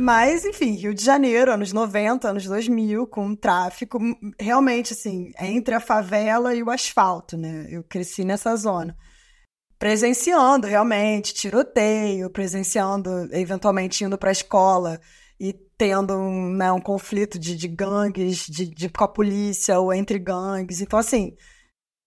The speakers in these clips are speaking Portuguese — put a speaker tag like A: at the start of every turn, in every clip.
A: Mas, enfim, Rio de Janeiro, anos 90, anos 2000, com tráfico, realmente, assim, entre a favela e o asfalto, né? Eu cresci nessa zona. Presenciando, realmente, tiroteio, presenciando, eventualmente indo para a escola e tendo um, né, um conflito de, de gangues, de, de, com a polícia ou entre gangues. Então, assim,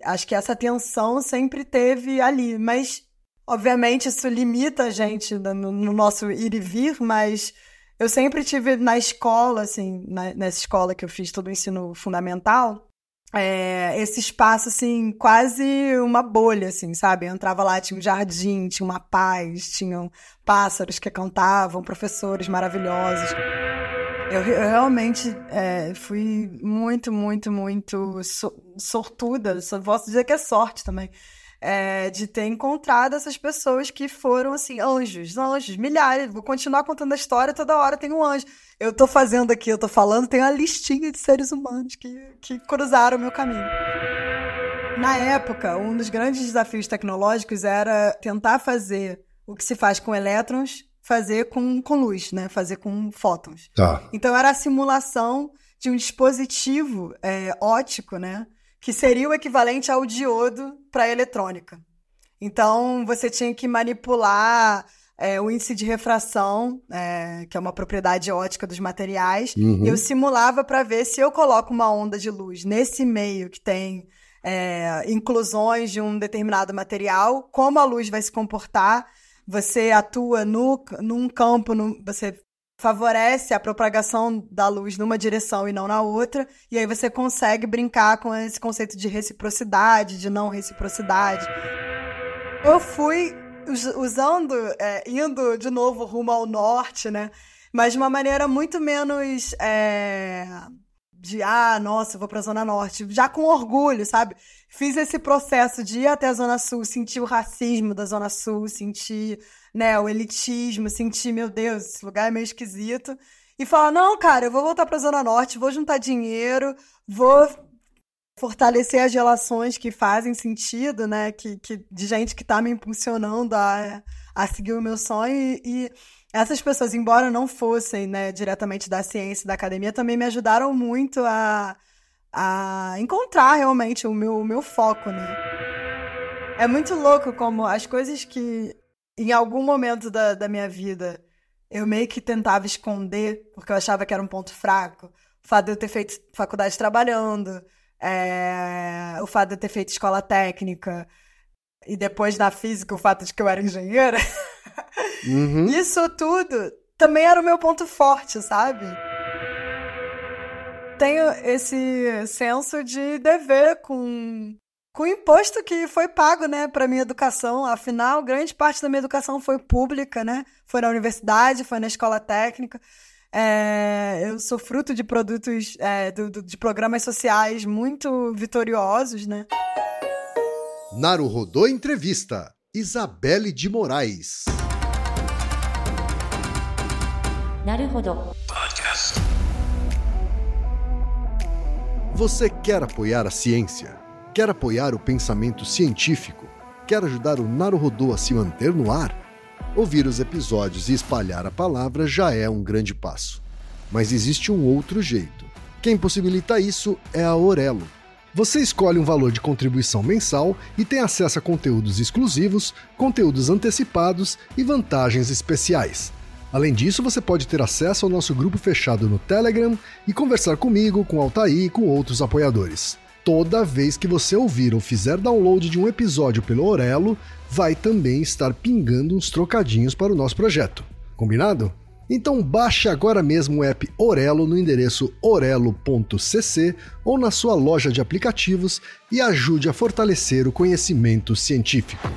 A: acho que essa tensão sempre teve ali, mas obviamente isso limita a gente no, no nosso ir e vir, mas eu sempre tive na escola, assim, na, nessa escola que eu fiz todo o ensino fundamental, é, esse espaço, assim, quase uma bolha, assim, sabe? Eu entrava lá, tinha um jardim, tinha uma paz, tinham pássaros que cantavam, professores maravilhosos. Eu, eu realmente é, fui muito, muito, muito so, sortuda. Só posso dizer que é sorte também. É, de ter encontrado essas pessoas que foram, assim, anjos, anjos, milhares. Vou continuar contando a história, toda hora tem um anjo. Eu tô fazendo aqui, eu tô falando, tem uma listinha de seres humanos que, que cruzaram o meu caminho. Na época, um dos grandes desafios tecnológicos era tentar fazer o que se faz com elétrons fazer com, com luz, né? Fazer com fótons.
B: Tá.
A: Então era a simulação de um dispositivo é, óptico, né? Que seria o equivalente ao diodo para a eletrônica. Então você tinha que manipular é, o índice de refração, é, que é uma propriedade ótica dos materiais. Uhum. Eu simulava para ver se eu coloco uma onda de luz nesse meio que tem é, inclusões de um determinado material, como a luz vai se comportar você atua no, num campo, no, você favorece a propagação da luz numa direção e não na outra, e aí você consegue brincar com esse conceito de reciprocidade, de não reciprocidade. Eu fui usando, é, indo de novo rumo ao norte, né? Mas de uma maneira muito menos é, de, ah, nossa, eu vou pra Zona Norte, já com orgulho, sabe? Fiz esse processo de ir até a Zona Sul, sentir o racismo da Zona Sul, sentir, né, o elitismo, sentir, meu Deus, esse lugar é meio esquisito. E falar, não, cara, eu vou voltar pra Zona Norte, vou juntar dinheiro, vou fortalecer as relações que fazem sentido, né, que, que, de gente que tá me impulsionando a, a seguir o meu sonho e, e essas pessoas, embora não fossem né, diretamente da ciência da academia, também me ajudaram muito a, a encontrar realmente o meu, o meu foco, né? É muito louco como as coisas que em algum momento da, da minha vida eu meio que tentava esconder, porque eu achava que era um ponto fraco. O fato de eu ter feito faculdade trabalhando, é, o fato de eu ter feito escola técnica, e depois na física o fato de que eu era engenheira. Uhum. Isso tudo também era o meu ponto forte, sabe? Tenho esse senso de dever com, com o imposto que foi pago, né, para minha educação. Afinal, grande parte da minha educação foi pública, né? Foi na universidade, foi na escola técnica. É, eu sou fruto de produtos, é, do, do, de programas sociais muito vitoriosos, né?
B: Naruhodô Entrevista. Isabelle de Moraes. Podcast. Você quer apoiar a ciência? Quer apoiar o pensamento científico? Quer ajudar o Naruhodô a se manter no ar? Ouvir os episódios e espalhar a palavra já é um grande passo. Mas existe um outro jeito. Quem possibilita isso é a Aurelo. Você escolhe um valor de contribuição mensal e tem acesso a conteúdos exclusivos, conteúdos antecipados e vantagens especiais. Além disso, você pode ter acesso ao nosso grupo fechado no Telegram e conversar comigo, com Altair e com outros apoiadores. Toda vez que você ouvir ou fizer download de um episódio pelo Orelo, vai também estar pingando uns trocadinhos para o nosso projeto. Combinado? Então baixe agora mesmo o app Orelo no endereço orelo.cc ou na sua loja de aplicativos e ajude a fortalecer o conhecimento científico.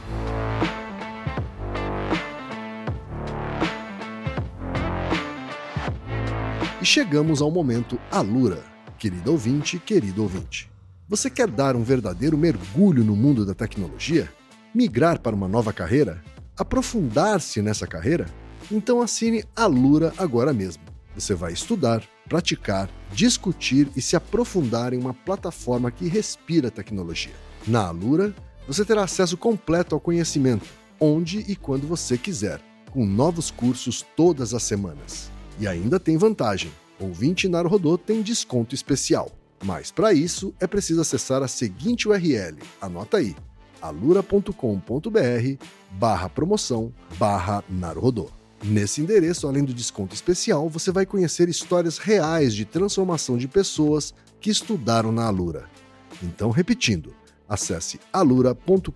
B: chegamos ao momento Alura. Querido ouvinte, querido ouvinte. Você quer dar um verdadeiro mergulho no mundo da tecnologia? Migrar para uma nova carreira? Aprofundar-se nessa carreira? Então assine Alura agora mesmo. Você vai estudar, praticar, discutir e se aprofundar em uma plataforma que respira tecnologia. Na Alura, você terá acesso completo ao conhecimento, onde e quando você quiser, com novos cursos todas as semanas. E ainda tem vantagem. Ouvinte Naruhodô tem desconto especial. Mas para isso é preciso acessar a seguinte URL. Anota aí: alura.com.br barra promoção barra Naruhodô. Nesse endereço, além do desconto especial, você vai conhecer histórias reais de transformação de pessoas que estudaram na Alura. Então, repetindo, acesse alura.com.br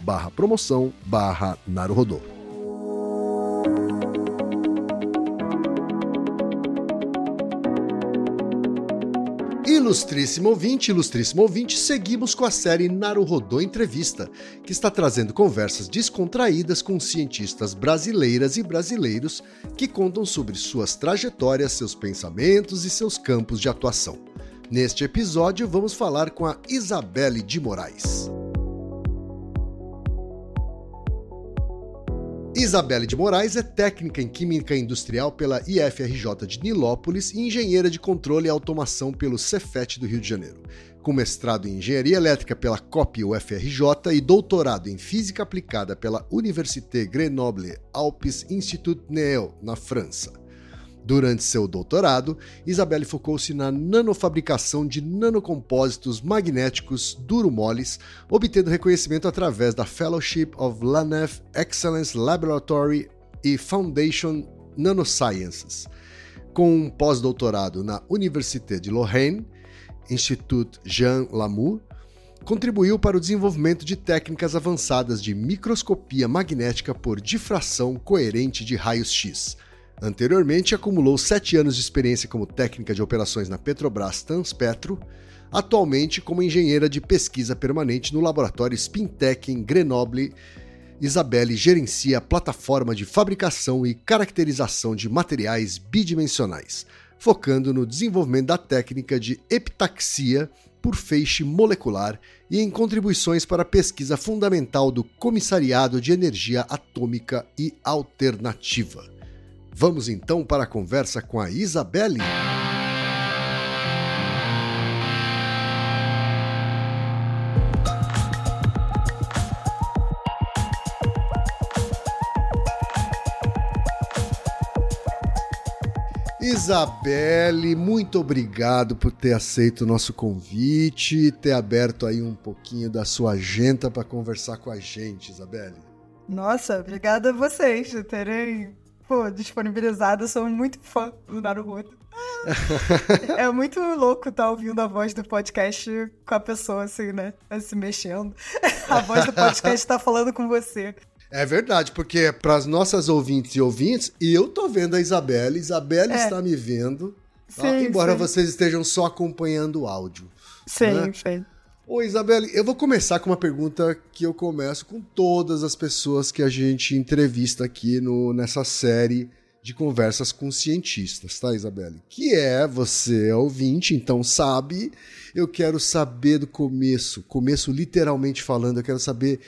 B: barra promoção barra Naruhodô. Ilustríssimo ouvinte, ilustríssimo ouvinte, seguimos com a série Naruhodô Entrevista, que está trazendo conversas descontraídas com cientistas brasileiras e brasileiros que contam sobre suas trajetórias, seus pensamentos e seus campos de atuação. Neste episódio, vamos falar com a Isabelle de Moraes. Isabelle de Moraes é técnica em Química Industrial pela IFRJ de Nilópolis e engenheira de controle e automação pelo Cefet do Rio de Janeiro. Com mestrado em Engenharia Elétrica pela COP UFRJ e doutorado em Física Aplicada pela Université Grenoble Alpes Institut Neo, na França. Durante seu doutorado, Isabelle focou-se na nanofabricação de nanocompósitos magnéticos duro-moles, obtendo reconhecimento através da Fellowship of LANEF Excellence Laboratory e Foundation Nanosciences. Com um pós-doutorado na Université de Lorraine, Institut Jean Lamour, contribuiu para o desenvolvimento de técnicas avançadas de microscopia magnética por difração coerente de raios-x Anteriormente, acumulou sete anos de experiência como técnica de operações na Petrobras Transpetro, atualmente como engenheira de pesquisa permanente no laboratório Spintec em Grenoble. Isabelle gerencia a plataforma de fabricação e caracterização de materiais bidimensionais, focando no desenvolvimento da técnica de epitaxia por feixe molecular e em contribuições para a pesquisa fundamental do Comissariado de Energia Atômica e Alternativa. Vamos então para a conversa com a Isabelle. Isabelle, muito obrigado por ter aceito o nosso convite, ter aberto aí um pouquinho da sua agenda para conversar com a gente, Isabelle.
A: Nossa, obrigada a vocês por terem pô, disponibilizado. Eu sou muito fã do Naruto. é muito louco estar tá ouvindo a voz do podcast com a pessoa assim, né? Se mexendo. A voz do podcast tá falando com você.
B: É verdade, porque para as nossas ouvintes e ouvintes, e eu tô vendo a Isabelle, Isabelle é. está me vendo, tá? sim, embora sim. vocês estejam só acompanhando o áudio.
A: Sim, né? sim.
B: Ô Isabelle, eu vou começar com uma pergunta que eu começo com todas as pessoas que a gente entrevista aqui no, nessa série de conversas com cientistas, tá, Isabelle? Que é você é ouvinte, então sabe. Eu quero saber do começo, começo literalmente falando, eu quero saber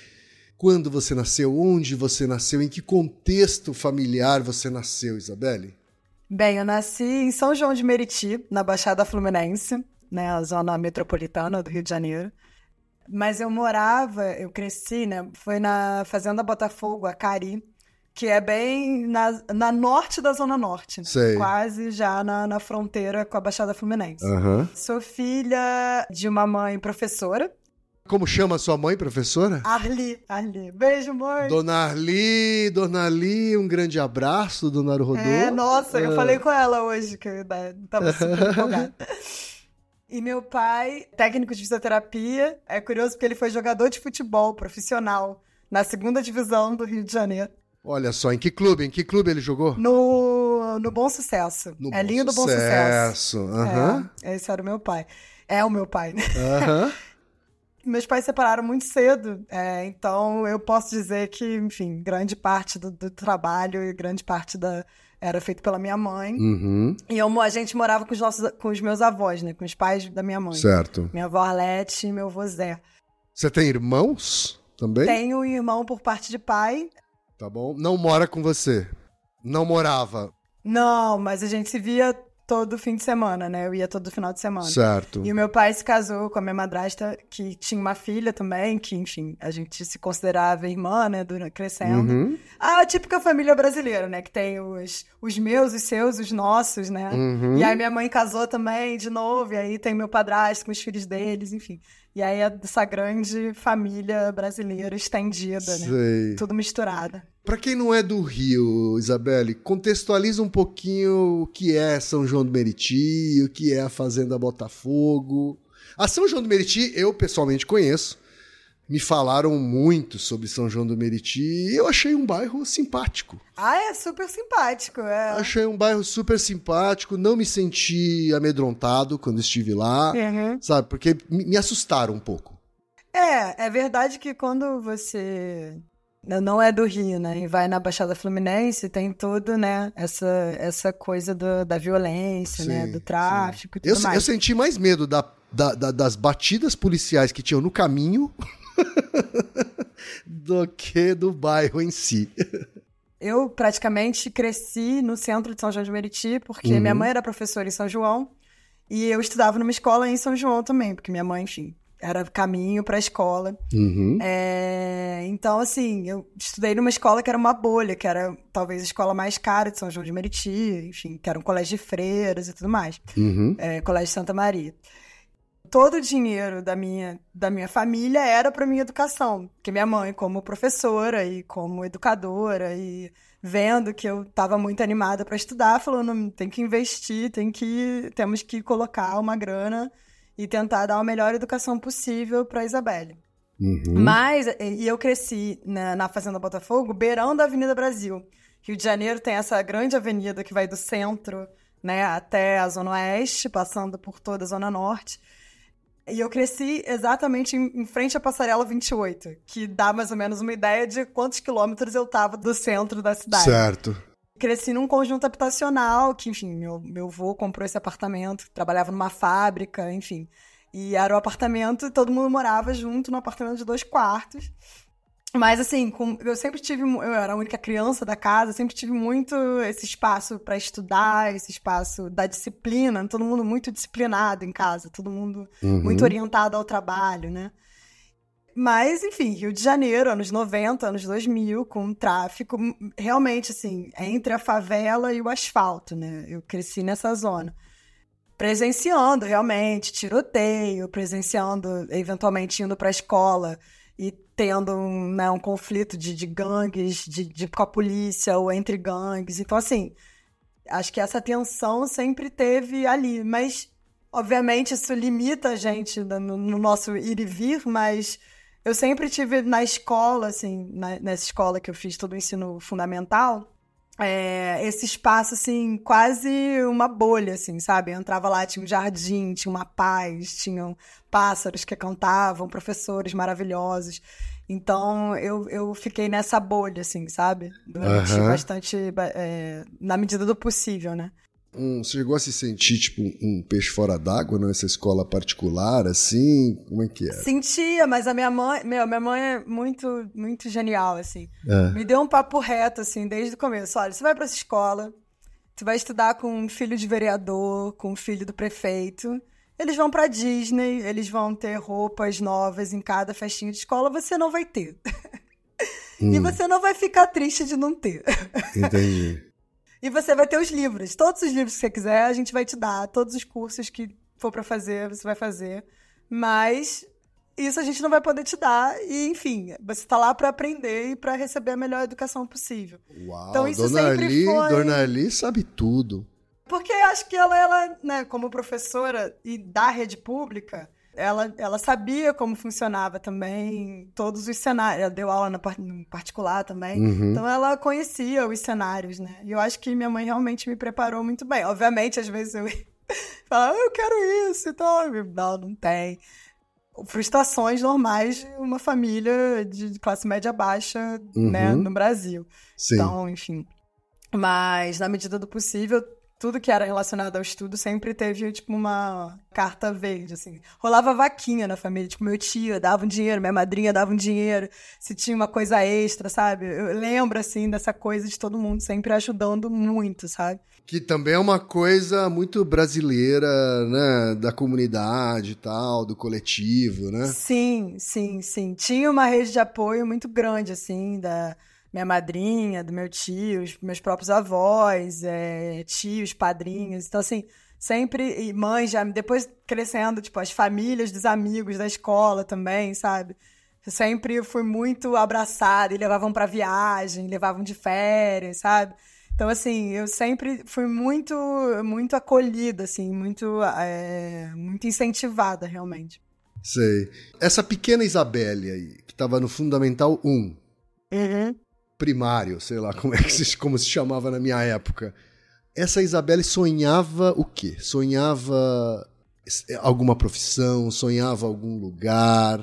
B: quando você nasceu, onde você nasceu, em que contexto familiar você nasceu, Isabelle?
A: Bem, eu nasci em São João de Meriti, na Baixada Fluminense né, a zona metropolitana do Rio de Janeiro. Mas eu morava, eu cresci, né, foi na Fazenda Botafogo, a Cari, que é bem na, na norte da Zona Norte.
B: Sei.
A: Quase já na, na fronteira com a Baixada Fluminense.
B: Uhum.
A: Sou filha de uma mãe professora.
B: Como chama sua mãe, professora?
A: Arli, Arli. Beijo, mãe.
B: Dona Arli, Dona Arli, um grande abraço, Dona Rodô.
A: É, nossa, eu ah. falei com ela hoje, que eu tava super empolgada. E meu pai, técnico de fisioterapia, é curioso porque ele foi jogador de futebol profissional na segunda divisão do Rio de Janeiro.
B: Olha só, em que clube? Em que clube ele jogou?
A: No, no Bom Sucesso.
B: No
A: é
B: bom
A: linho do Bom
B: Sucesso. Uhum.
A: É, esse era o meu pai. É o meu pai, né?
B: Uhum.
A: Meus pais separaram muito cedo, é, então eu posso dizer que, enfim, grande parte do, do trabalho e grande parte da, era feito pela minha mãe.
B: Uhum.
A: E eu, a gente morava com os, nossos, com os meus avós, né? Com os pais da minha mãe.
B: Certo.
A: Minha avó Arlete e meu avô Zé.
B: Você tem irmãos também?
A: Tenho um irmão por parte de pai.
B: Tá bom. Não mora com você? Não morava?
A: Não, mas a gente se via todo fim de semana, né? Eu ia todo final de semana.
B: Certo.
A: E o meu pai se casou com a minha madrasta, que tinha uma filha também, que, enfim, a gente se considerava irmã, né? Durante, crescendo.
B: Uhum.
A: A típica família brasileira, né? Que tem os, os meus, os seus, os nossos, né?
B: Uhum.
A: E aí minha mãe casou também, de novo, e aí tem meu padrasto com os filhos deles, enfim. E aí essa grande família brasileira estendida, né? Tudo misturado.
B: Pra quem não é do Rio, Isabelle, contextualiza um pouquinho o que é São João do Meriti, o que é a Fazenda Botafogo. A São João do Meriti eu pessoalmente conheço. Me falaram muito sobre São João do Meriti e eu achei um bairro simpático.
A: Ah, é super simpático, é.
B: Achei um bairro super simpático, não me senti amedrontado quando estive lá,
A: Uhum.
B: sabe? Porque me assustaram um pouco.
A: É, é verdade que quando você não é do Rio, né, e vai na Baixada Fluminense, tem tudo, né, essa, essa coisa do- da violência, né,
B: Sim,
A: do tráfico e tudo
B: Eu,
A: mais.
B: eu senti mais medo da- da- da- das batidas policiais que tinham no caminho do que do bairro em si.
A: Eu praticamente cresci no centro de São João de Meriti, porque
B: Uhum.
A: minha mãe era professora em São João e eu estudava numa escola em São João também, porque minha mãe, enfim, era caminho para a escola.
B: Uhum.
A: É, então, assim, eu estudei numa escola que era uma bolha, que era talvez a escola mais cara de São João de Meriti, enfim, que era um colégio de freiras e tudo mais,
B: Uhum.
A: é, Colégio Santa Maria. Todo o dinheiro da minha, da minha família era para minha educação, porque minha mãe, como professora e como educadora, e vendo que eu estava muito animada para estudar, falou: não, tem que investir, tem que, temos que colocar uma grana e tentar dar a melhor educação possível para a Isabelle.
B: Uhum.
A: Mas, e eu cresci na, na Fazenda Botafogo, beirão da Avenida Brasil. Rio de Janeiro tem essa grande avenida que vai do centro, né, até a Zona Oeste, passando por toda a Zona Norte. E eu cresci exatamente em, frente à Passarela 28, que dá mais ou menos uma ideia de quantos quilômetros eu tava do centro da cidade.
B: Certo.
A: Cresci num conjunto habitacional, que, enfim, meu, meu avô comprou esse apartamento, trabalhava numa fábrica, enfim. E era o apartamento, todo mundo morava junto no apartamento de dois quartos. Mas, assim, com- eu sempre tive. Eu era a única criança da casa, sempre tive muito esse espaço para estudar, esse espaço da disciplina, todo mundo muito disciplinado em casa, todo mundo
B: Uhum.
A: muito orientado ao trabalho, né? Mas, enfim, Rio de Janeiro, anos 90, anos 2000, com tráfico, realmente, assim, entre a favela e o asfalto, né? Eu cresci nessa zona. Presenciando, realmente, tiroteio, presenciando, eventualmente indo para a escola e tendo um, né, um conflito de, de gangues, de, de, com a polícia ou entre gangues. Então, assim, acho que essa tensão sempre teve ali, mas obviamente isso limita a gente no, no nosso ir e vir, mas eu sempre tive na escola, assim, na- nessa escola que eu fiz todo o ensino fundamental, é, esse espaço, assim, quase uma bolha, assim, sabe? Eu entrava lá, tinha um jardim, tinha uma paz, tinham pássaros que cantavam, professores maravilhosos. Então, eu, eu fiquei nessa bolha, assim, sabe? Durante
B: Aham.
A: bastante, ba- é, na medida do possível, né?
B: Um, você chegou a se sentir tipo um peixe fora d'água nessa escola particular, assim? Como é que era?
A: Sentia, mas a minha mãe, meu, minha mãe é muito, muito genial, assim.
B: É.
A: Me deu um papo reto, assim, desde o começo. Olha, você vai pra essa escola, você vai estudar com um filho de vereador, com um filho do prefeito. Eles vão pra Disney, eles vão ter roupas novas em cada festinha de escola, você não vai ter. E
B: Hum,
A: você não vai ficar triste de não ter.
B: entendi.
A: E você vai ter os livros. Todos os livros que você quiser, a gente vai te dar. Todos os cursos que for pra fazer, você vai fazer. Mas isso a gente não vai poder te dar. E, enfim, você tá lá pra aprender e pra receber a melhor educação possível.
B: Uau,
A: Então, isso
B: Dona
A: sempre
B: Ali,
A: foi-
B: Dona Ali sabe tudo.
A: Porque acho que ela, ela né, como professora e da rede pública, ela, ela sabia como funcionava também todos os cenários. Ela deu aula na no particular também.
B: Uhum.
A: Então ela conhecia os cenários, né? E eu acho que minha mãe realmente me preparou muito bem. Obviamente, às vezes eu falo, "Ah, eu quero isso e tal. Não, não tem. Frustrações normais de uma família de classe média baixa, né,
B: Uhum.
A: no Brasil.
B: Sim.
A: Então, enfim. Mas, na medida do possível, tudo que era relacionado ao estudo sempre teve, tipo, uma carta verde, assim. Rolava vaquinha na família, tipo, meu tio dava um dinheiro, minha madrinha dava um dinheiro, se tinha uma coisa extra, sabe? Eu lembro, assim, dessa coisa de todo mundo sempre ajudando muito, sabe?
B: Que também é uma coisa muito brasileira, né? Da comunidade e tal, do coletivo, né?
A: Sim, sim, sim. Tinha uma rede de apoio muito grande, assim, da minha madrinha, do meu tio, meus próprios avós, é, tios, padrinhos. Então, assim, sempre. E mães já, depois crescendo, tipo, as famílias dos amigos da escola também, sabe? Eu sempre fui muito abraçada e levavam para viagem, levavam de férias, sabe? Então, assim, eu sempre fui muito, muito acolhida, assim, muito, é, muito incentivada, realmente.
B: Sei. Essa pequena Isabelle aí, que estava no Fundamental 1,
A: uhum
B: primário, sei lá como, é que se, como se chamava na minha época. Essa Isabelle sonhava o quê? Sonhava alguma profissão, sonhava algum lugar?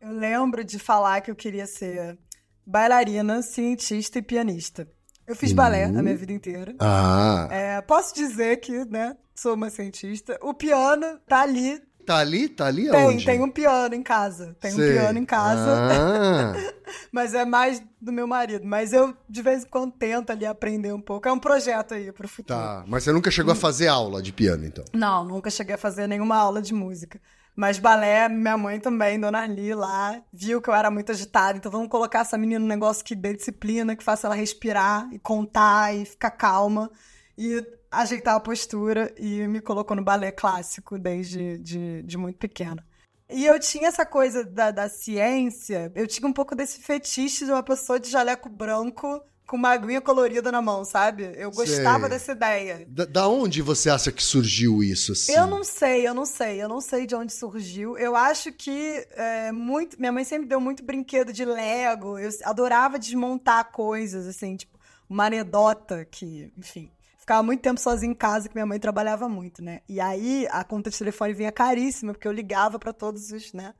A: Eu lembro de falar que eu queria ser bailarina, cientista e pianista. Eu fiz balé a minha vida inteira.
B: Ah.
A: É, posso dizer que, né, sou uma cientista. O piano tá ali
B: Tá ali? Tá ali
A: tem,
B: aonde?
A: Tem um piano em casa. Tem Sei. um piano em casa.
B: Ah.
A: mas é mais do meu marido. Mas eu, de vez em quando, tento ali aprender um pouco. É um projeto aí pro futuro.
B: Tá, mas você nunca chegou a fazer aula de piano, então?
A: Não, nunca cheguei a fazer nenhuma aula de música. Mas balé, minha mãe também, Dona Arli, lá, viu que eu era muito agitada. Então vamos colocar essa menina num negócio que dê disciplina, que faça ela respirar e contar e ficar calma. E ajeitar a postura e me colocou no balé clássico desde de, de muito pequena. E eu tinha essa coisa da, da ciência, eu tinha um pouco desse fetiche de uma pessoa de jaleco branco com uma aguinha colorida na mão, sabe? Eu gostava sei. dessa ideia.
B: Da, da, onde você acha que surgiu isso? Assim?
A: Eu não sei, eu não sei, eu não sei de onde surgiu. Eu acho que é, muito. Minha mãe sempre deu muito brinquedo de Lego. Eu adorava desmontar coisas, assim, tipo, uma anedota que, enfim ficava muito tempo sozinha em casa, que minha mãe trabalhava muito, né? E aí a conta de telefone vinha caríssima, porque eu ligava para todos os, né?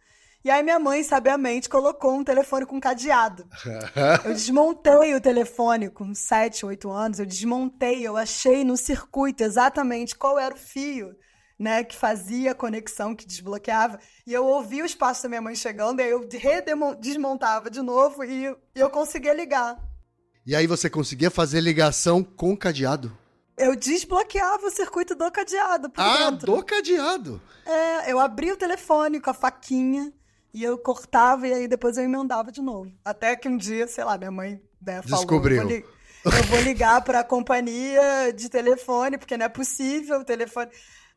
A: E aí minha mãe, sabiamente, colocou um telefone com cadeado. Eu desmontei o telefone com 7, 8 anos, eu desmontei, eu achei no circuito exatamente qual era o fio, né, que fazia a conexão, que desbloqueava. E eu ouvi os passos da minha mãe chegando, e aí eu desmontava de novo e eu conseguia ligar.
B: E aí você conseguia fazer ligação com cadeado?
A: Eu desbloqueava o circuito do cadeado por
B: ah,
A: dentro.
B: do cadeado?
A: É, eu abria o telefone com a faquinha e eu cortava e aí depois eu emendava de novo. Até que um dia, sei lá, minha mãe né, falou...
B: Descobriu.
A: Eu vou, li eu vou ligar para a companhia de telefone, porque não é possível o telefone...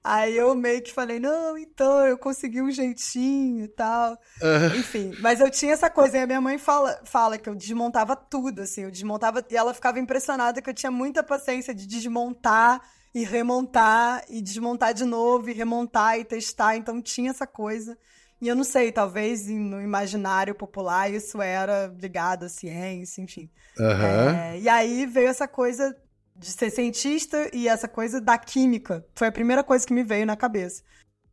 A: Aí eu meio que falei, não, então, eu consegui um jeitinho e tal. Uhum. Enfim, mas eu tinha essa coisa. E a minha mãe fala, fala que eu desmontava tudo, assim. Eu desmontava... E ela ficava impressionada que eu tinha muita paciência de desmontar e remontar e desmontar de novo e remontar e testar. Então tinha essa coisa. E eu não sei, talvez no imaginário popular isso era ligado à ciência, enfim.
B: Uhum.
A: É, e aí veio essa coisa de ser cientista e essa coisa da química. Foi a primeira coisa que me veio na cabeça.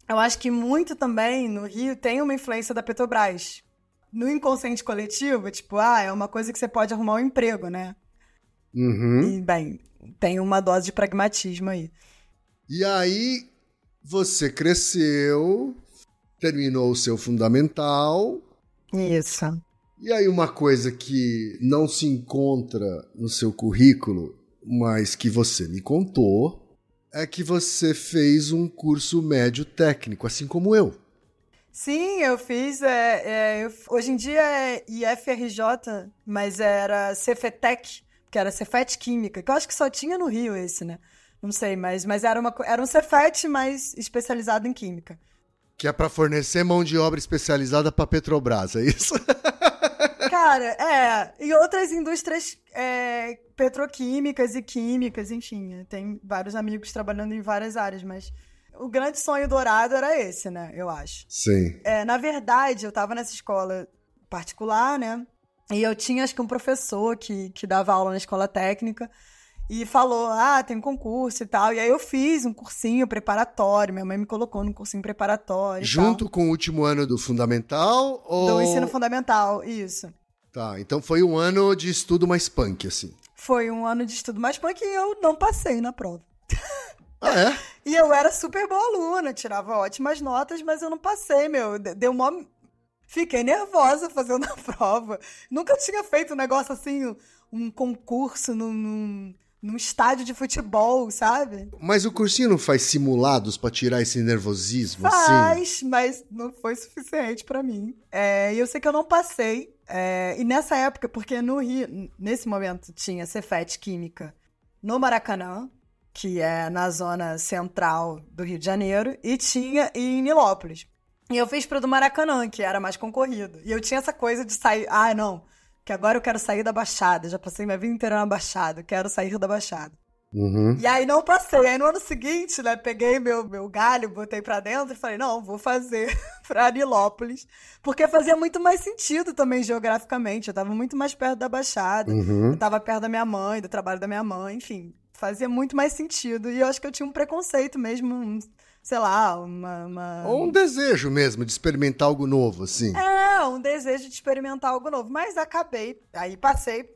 A: Eu acho que muito também no Rio tem uma influência da Petrobras. No inconsciente coletivo, tipo, ah, é uma coisa que você pode arrumar um emprego, né?
B: Uhum.
A: E, bem, tem uma dose de pragmatismo aí.
B: E aí, você cresceu, terminou o seu fundamental.
A: Isso.
B: E aí, uma coisa que não se encontra no seu currículo mas que você me contou é que você fez um curso médio técnico, assim como eu.
A: Sim, eu fiz. É, é, eu, hoje em dia é IFRJ, mas era Cefetec, que era Cefet Química, que eu acho que só tinha no Rio esse, né? Não sei, mas, mas era, uma, era um Cefet, mas especializado em Química.
B: Que é para fornecer mão de obra especializada para Petrobras, é isso?
A: Cara, é. E outras indústrias é, petroquímicas e químicas, enfim. Tem vários amigos trabalhando em várias áreas, mas o grande sonho dourado era esse, né? Eu acho.
B: Sim.
A: É, na verdade, eu tava nessa escola particular, né? E eu tinha, acho que, um professor que, que dava aula na escola técnica e falou: Ah, tem um concurso e tal. E aí eu fiz um cursinho preparatório. Minha mãe me colocou num cursinho preparatório.
B: Junto com o último ano do fundamental? Ou...
A: Do ensino fundamental, isso.
B: Tá, então foi um ano de estudo mais punk, assim.
A: Foi um ano de estudo mais punk e eu não passei na prova.
B: Ah, é?
A: E eu era super boa aluna, tirava ótimas notas, mas eu não passei, meu. Deu mó. Fiquei nervosa fazendo a prova. Nunca tinha feito um negócio assim, um concurso num, num, estádio de futebol, sabe?
B: Mas o cursinho não faz simulados para tirar esse nervosismo
A: faz,
B: assim?
A: mas não foi suficiente para mim. É, e eu sei que eu não passei. É, e nessa época, porque no Rio, nesse momento, tinha Cefet Química no Maracanã, que é na zona central do Rio de Janeiro, e tinha em Nilópolis. E eu fiz pro do Maracanã, que era mais concorrido. E eu tinha essa coisa de sair. Ah, não, que agora eu quero sair da Baixada. Já passei minha vida inteira na Baixada, quero sair da Baixada.
B: Uhum.
A: E aí não passei. Aí no ano seguinte, né, peguei meu, meu galho, botei pra dentro e falei, não, vou fazer pra Nilópolis. Porque fazia muito mais sentido também geograficamente. Eu tava muito mais perto da Baixada.
B: Uhum.
A: Eu tava perto da minha mãe, do trabalho da minha mãe, enfim fazia muito mais sentido. E eu acho que eu tinha um preconceito mesmo, sei lá, uma. uma...
B: Ou um desejo mesmo de experimentar algo novo, assim.
A: É, um desejo de experimentar algo novo. Mas acabei, aí passei,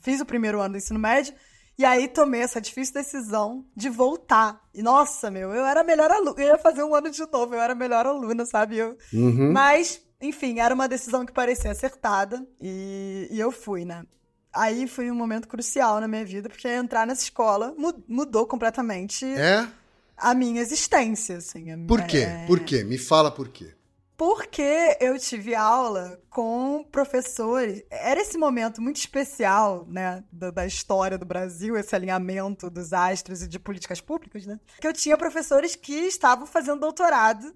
A: fiz o primeiro ano do ensino médio. E aí tomei essa difícil decisão de voltar. E nossa, meu, eu era melhor aluna. Eu ia fazer um ano de novo, eu era melhor aluna, sabe? Eu...
B: Uhum.
A: Mas, enfim, era uma decisão que parecia acertada. E, e eu fui, né? aí foi um momento crucial na minha vida, porque entrar nessa escola mudou completamente
B: é?
A: A minha existência. Assim,
B: por quê? É... Por quê? Me fala por quê.
A: Porque eu tive aula com professores. Era esse momento muito especial, né, da, da, história do Brasil, esse alinhamento dos astros e de políticas públicas, né? Que eu tinha professores que estavam fazendo doutorado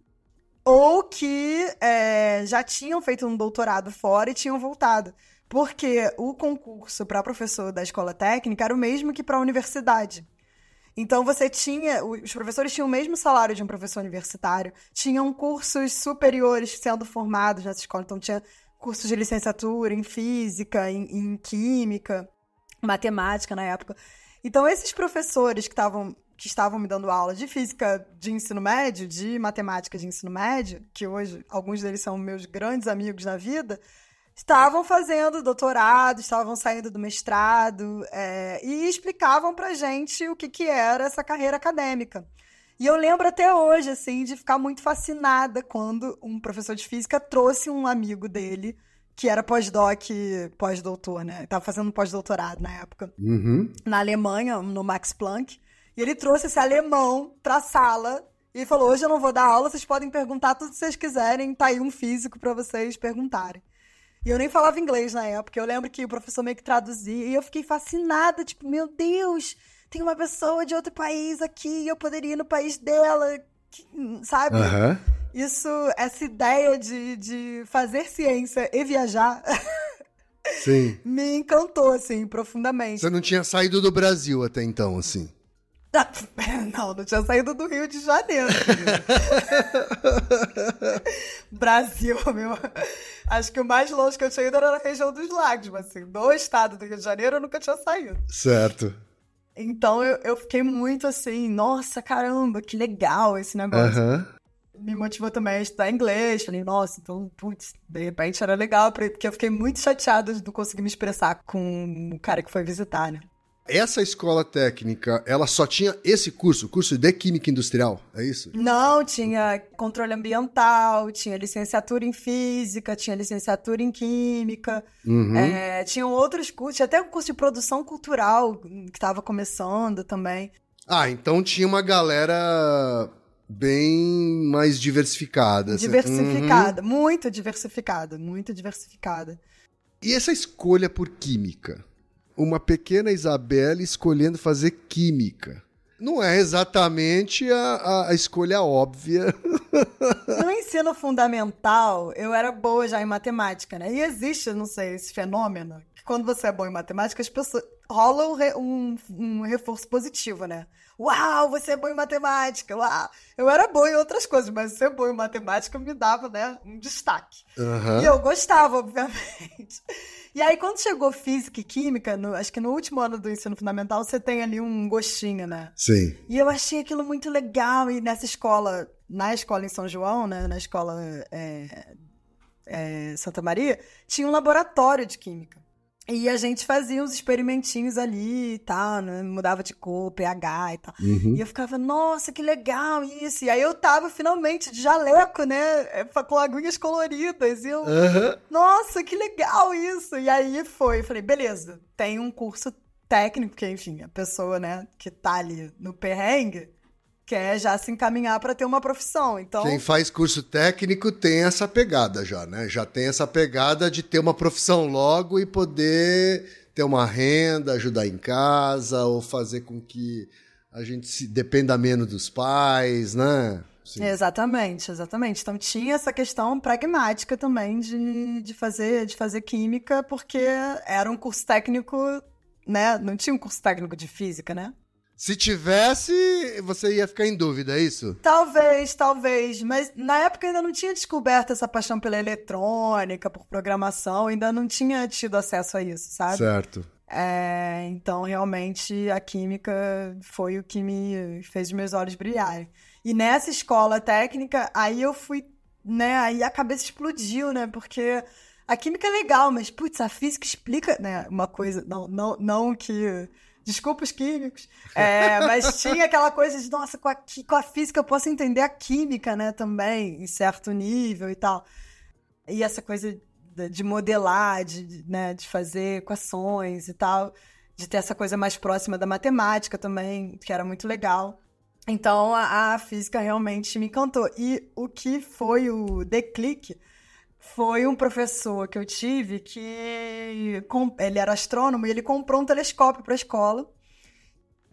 A: ou que é, já tinham feito um doutorado fora e tinham voltado. Porque o concurso para professor da escola técnica era o mesmo que para a universidade. Então você tinha, os professores tinham o mesmo salário de um professor universitário, tinham cursos superiores sendo formados nessa escola, então tinha cursos de licenciatura em física, em, em química, matemática na época. Então esses professores que estavam que estavam me dando aula de física de ensino médio, de matemática de ensino médio, que hoje alguns deles são meus grandes amigos na vida, estavam fazendo doutorado, estavam saindo do mestrado é, e explicavam pra gente o que, que era essa carreira acadêmica. E eu lembro até hoje, assim, de ficar muito fascinada quando um professor de física trouxe um amigo dele, que era pós-doc, pós-doutor, né? Estava fazendo um pós-doutorado na época,
B: uhum.
A: na Alemanha, no Max Planck. E ele trouxe esse alemão pra sala e falou: Hoje eu não vou dar aula, vocês podem perguntar tudo que vocês quiserem, tá aí um físico para vocês perguntarem. E eu nem falava inglês na época. Eu lembro que o professor meio que traduzia e eu fiquei fascinada, tipo, meu Deus, tem uma pessoa de outro país aqui, eu poderia ir no país dela, sabe?
B: Uhum.
A: Isso, essa ideia de, de fazer ciência e viajar.
B: Sim.
A: me encantou, assim, profundamente.
B: Você não tinha saído do Brasil até então, assim?
A: Não, não tinha saído do Rio de Janeiro. Brasil, meu. Acho que o mais longe que eu tinha ido era na região dos lagos, mas assim, do estado do Rio de Janeiro eu nunca tinha saído.
B: Certo.
A: Então eu, eu fiquei muito assim, nossa, caramba, que legal esse negócio.
B: Uhum.
A: Me motivou também a estudar inglês. Falei, nossa, então, putz, de repente era legal, porque eu fiquei muito chateada de não conseguir me expressar com o cara que foi visitar, né?
B: Essa escola técnica, ela só tinha esse curso, curso de Química Industrial, é isso?
A: Não, tinha controle ambiental, tinha licenciatura em Física, tinha licenciatura em Química,
B: uhum.
A: é, tinham outros cursos, tinha até um curso de produção cultural que estava começando também.
B: Ah, então tinha uma galera bem mais diversificada.
A: Assim. Diversificada, uhum. muito diversificada, muito diversificada.
B: E essa escolha por Química? Uma pequena Isabelle escolhendo fazer química. Não é exatamente a, a, escolha óbvia.
A: No ensino fundamental, eu era boa já em matemática, né? E existe, não sei, esse fenômeno, que quando você é bom em matemática, as pessoas rola um, um, um reforço positivo, né? Uau, você é bom em matemática. Uau. Eu era boa em outras coisas, mas ser bom em matemática me dava, né, um destaque.
B: Uhum.
A: E eu gostava, obviamente. E aí, quando chegou física e química, no, acho que no último ano do ensino fundamental, você tem ali um gostinho, né?
B: Sim.
A: E eu achei aquilo muito legal. E nessa escola, na escola em São João, né, na escola é, é, Santa Maria, tinha um laboratório de química. E a gente fazia uns experimentinhos ali e tal, né? mudava de cor, pH e tal. Uhum. E eu ficava, nossa, que legal isso. E aí eu tava finalmente de jaleco, né? É, com aguinhas coloridas. E eu, uhum. nossa, que legal isso. E aí foi, falei, beleza, tem um curso técnico, porque enfim, a pessoa, né, que tá ali no perrengue, quer já se encaminhar para ter uma profissão. Então,
B: quem faz curso técnico tem essa pegada já, né? Já tem essa pegada de ter uma profissão logo e poder ter uma renda, ajudar em casa ou fazer com que a gente se dependa menos dos pais, né?
A: Sim. Exatamente, exatamente. Então tinha essa questão pragmática também de, de, fazer, de fazer química, porque era um curso técnico, né? Não tinha um curso técnico de física, né?
B: Se tivesse, você ia ficar em dúvida, é isso?
A: Talvez, talvez. Mas na época ainda não tinha descoberto essa paixão pela eletrônica, por programação, ainda não tinha tido acesso a isso, sabe?
B: Certo.
A: É, então, realmente, a química foi o que me fez os meus olhos brilharem. E nessa escola técnica, aí eu fui, né? Aí a cabeça explodiu, né? Porque a química é legal, mas, putz, a física explica, né? Uma coisa, não, não, não que Desculpa os químicos. É, mas tinha aquela coisa de, nossa, com a, com a física eu posso entender a química, né, também, em certo nível e tal. E essa coisa de modelar, de, né, de fazer equações e tal, de ter essa coisa mais próxima da matemática também, que era muito legal. Então a, a física realmente me encantou. E o que foi o declique foi um professor que eu tive que ele era astrônomo e ele comprou um telescópio para a escola.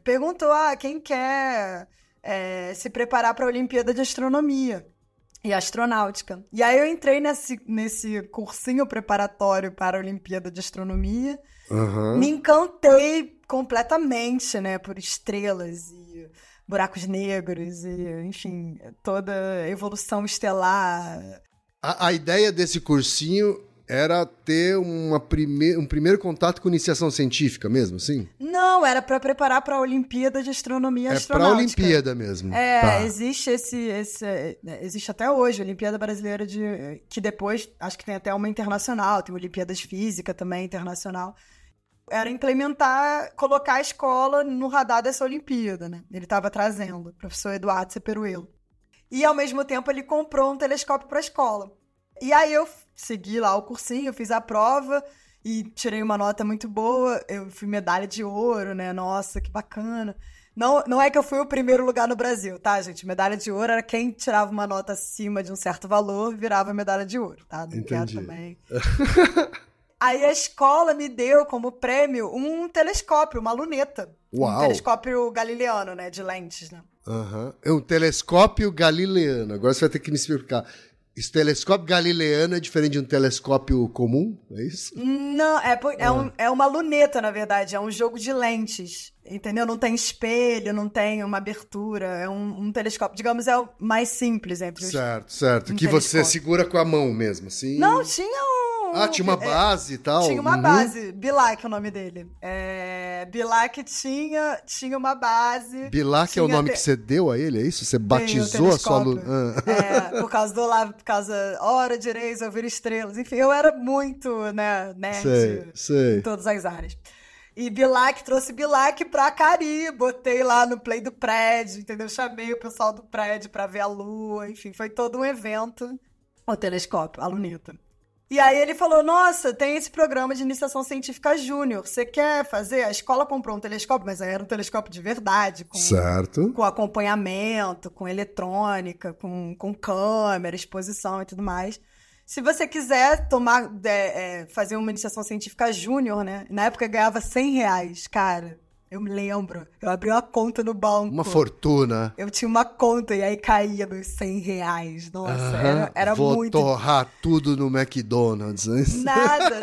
A: Perguntou: ah, quem quer é, se preparar para a Olimpíada de Astronomia e Astronáutica? E aí eu entrei nesse, nesse cursinho preparatório para a Olimpíada de Astronomia. Uhum. Me encantei completamente, né, por estrelas e buracos negros e, enfim, toda a evolução estelar,
B: a, a ideia desse cursinho era ter uma prime um primeiro contato com iniciação científica mesmo, sim?
A: Não, era para preparar para a Olimpíada de Astronomia
B: é
A: Astronáutica.
B: É para a Olimpíada mesmo.
A: É, tá. existe esse, esse existe até hoje a Olimpíada Brasileira de que depois acho que tem até uma internacional, tem Olimpíadas Física também internacional. Era implementar, colocar a escola no radar dessa Olimpíada, né? Ele estava trazendo, o professor Eduardo Seperuelo. E ao mesmo tempo ele comprou um telescópio para a escola. E aí eu segui lá o cursinho, fiz a prova e tirei uma nota muito boa. Eu fui medalha de ouro, né? Nossa, que bacana. Não, não é que eu fui o primeiro lugar no Brasil, tá, gente? Medalha de ouro era quem tirava uma nota acima de um certo valor, virava medalha de ouro, tá? Não Entendi. quero também. Aí a escola me deu como prêmio um telescópio, uma luneta. Uau. Um telescópio galileano, né? De lentes, né?
B: Uhum. É um telescópio galileano. Agora você vai ter que me explicar. Esse telescópio galileano é diferente de um telescópio comum? É isso?
A: Não, é, é, um, é uma luneta, na verdade. É um jogo de lentes. Entendeu? Não tem espelho, não tem uma abertura. É um, um telescópio. Digamos, é o mais simples entre os.
B: Certo, certo. Um que telescópio. você segura com a mão mesmo, assim.
A: Não, tinha um
B: ah, tinha uma é, base é, e tal.
A: Tinha uma uhum. base. Bilac é o nome dele. É, Bilac tinha, tinha uma base.
B: Bilac é o nome te... que você deu a ele, é isso? Você batizou a sua luz?
A: Ah. É, por causa do lá, por causa hora direita, ouvir estrelas. Enfim, eu era muito, né, nerd sei, sei. em todas as áreas. E Bilac trouxe Bilac pra Cari, botei lá no play do prédio, entendeu? Chamei o pessoal do prédio pra ver a lua, enfim, foi todo um evento. O telescópio, a luneta. E aí ele falou: Nossa, tem esse programa de iniciação científica júnior. Você quer fazer? A escola comprou um telescópio, mas aí era um telescópio de verdade. Com,
B: certo.
A: Com acompanhamento, com eletrônica, com, com câmera, exposição e tudo mais. Se você quiser tomar, é, é, fazer uma iniciação científica júnior, né? Na época ganhava 100 reais, cara. Eu me lembro. Eu abri uma conta no banco.
B: Uma fortuna.
A: Eu tinha uma conta e aí caía nos 100 reais. Nossa, era, era
B: Vou
A: muito.
B: Vou torrar tudo no McDonald's. Né?
A: Nada.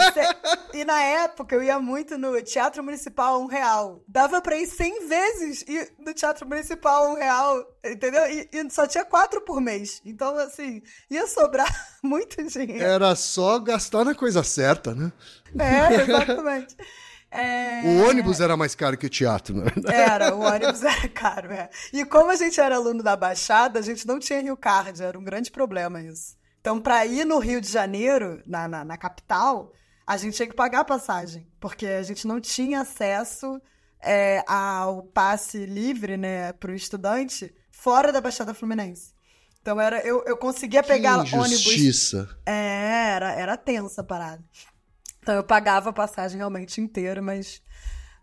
A: E na época eu ia muito no Teatro Municipal, um real. Dava pra ir 100 vezes e no Teatro Municipal, um real. Entendeu? E, e só tinha quatro por mês. Então, assim, ia sobrar muito dinheiro.
B: Era só gastar na coisa certa, né?
A: É, exatamente.
B: É... O ônibus era mais caro que o teatro, não
A: é? Era, o ônibus era caro, é. E como a gente era aluno da Baixada, a gente não tinha Rio Card, era um grande problema isso. Então, para ir no Rio de Janeiro, na, na, na capital, a gente tinha que pagar a passagem, porque a gente não tinha acesso é, ao passe livre, né, para o estudante fora da Baixada Fluminense. Então era, eu, eu conseguia pegar
B: que injustiça.
A: ônibus. É, era, era tensa a parada. Então eu pagava a passagem realmente inteira, mas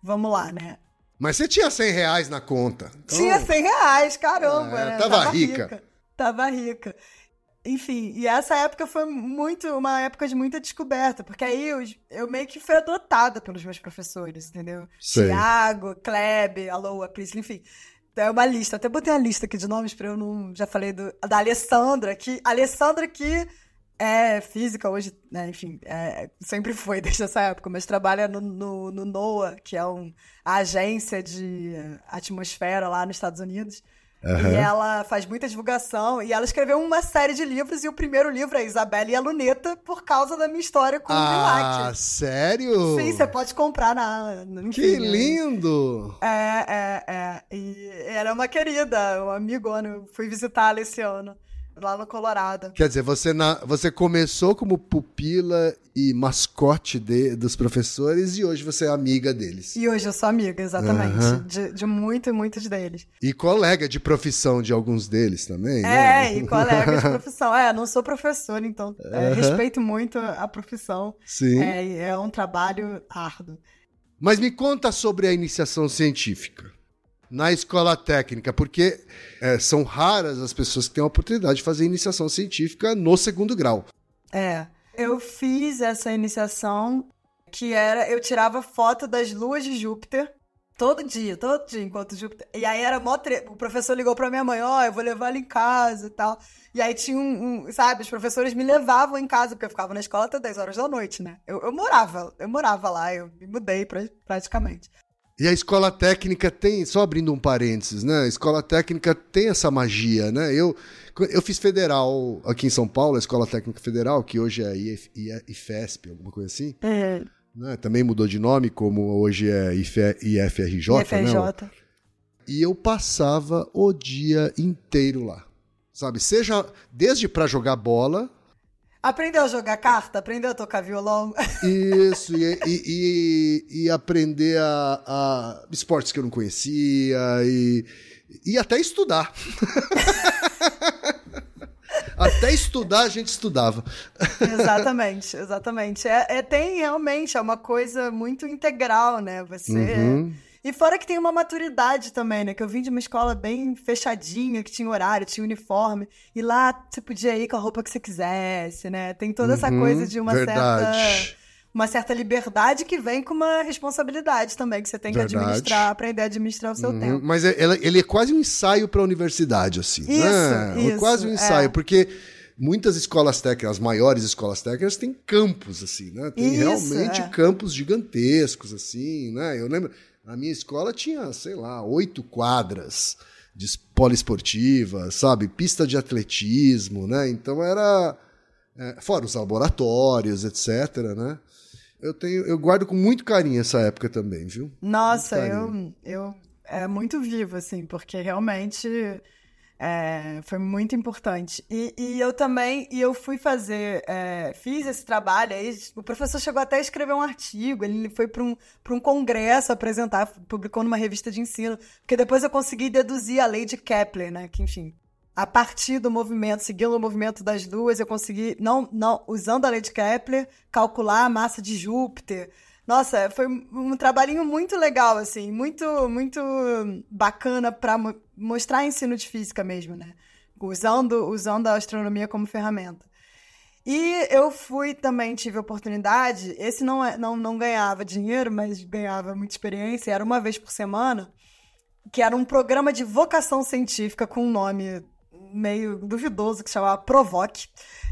A: vamos lá, né?
B: Mas você tinha 100 reais na conta.
A: Então... Tinha 100 reais, caramba.
B: É,
A: né?
B: tava, tava rica.
A: rica. Tava rica. Enfim, e essa época foi muito uma época de muita descoberta, porque aí eu, eu meio que fui adotada pelos meus professores, entendeu?
B: Sei.
A: Tiago, Kleb, Alô, a Priscila, enfim. É uma lista, até botei uma lista aqui de nomes para eu não. Já falei do, da Alessandra, que. Alessandra que é física hoje, né? Enfim, é, sempre foi desde essa época, mas trabalha no, no, no NOAA, que é um, a agência de atmosfera lá nos Estados Unidos. Uhum. E ela faz muita divulgação. E ela escreveu uma série de livros. E o primeiro livro é Isabela e a Luneta, por causa da minha história com
B: ah,
A: o
B: Ah, sério?
A: Sim, você pode comprar na. Enfim,
B: que lindo!
A: É, é, é. E era uma querida, um amigona. Eu fui visitá-la esse ano lá no Colorado.
B: Quer dizer, você, na, você começou como pupila e mascote de, dos professores e hoje você é amiga deles.
A: E hoje eu sou amiga, exatamente. Uhum. De, de muito e muitos deles.
B: E colega de profissão de alguns deles também,
A: é,
B: né?
A: É, e colega de profissão. É, não sou professora, então uhum. é, respeito muito a profissão.
B: Sim.
A: É, é um trabalho árduo.
B: Mas me conta sobre a iniciação científica na escola técnica, porque é, são raras as pessoas que têm a oportunidade de fazer iniciação científica no segundo grau.
A: É, eu fiz essa iniciação que era eu tirava foto das luas de Júpiter todo dia, todo dia enquanto Júpiter. E aí era mó tre... o professor ligou para minha mãe, ó, oh, eu vou levar ela em casa e tal. E aí tinha um, um, sabe, os professores me levavam em casa porque eu ficava na escola até 10 horas da noite, né? Eu, eu morava, eu morava lá, eu me mudei pra, praticamente.
B: E a escola técnica tem, só abrindo um parênteses, né? A escola técnica tem essa magia, né? Eu, eu fiz federal aqui em São Paulo, a Escola Técnica Federal, que hoje é IF, IFESP, alguma coisa assim.
A: É.
B: Né? Também mudou de nome, como hoje é IFRJ, IFRJ. Né? E eu passava o dia inteiro lá. Sabe? Seja desde para jogar bola,
A: Aprendeu a jogar carta? Aprendeu a tocar violão?
B: Isso, e, e, e, e aprender a, a, esportes que eu não conhecia e, e até estudar. até estudar a gente estudava.
A: exatamente, exatamente. É, é, tem realmente, é uma coisa muito integral, né? Você. Uhum e fora que tem uma maturidade também, né? Que eu vim de uma escola bem fechadinha, que tinha horário, tinha uniforme. E lá você podia ir com a roupa que você quisesse, né? Tem toda essa uhum, coisa de uma verdade. certa uma certa liberdade que vem com uma responsabilidade também, que você tem que Verdade. administrar, aprender a administrar o seu uhum. tempo.
B: Mas é, ele é quase um ensaio para a universidade, assim.
A: Isso,
B: né?
A: isso
B: Quase um ensaio, é. porque muitas escolas técnicas, as maiores escolas técnicas, têm campos, assim, né? Tem isso, realmente é. campos gigantescos, assim, né? Eu lembro, a minha escola tinha, sei lá, oito quadras de poliesportiva, sabe? Pista de atletismo, né? Então era. É, fora os laboratórios, etc, né? Eu tenho, eu guardo com muito carinho essa época também, viu?
A: Nossa, eu, eu é muito vivo assim, porque realmente é, foi muito importante. E, e, eu também, e eu fui fazer, é, fiz esse trabalho, aí o professor chegou até a escrever um artigo, ele foi para um, um congresso apresentar, publicou numa revista de ensino, porque depois eu consegui deduzir a lei de Kepler, né, que enfim, a partir do movimento, seguindo o movimento das duas, eu consegui, não, não usando a lei de Kepler, calcular a massa de Júpiter, nossa, foi um trabalhinho muito legal, assim, muito, muito bacana para mostrar ensino de física mesmo, né? Usando, usando a astronomia como ferramenta. E eu fui também, tive oportunidade, esse não, é, não, não ganhava dinheiro, mas ganhava muita experiência, era uma vez por semana, que era um programa de vocação científica com um nome meio duvidoso que chamava Provoque.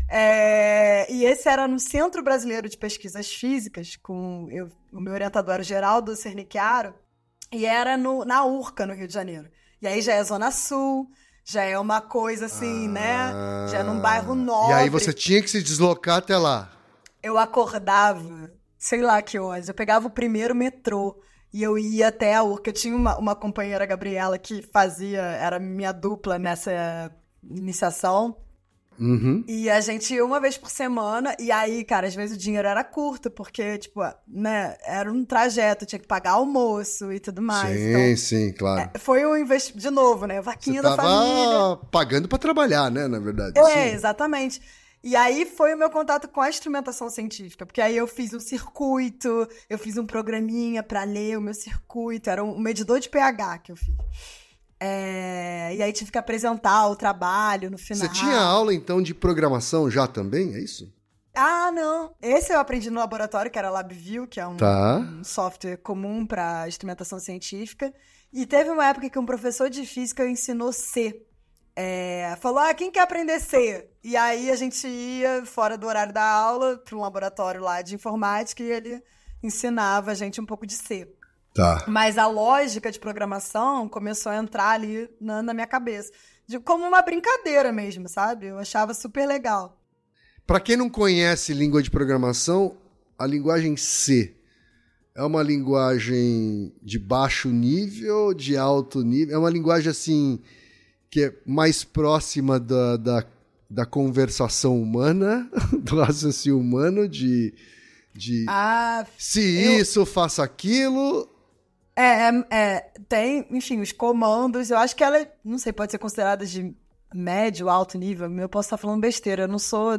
A: É, e esse era no Centro Brasileiro de Pesquisas Físicas, com eu, o meu orientador era o Geraldo Cernichiaro, e era no, na URCA, no Rio de Janeiro. E aí já é Zona Sul, já é uma coisa assim, né? ah, né? Já é num bairro nobre.
B: E aí você tinha que se deslocar até lá.
A: Eu acordava, sei lá que horas, eu pegava o primeiro metrô e eu ia até a URCA. Eu tinha uma, uma companheira, Gabriela, que fazia, era minha dupla nessa iniciação.
B: Uhum.
A: E a gente ia uma vez por semana, e aí, cara, às vezes o dinheiro era curto, porque, tipo, né, era um trajeto, tinha que pagar almoço e tudo mais.
B: Sim,
A: então,
B: sim, claro.
A: é, foi um investimento, de novo, né, vaquinha
B: Você
A: da família.
B: pagando pra trabalhar, né, na verdade.
A: É,
B: Sim.
A: exatamente. E aí foi o meu contato com a instrumentação científica, porque aí eu fiz um circuito, eu fiz um programinha para ler o meu circuito, era um medidor de pH que eu fiz. É, e aí tive que apresentar o trabalho no final.
B: Você tinha aula, então, de programação já também, é isso?
A: Ah, não. Esse eu aprendi no laboratório, que era LabVIEW, que é um,
B: Tá.
A: um software comum para instrumentação científica. E teve uma época que um professor de física ensinou C. É, falou, ah, quem quer aprender C? E aí a gente ia, fora do horário da aula, para um laboratório lá de informática e ele ensinava a gente um pouco de C.
B: Tá.
A: Mas a lógica de programação começou a entrar ali na, na minha cabeça. De, como uma brincadeira mesmo, sabe? Eu achava super legal.
B: Para quem não conhece língua de programação, a linguagem C é uma linguagem de baixo nível, de alto nível, é uma linguagem assim que é mais próxima da, da, da conversação humana, do raciocínio humano, de, de
A: Ah,
B: se
A: eu-
B: isso, faça aquilo.
A: É, é, é, tem, enfim, os comandos. Eu acho que ela, não sei, pode ser considerada de médio, alto nível. Eu posso estar falando besteira. Eu não sou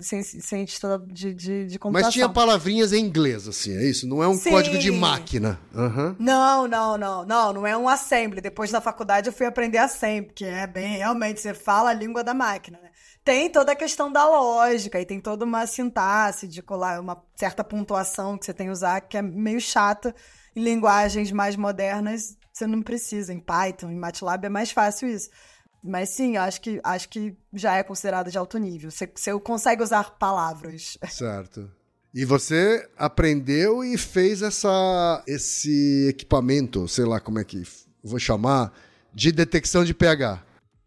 A: cien- cientista de, de, de computação.
B: Mas tinha palavrinhas em inglês, assim, é isso? Não é um
A: Sim.
B: código de máquina. Aham.
A: Não, não, não, não, não é um assembly. Depois da faculdade eu fui aprender assembly, que é bem, realmente, você fala a língua da máquina, né? Tem toda a questão da lógica e tem toda uma sintaxe de colar uma certa pontuação que você tem que usar, que é meio chata. Em linguagens mais modernas, você não precisa. Em Python, em MATLAB é mais fácil isso. Mas sim, acho que, acho que já é considerado de alto nível. Você, você consegue usar palavras.
B: Certo. E você aprendeu e fez essa, esse equipamento, sei lá como é que vou chamar, de detecção de pH.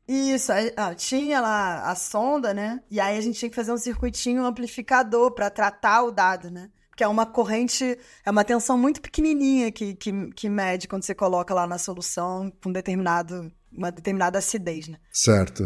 A: Isso, ah, tinha lá a sonda, né? E aí a gente tinha que fazer um circuitinho amplificador para tratar o dado, né? Porque é uma corrente, é uma tensão muito pequenininha que, que, que mede quando você coloca lá na solução com determinado, uma determinada acidez, né?
B: Certo.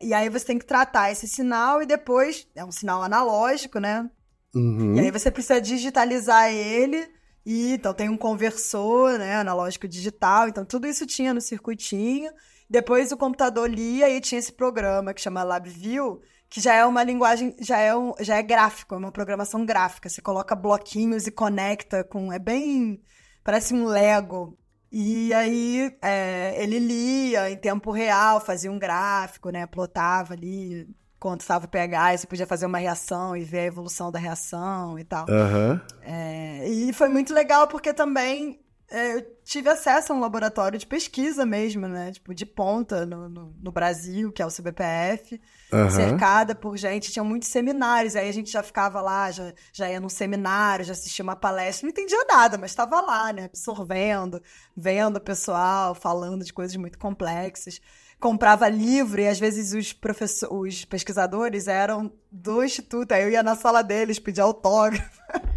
A: E aí você tem que tratar esse sinal e depois, é um sinal analógico, né?
B: Uhum.
A: E aí você precisa digitalizar ele. E então tem um conversor, né, analógico digital. Então tudo isso tinha no circuitinho. Depois o computador lia e tinha esse programa que chama LabVIEW, que já é uma linguagem, já é um, já é gráfico, é uma programação gráfica. Você coloca bloquinhos e conecta com, é bem, parece um Lego. E aí é, ele lia em tempo real, fazia um gráfico, né, plotava ali quanto estava o pH, você podia fazer uma reação e ver a evolução da reação e tal.
B: Aham.
A: É, e foi muito legal porque também eu tive acesso a um laboratório de pesquisa mesmo, né? Tipo, de ponta no, no, no Brasil, que é o CBPF,
B: Aham.
A: cercada por gente. Tinha muitos seminários, aí a gente já ficava lá, já, já ia num seminário, já assistia uma palestra. Não entendia nada, mas estava lá, né? Absorvendo, vendo o pessoal, falando de coisas muito complexas. Comprava livro e às vezes os, professor, os pesquisadores eram do instituto, aí eu ia na sala deles pedir autógrafo.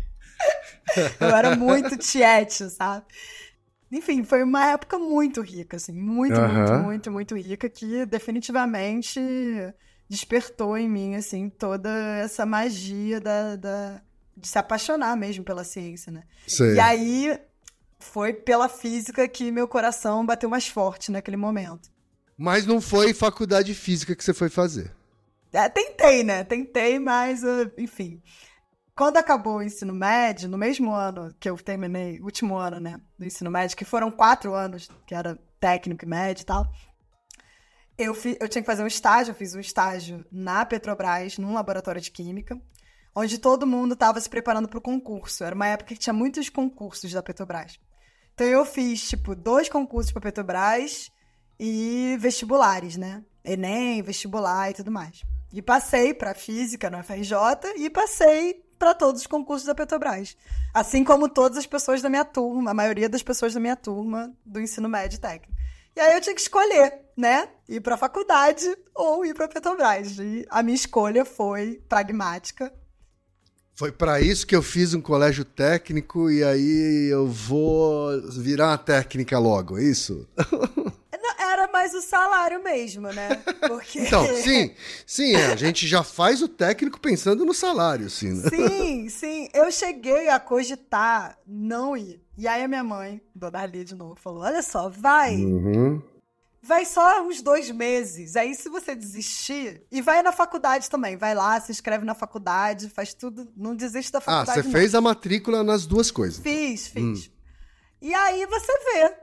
A: Eu era muito tiete, sabe? Enfim, foi uma época muito rica, assim, muito,
B: Aham.
A: muito, muito, muito rica, que definitivamente despertou em mim, assim, toda essa magia da, da- de se apaixonar mesmo pela ciência, né?
B: Sei.
A: E aí foi pela física que meu coração bateu mais forte naquele momento.
B: Mas não foi faculdade de física que você foi fazer.
A: É, tentei, né? Tentei, mas, uh, enfim. Quando acabou o ensino médio, no mesmo ano que eu terminei, último ano, né, do ensino médio, que foram quatro anos, que era técnico e médio e tal, eu, fi, eu tinha que fazer um estágio, eu fiz um estágio na Petrobras, num laboratório de química, onde todo mundo estava se preparando para o concurso. Era uma época que tinha muitos concursos da Petrobras. Então eu fiz, tipo, dois concursos para Petrobras e vestibulares, né? Enem, vestibular e tudo mais. E passei para física no FRJ e passei para todos os concursos da Petrobras. Assim como todas as pessoas da minha turma, a maioria das pessoas da minha turma do ensino médio técnico. E aí eu tinha que escolher, né? Ir para a faculdade ou ir para a Petrobras. E a minha escolha foi pragmática.
B: Foi pra isso que eu fiz um colégio técnico e aí eu vou virar uma técnica logo, é isso?
A: Era mais o salário mesmo, né? Porque...
B: então, sim, sim, é, a gente já faz o técnico pensando no salário, sim. Né?
A: Sim, sim. Eu cheguei a cogitar não ir. E aí a minha mãe, Dona Ali de novo, falou: olha só, vai.
B: Uhum.
A: Vai só uns dois meses. Aí, se você desistir, e vai na faculdade também. Vai lá, se inscreve na faculdade, faz tudo. Não desiste da
B: Ah,
A: faculdade.
B: você
A: não.
B: fez a matrícula nas duas coisas.
A: Fiz, fiz. E aí você vê,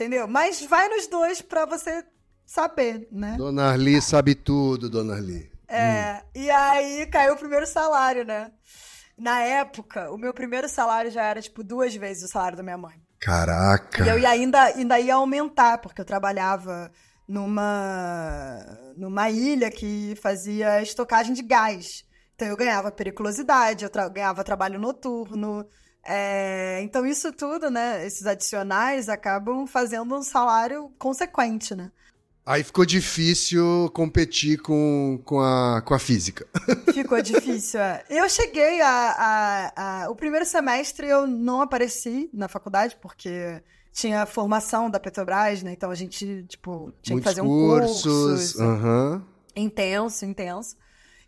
A: entendeu? Mas vai nos dois pra você saber, né?
B: Dona Arli sabe tudo, Dona Arli.
A: É, e aí caiu o primeiro salário, né? Na época, o meu primeiro salário já era, tipo, duas vezes o salário da minha mãe.
B: Caraca.
A: E eu ia ainda, ainda ia aumentar, porque eu trabalhava numa, numa ilha que fazia estocagem de gás. Então eu ganhava periculosidade, eu tra- ganhava trabalho noturno. É, então isso tudo, né? Esses adicionais acabam fazendo um salário consequente, né?
B: Aí ficou difícil competir com, com, a, com a física.
A: Ficou difícil. é. Eu cheguei a, a- a- O primeiro semestre eu não apareci na faculdade, porque tinha formação da Petrobras, né? Então a gente, tipo, tinha
B: Muitos
A: que fazer um curso.
B: cursos. Aham.
A: Intenso, intenso.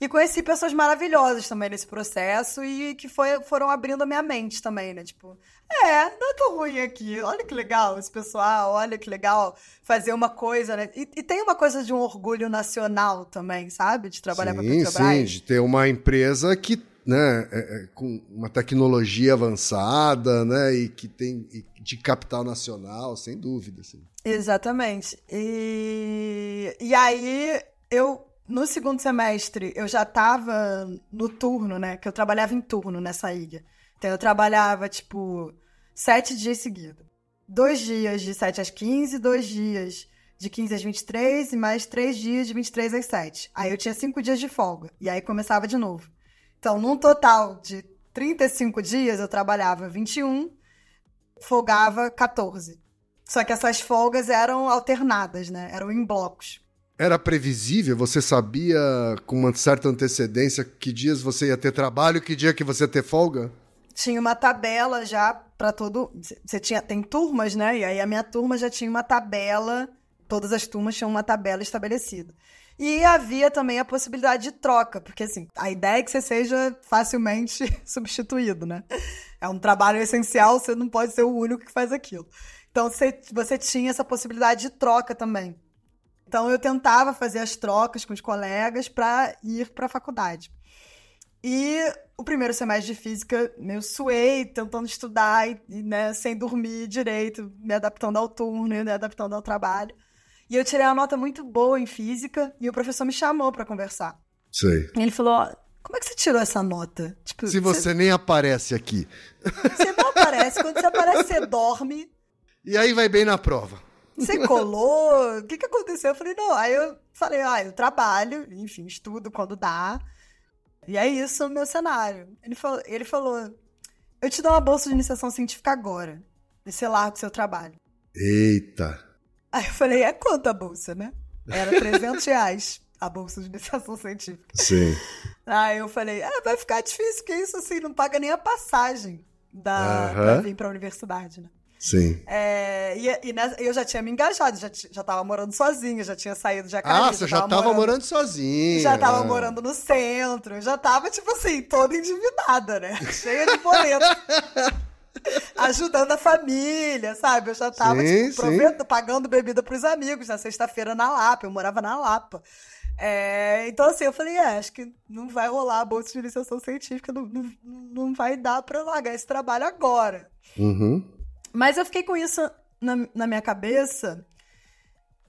A: E conheci pessoas maravilhosas também nesse processo e que foi, foram abrindo a minha mente também, né? Tipo, é, não é tão ruim aqui. Olha que legal esse pessoal, olha que legal fazer uma coisa, né? E, e tem uma coisa de um orgulho nacional também, sabe? De trabalhar para
B: Sim,
A: Petrobras.
B: sim, de ter uma empresa que, né, é- é com uma tecnologia avançada, né, e que tem e de capital nacional, sem dúvida. Assim.
A: Exatamente. E, e aí, eu, no segundo semestre, eu já tava no turno, né? Que eu trabalhava em turno nessa ilha. Então, eu trabalhava, tipo, sete dias seguidos. Dois dias de 7 às 15, dois dias de 15 às 23 e mais três dias de 23 às 7. Aí eu tinha cinco dias de folga. E aí começava de novo. Então, num total de 35 dias, eu trabalhava 21, folgava 14. Só que essas folgas eram alternadas, né? Eram em blocos.
B: Era previsível? Você sabia com uma certa antecedência que dias você ia ter trabalho, que dia que você ia ter folga?
A: Tinha uma tabela já para todo. Você tinha tem turmas, né? E aí a minha turma já tinha uma tabela. Todas as turmas tinham uma tabela estabelecida. E havia também a possibilidade de troca, porque assim, a ideia é que você seja facilmente substituído, né? É um trabalho essencial, você não pode ser o único que faz aquilo. Então você, você tinha essa possibilidade de troca também. Então eu tentava fazer as trocas com os colegas para ir para a faculdade. E o primeiro semestre de física, eu suei tentando estudar e, né, sem dormir direito, me adaptando ao turno e me adaptando ao trabalho. E eu tirei uma nota muito boa em física e o professor me chamou para conversar.
B: Sei.
A: E ele falou: "Ó, como é que você tirou essa nota? Tipo,
B: Se você nem aparece aqui.
A: você não aparece, quando você aparece, você dorme.
B: E aí vai bem na prova.
A: Você colou? O que, que aconteceu? Eu falei, não. Aí eu falei, ah, eu trabalho, enfim, estudo quando dá. E é isso o meu cenário. Ele falou, ele falou eu te dou uma bolsa de iniciação científica agora. E você larga o seu trabalho.
B: Eita.
A: Aí eu falei, é quanto a bolsa, né? Era 300 reais a bolsa de iniciação científica.
B: Sim.
A: Aí eu falei, ah, vai ficar difícil, porque isso assim, não paga nem a passagem da,
B: Aham.
A: pra vir pra universidade, né?
B: Sim.
A: É, e e nessa- eu já tinha me engajado, já, já tava morando sozinha, já tinha saído de Jacareí.
B: Ah, você já tava morando sozinha.
A: Já tava
B: Ah.
A: morando no centro, já tava, tipo assim, toda endividada, né? Cheia de boleto. Ajudando a família, sabe? Eu já tava,
B: Sim,
A: tipo, provendo, pagando bebida pros amigos na sexta-feira na Lapa. Eu morava na Lapa. É, então, assim, eu falei, é, acho que não vai rolar a bolsa de iniciação científica, não, não, não vai dar pra eu largar esse trabalho agora.
B: Uhum.
A: Mas eu fiquei com isso na, na minha cabeça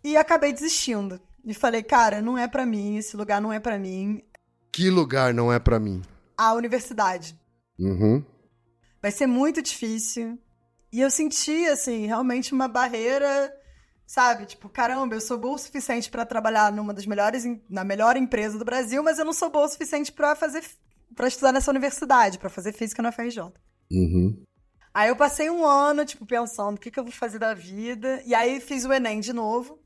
A: e acabei desistindo. E falei, cara, não é pra mim, esse lugar não é pra mim.
B: Que lugar não é pra mim?
A: A universidade.
B: Uhum.
A: Vai ser muito difícil. E eu senti, assim, realmente uma barreira, sabe? Tipo, caramba, eu sou boa o suficiente pra trabalhar numa das melhores, na melhor empresa do Brasil, mas eu não sou boa o suficiente pra fazer, para estudar nessa universidade, pra fazer física na FRJ.
B: Uhum.
A: Aí eu passei um ano, tipo, pensando o que, que eu vou fazer da vida. E aí fiz o Enem de novo.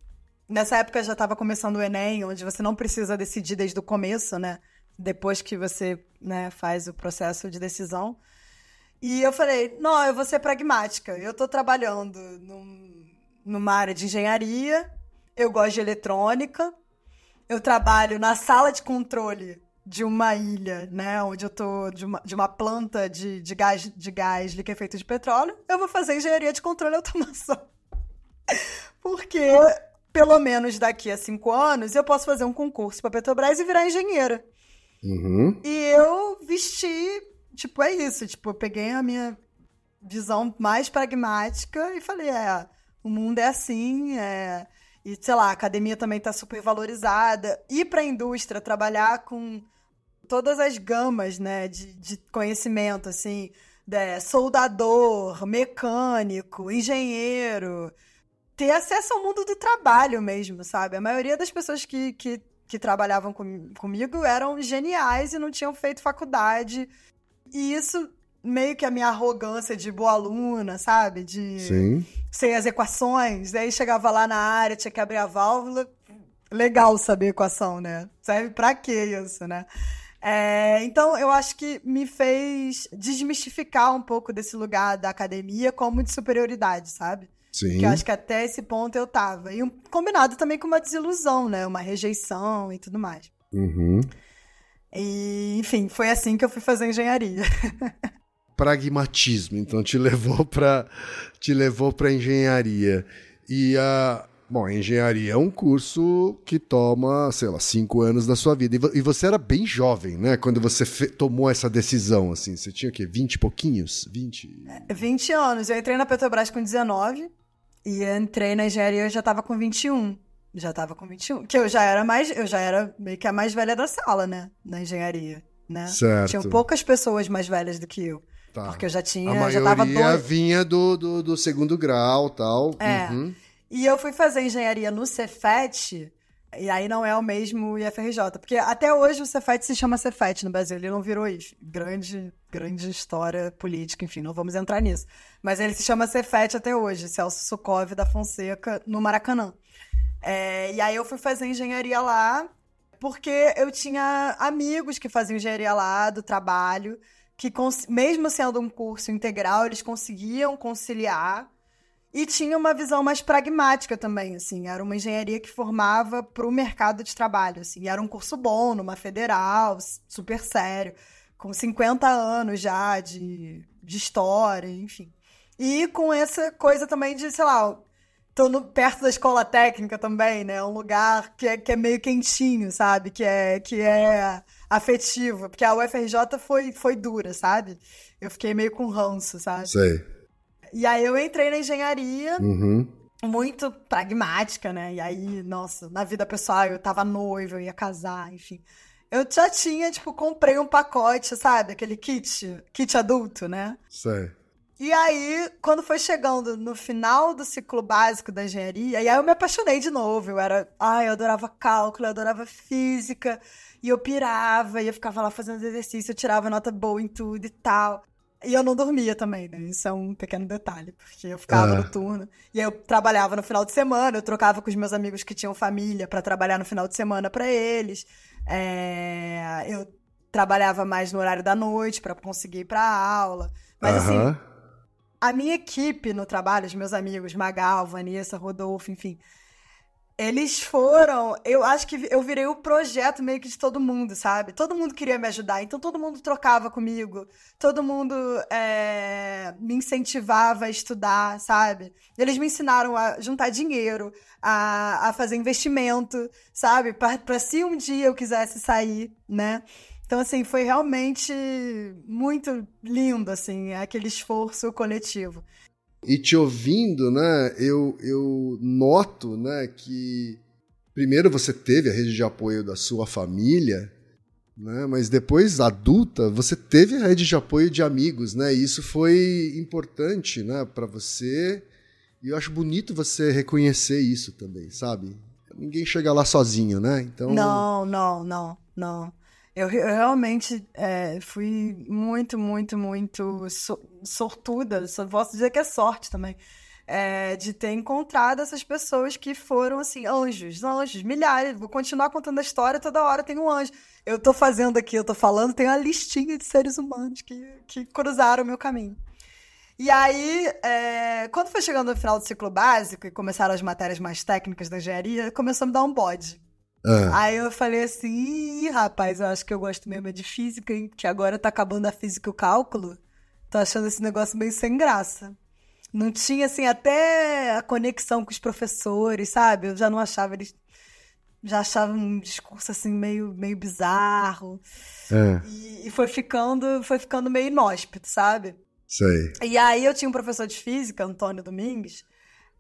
A: Nessa época já estava começando o Enem, onde você não precisa decidir desde o começo, né? Depois que você né, faz o processo de decisão. E eu falei, não, eu vou ser pragmática. Eu tô trabalhando num- numa área de engenharia. eu gosto de eletrônica, eu trabalho na sala de controle de uma ilha, né, onde eu tô de uma, de uma planta de, de gás de gás liquefeito de petróleo, eu vou fazer engenharia de controle e automação. Porque pelo menos daqui a cinco anos eu posso fazer um concurso para Petrobras e virar engenheira.
B: Uhum.
A: E eu vesti, tipo, é isso, tipo, eu peguei a minha visão mais pragmática e falei, é, o mundo é assim, é, e sei lá, a academia também está super valorizada. Ir para a indústria, trabalhar com todas as gamas, né, de, de conhecimento, assim, de soldador, mecânico, engenheiro, ter acesso ao mundo do trabalho mesmo, sabe? A maioria das pessoas que, que, que trabalhavam com, comigo eram geniais e não tinham feito faculdade. E isso meio que a minha arrogância de boa aluna, sabe? De
B: Sim.
A: sei as equações. Daí chegava lá na área, tinha que abrir a válvula. Legal saber equação, né? Serve pra quê isso, né? É, então, eu acho que me fez desmistificar um pouco desse lugar da academia como de superioridade, sabe?
B: Sim.
A: Que eu acho que até esse ponto eu tava. E um, combinado também com uma desilusão, né? Uma rejeição e tudo mais.
B: Uhum.
A: E, enfim, foi assim que eu fui fazer engenharia.
B: Pragmatismo, então te levou para te levou para engenharia. E a Bom, engenharia é um curso que toma, sei lá, cinco anos da sua vida. E, você era bem jovem, né? Quando você tomou essa decisão, assim. Você tinha o quê? 20 e pouquinhos? 20?
A: É, 20 anos. Eu entrei na Petrobras com 19 e entrei na engenharia eu já tava com 21. Já tava com 21. Que eu já era mais. Eu já era meio que a mais velha da sala, né? Na engenharia. Né?
B: Certo.
A: Tinham poucas pessoas mais velhas do que eu. Tá. Porque eu já tinha.
B: A maioria
A: já tava dois...
B: vinha do, do, do segundo grau tal.
A: É. Uhum. E eu fui fazer engenharia no Cefet, e aí não é o mesmo IFRJ, porque até hoje o Cefet se chama Cefet no Brasil, ele não virou isso. Grande, grande história política, enfim, não vamos entrar nisso. Mas ele se chama Cefet até hoje, Celso Sukov da Fonseca, no Maracanã. É, e aí eu fui fazer engenharia lá, porque eu tinha amigos que faziam engenharia lá, do trabalho, que mesmo sendo um curso integral, eles conseguiam conciliar e tinha uma visão mais pragmática também, assim. Era uma engenharia que formava para o mercado de trabalho, assim. Era um curso bom, numa federal, super sério, com 50 anos já de, de história, enfim. E com essa coisa também de, sei lá, tô no, perto da escola técnica também, né? Um lugar que é, que é meio quentinho, sabe? Que é, que é afetivo. Porque a UFRJ foi, foi dura, sabe? Eu fiquei meio com ranço, sabe?
B: Sei.
A: E aí eu entrei na engenharia.
B: Uhum.
A: Muito pragmática, né? E aí, nossa, na vida pessoal, eu tava noiva, eu ia casar, enfim. Eu já tinha, tipo, comprei um pacote, sabe? Aquele kit, kit adulto, né?
B: Sei.
A: E aí, quando foi chegando no final do ciclo básico da engenharia, e aí eu me apaixonei de novo. Eu era, ai, eu adorava cálculo, eu adorava física, e eu pirava, e eu ficava lá fazendo exercício, eu tirava nota boa em tudo e tal. E eu não dormia também, né? Isso é um pequeno detalhe, porque eu ficava no turno. E aí eu trabalhava no final de semana, eu trocava com os meus amigos que tinham família para trabalhar no final de semana para eles. É... Eu trabalhava mais no horário da noite para conseguir ir pra aula. Mas assim, a minha equipe no trabalho, os meus amigos, Magal, Vanessa, Rodolfo, enfim, eles foram. Eu acho que eu virei o projeto meio que de todo mundo, sabe? Todo mundo queria me ajudar, então todo mundo trocava comigo, todo mundo é, me incentivava a estudar, sabe? Eles me ensinaram a juntar dinheiro, a, a fazer investimento, sabe? Para se um dia eu quisesse sair, né? Então, assim, foi realmente muito lindo, assim, aquele esforço coletivo.
B: E te ouvindo, né, eu, eu noto, né, que primeiro você teve a rede de apoio da sua família, né, mas depois adulta você teve a rede de apoio de amigos, né? E isso foi importante, né, para você. E eu acho bonito você reconhecer isso também, sabe? Ninguém chega lá sozinho, né? Então
A: Não, não, não, não. Eu, realmente é, fui muito, muito, muito so, sortuda. Só posso dizer que é sorte também. É, de ter encontrado essas pessoas que foram, assim, anjos, anjos, milhares. Vou continuar contando a história, toda hora tem um anjo. Eu tô fazendo aqui, eu tô falando, tem uma listinha de seres humanos que, que cruzaram o meu caminho. E aí, é, quando foi chegando no final do ciclo básico e começaram as matérias mais técnicas da engenharia, começou a me dar um bode. Ah. Aí eu falei assim, Ih, rapaz, eu acho que eu gosto mesmo de física, hein? que agora tá acabando a física e o cálculo. Tô achando esse negócio meio sem graça. Não tinha, assim, até a conexão com os professores, sabe? Eu já não achava eles. Já achava um discurso, assim, meio, meio bizarro. É. E, e foi ficando foi ficando meio inóspito, sabe?
B: Sei.
A: E aí eu tinha um professor de física, Antônio Domingues,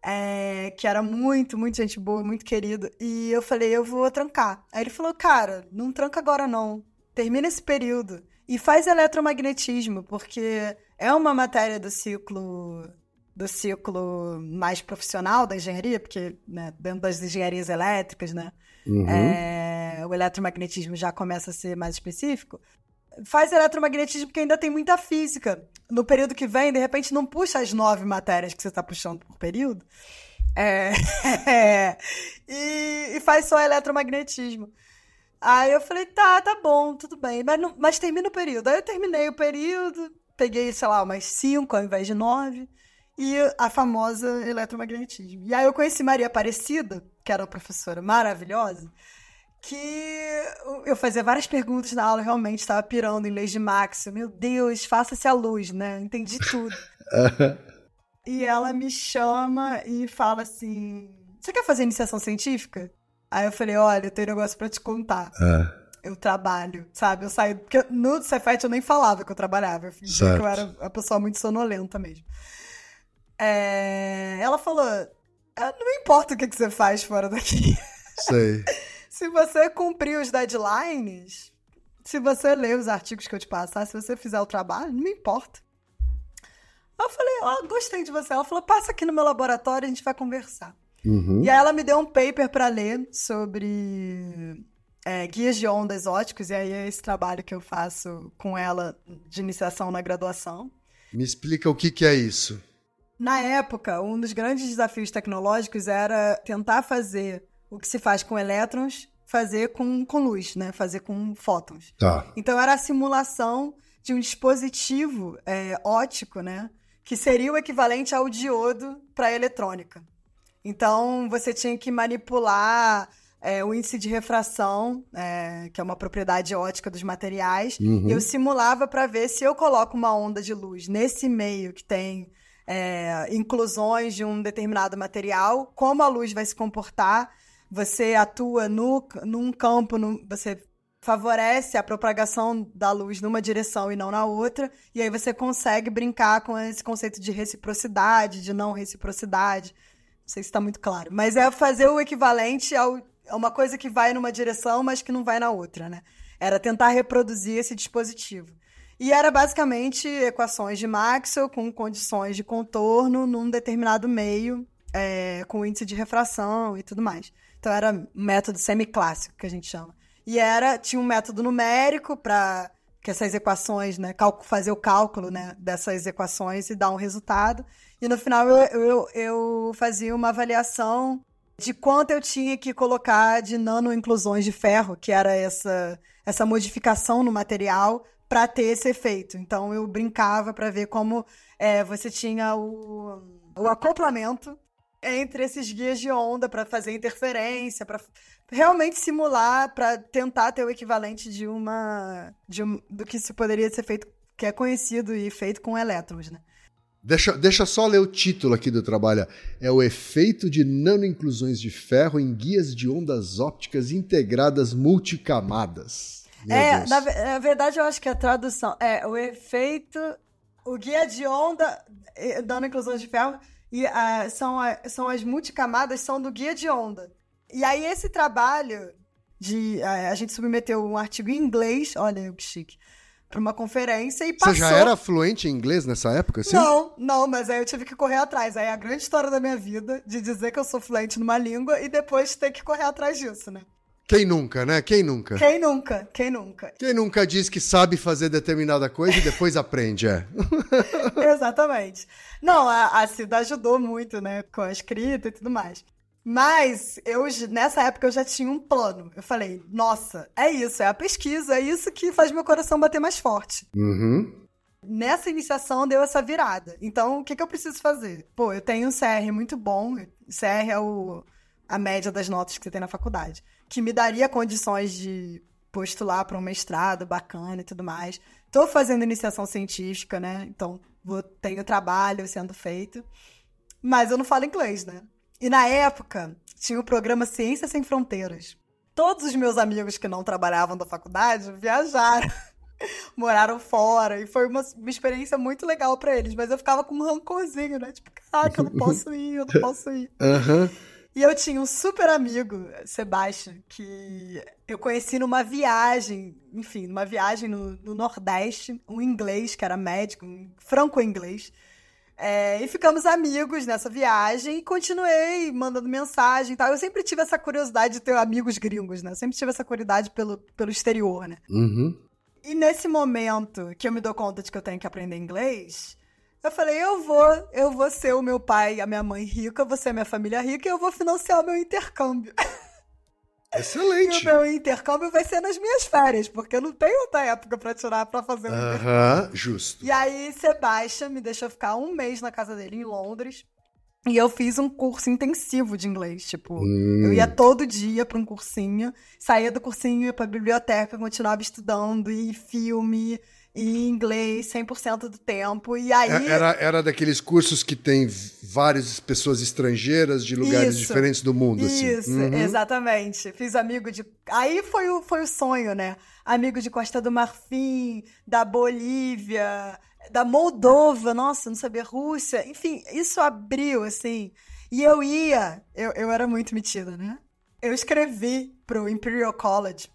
A: é, que era muito, muito gente boa, muito querido. E eu falei, eu vou trancar. Aí ele falou, cara, não tranca agora não. Termina esse período. E faz eletromagnetismo, porque é uma matéria do ciclo do ciclo mais profissional da engenharia, porque né, dentro das engenharias elétricas, né, uhum. é, o eletromagnetismo já começa a ser mais específico faz eletromagnetismo porque ainda tem muita física. No período que vem, de repente, não puxa as nove matérias que você está puxando por período. É, é, e, e, faz só eletromagnetismo. Aí eu falei, tá, tá bom, tudo bem. Mas, não, mas termina o período. Aí eu terminei o período, peguei, sei lá, umas cinco ao invés de nove. E a famosa eletromagnetismo. E aí eu conheci Maria Aparecida, que era uma professora maravilhosa, que eu fazia várias perguntas na aula, realmente estava pirando em leis de Max. Meu Deus, faça-se a luz, né? Entendi tudo. e ela me chama e fala assim: Você quer fazer iniciação científica? Aí eu falei: Olha, eu tenho um negócio para te contar. Uh. Eu trabalho, sabe? Eu saí. Porque no Cefet eu nem falava que eu trabalhava. Eu fingia que eu era uma pessoa muito sonolenta mesmo. É... Ela falou: ah, Não importa o que, que você faz fora daqui.
B: Sei.
A: se você cumprir os deadlines, se você ler os artigos que eu te passar, se você fizer o trabalho, não me importa. Eu falei, ó, oh, gostei de você. Ela falou, passa aqui no meu laboratório, a gente vai conversar. Uhum. E aí ela me deu um paper para ler sobre é, guias de ondas óticos, e aí é esse trabalho que eu faço com ela de iniciação na graduação.
B: Me explica o que, que é isso.
A: Na época, um dos grandes desafios tecnológicos era tentar fazer o que se faz com elétrons, fazer com, com luz, né? Fazer com fótons.
B: Tá.
A: Então era a simulação de um dispositivo é, óptico, né? Que seria o equivalente ao diodo para a eletrônica. Então você tinha que manipular é, o índice de refração, é, que é uma propriedade ótica dos materiais. Uhum. Eu simulava para ver se eu coloco uma onda de luz nesse meio que tem é, inclusões de um determinado material, como a luz vai se comportar você atua no, num campo, no, você favorece a propagação da luz numa direção e não na outra, e aí você consegue brincar com esse conceito de reciprocidade, de não reciprocidade. Não sei se está muito claro, mas é fazer o equivalente ao, a uma coisa que vai numa direção, mas que não vai na outra, né? Era tentar reproduzir esse dispositivo. E era basicamente equações de Maxwell com condições de contorno num determinado meio, é, com índice de refração e tudo mais. Então era um método semiclássico que a gente chama. E era tinha um método numérico para que essas equações, né, fazer o cálculo, né, dessas equações e dar um resultado. E no final eu, eu, eu fazia uma avaliação de quanto eu tinha que colocar de nano-inclusões de ferro, que era essa, essa modificação no material para ter esse efeito. Então eu brincava para ver como é, você tinha o, o acoplamento entre esses guias de onda para fazer interferência, para realmente simular, para tentar ter o equivalente de uma de um, do que se poderia ser feito, que é conhecido e feito com elétrons, né?
B: Deixa, deixa só ler o título aqui do trabalho. É o efeito de nanoinclusões de ferro em guias de ondas ópticas integradas multicamadas.
A: Meu é, na, na, verdade, eu acho que a tradução é o efeito, o guia de onda, eh, nanoinclusões de ferro e uh, são, a, são as multicamadas, são do guia de onda. E aí esse trabalho de... Uh, a gente submeteu um artigo em inglês, olha que chique, para uma conferência e passou...
B: Você já era fluente em inglês nessa época, sim?
A: Não, não, mas aí eu tive que correr atrás. Aí é a grande história da minha vida, de dizer que eu sou fluente numa língua e depois ter que correr atrás disso, né?
B: Quem nunca, né? Quem nunca?
A: Quem nunca? Quem nunca?
B: Quem nunca diz que sabe fazer determinada coisa e depois aprende, é.
A: Exatamente. Não, a, a Cida ajudou muito, né? Com a escrita e tudo mais. Mas eu nessa época eu já tinha um plano. Eu falei, nossa, é isso, é a pesquisa, é isso que faz meu coração bater mais forte.
B: Uhum.
A: Nessa iniciação deu essa virada. Então, o que, que eu preciso fazer? Pô, eu tenho um CR muito bom. CR é o, a média das notas que você tem na faculdade. Que me daria condições de postular para um mestrado bacana e tudo mais. Estou fazendo iniciação científica, né? Então, vou, tenho trabalho sendo feito. Mas eu não falo inglês, né? E na época, tinha o programa Ciências Sem Fronteiras. Todos os meus amigos que não trabalhavam da faculdade viajaram, moraram fora, e foi uma, uma experiência muito legal para eles. Mas eu ficava com um rancorzinho, né? Tipo, caraca, eu não posso ir, eu não posso ir.
B: Aham.
A: E eu tinha um super amigo, Sebastião, que eu conheci numa viagem, enfim, numa viagem no, no Nordeste, um inglês que era médico, um franco-inglês. É, e ficamos amigos nessa viagem e continuei mandando mensagem e tal. Eu sempre tive essa curiosidade de ter amigos gringos, né? Eu sempre tive essa curiosidade pelo, pelo exterior, né?
B: Uhum.
A: E nesse momento que eu me dou conta de que eu tenho que aprender inglês, eu falei, eu vou, eu vou ser o meu pai e a minha mãe rica, você é minha família rica e eu vou financiar o meu intercâmbio.
B: Excelente.
A: E o meu intercâmbio vai ser nas minhas férias, porque eu não tenho outra época para tirar para fazer um
B: Aham, justo.
A: E aí, Sebastian me deixou ficar um mês na casa dele em Londres. E eu fiz um curso intensivo de inglês, tipo,
B: Hum.
A: eu ia todo dia para um cursinho, saía do cursinho, ia pra biblioteca, continuava estudando, e filme, e inglês 100% do tempo. E aí
B: É- Era, era daqueles cursos que tem várias pessoas estrangeiras de lugares
A: Isso.
B: diferentes do mundo, assim.
A: Isso,
B: Uhum.
A: exatamente. Fiz amigo de. Aí foi o, foi o sonho, né? Amigo de Costa do Marfim, da Bolívia, da Moldova, nossa, não sabia, Rússia. Enfim, isso abriu, assim. E eu ia, eu, eu era muito metida, né? Eu escrevi pro Imperial College,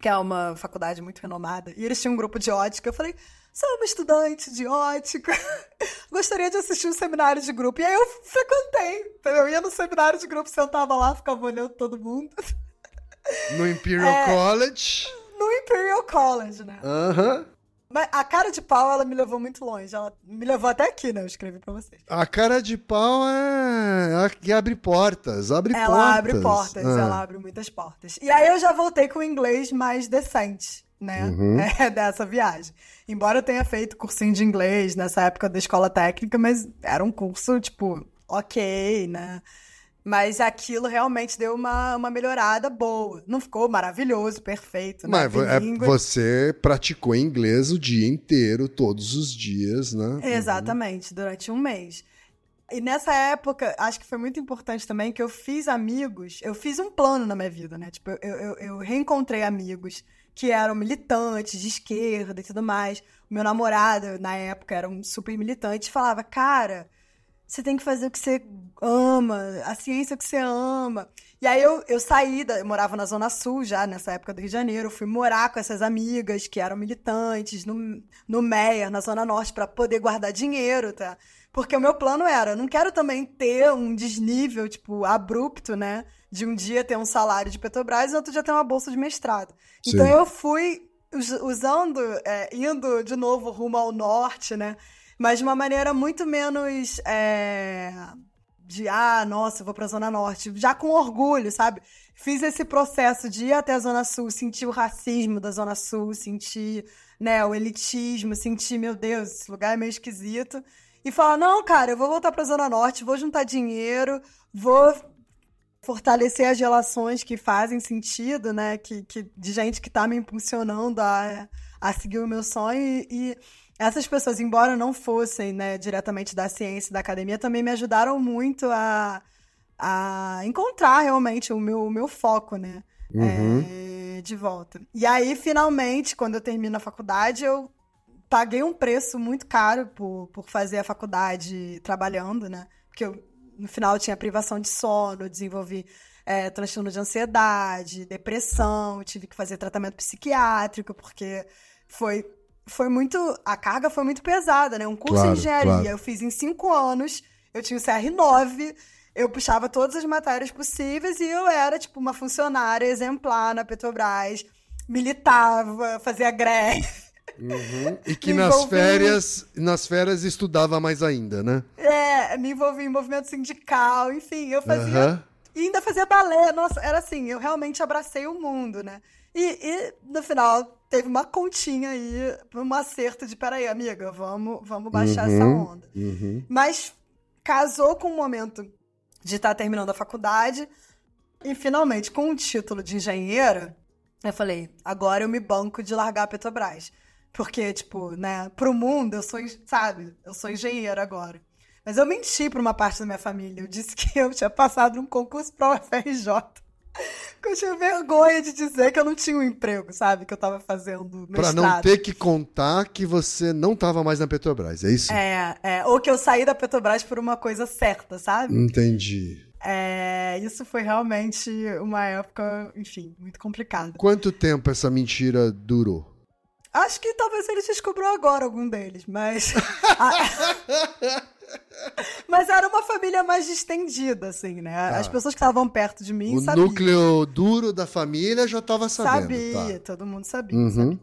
A: que é uma faculdade muito renomada, e eles tinham um grupo de ótica. Eu falei, sou uma estudante de ótica, gostaria de assistir um seminário de grupo. E aí eu frequentei, entendeu? eu ia no seminário de grupo, sentava lá, ficava olhando todo mundo.
B: No Imperial
A: É.
B: College.
A: No Imperial College, né?
B: Aham.
A: Mas a cara de pau, ela me levou muito longe. Ela me levou até aqui, né? Eu escrevi pra vocês.
B: A cara de pau é que abre portas. Abre
A: ela
B: portas.
A: abre portas,
B: Ah.
A: ela abre muitas portas. E aí eu já voltei com o inglês mais decente, né?
B: Uhum.
A: É, dessa viagem. Embora eu tenha feito cursinho de inglês nessa época da escola técnica, mas era um curso, tipo, ok, né? Mas aquilo realmente deu uma, uma melhorada boa. Não ficou maravilhoso, perfeito, né?
B: Mas é- você praticou inglês o dia inteiro, todos os dias, né?
A: Exatamente, durante um mês. E nessa época, acho que foi muito importante também que eu fiz amigos, eu fiz um plano na minha vida, né? Tipo, eu, eu, eu reencontrei amigos que eram militantes de esquerda e tudo mais. O meu namorado, na época, era um super militante e falava, cara, você tem que fazer o que você ama, a ciência que você ama. E aí eu, eu saí, da, eu morava na Zona Sul já, nessa época do Rio de Janeiro, fui morar com essas amigas que eram militantes no, no Meyer, na Zona Norte, para poder guardar dinheiro, tá? Porque o meu plano era, não quero também ter um desnível, tipo, abrupto, né? De um dia ter um salário de Petrobras e outro dia ter uma bolsa de mestrado. Então
B: Sim.
A: eu fui us- usando, é, indo de novo rumo ao norte, né? Mas de uma maneira muito menos é, de, ah, nossa, eu vou pra Zona Norte. Já com orgulho, sabe? Fiz esse processo de ir até a Zona Sul, sentir o racismo da Zona Sul, sentir né, o elitismo, sentir, meu Deus, esse lugar é meio esquisito. E falar, não, cara, eu vou voltar pra Zona Norte, vou juntar dinheiro, vou fortalecer as relações que fazem sentido, né? Que, que, de gente que tá me impulsionando a, a seguir o meu sonho. E, e essas pessoas, embora não fossem né, diretamente da ciência e da academia, também me ajudaram muito a, a encontrar realmente o meu, o meu foco, né?
B: Uhum.
A: É, de volta. E aí, finalmente, quando eu termino a faculdade, eu paguei um preço muito caro por, por fazer a faculdade trabalhando, né? Porque eu, no final eu tinha privação de sono, eu desenvolvi é, transtorno de ansiedade, depressão, tive que fazer tratamento psiquiátrico, porque foi, foi muito. A carga foi muito pesada, né? Um curso
B: Claro,
A: em engenharia,
B: claro.
A: eu fiz em cinco anos, eu tinha o CR9, eu puxava todas as matérias possíveis e eu era, tipo, uma funcionária exemplar na Petrobras, militava, fazia greve.
B: Uhum. E que nas
A: envolvi
B: férias, nas férias estudava mais ainda, né?
A: É, me envolvi em movimento sindical, enfim, eu fazia.
B: Aham.
A: E ainda fazia balé, nossa, era assim, eu realmente abracei o mundo, né? E, e, no final teve uma continha aí, um acerto de, peraí, amiga, vamos, vamos baixar uhum, essa onda. Uhum. Mas casou com o momento de estar tá terminando a faculdade e finalmente, com o título de engenheira, eu falei, agora eu me banco de largar a Petrobras. Porque, tipo, né, pro mundo eu sou, sabe, eu sou engenheira agora. Mas eu menti pra uma parte da minha família. Eu disse que eu tinha passado num concurso pra UFRJ. Eu tinha vergonha de dizer que eu não tinha um emprego, sabe? Que eu tava fazendo
B: Pra não ter que contar que você não tava mais na Petrobras, é isso?
A: É, é. Ou que eu saí da Petrobras por uma coisa certa, sabe?
B: Entendi.
A: É, isso foi realmente uma época, enfim, muito complicada.
B: Quanto tempo essa mentira durou?
A: Acho que talvez ele descobriu agora algum deles, mas. Mas era uma família mais distendida, assim, né? Tá. As pessoas que estavam perto de mim
B: o
A: sabiam.
B: O núcleo duro da família já estava sabendo.
A: Sabia, tá. todo mundo sabia, uhum. sabia.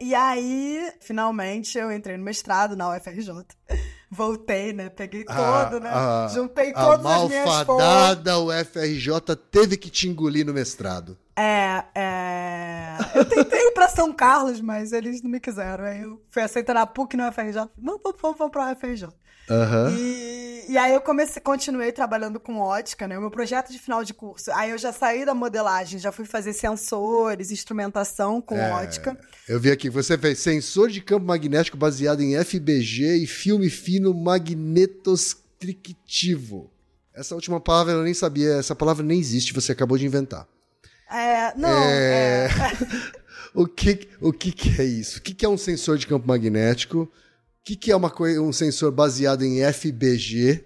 A: E aí, finalmente, eu entrei no mestrado na UFRJ. Voltei, né? Peguei todo, né? Juntei todas as minhas
B: A malfadada UFRJ teve que te engolir no mestrado.
A: É, é... Eu tentei ir pra São Carlos, mas eles não me quiseram. Aí eu fui aceitar na PUC no UFRJ. Não, vamos, vamos, vamos pra UFRJ.
B: Uhum.
A: E, e aí eu comecei, continuei trabalhando com ótica, né? O meu projeto de final de curso. Aí eu já saí da modelagem, já fui fazer sensores, instrumentação com é, ótica.
B: Eu vi aqui, você fez sensor de campo magnético baseado em FBG e filme fino magnetostrictivo. Essa última palavra eu nem sabia, essa palavra nem existe, você acabou de inventar.
A: É, não. É... é...
B: o, que, o que, que é isso? O que, que é um sensor de campo magnético? Que, que é uma coisa, um sensor baseado em FBG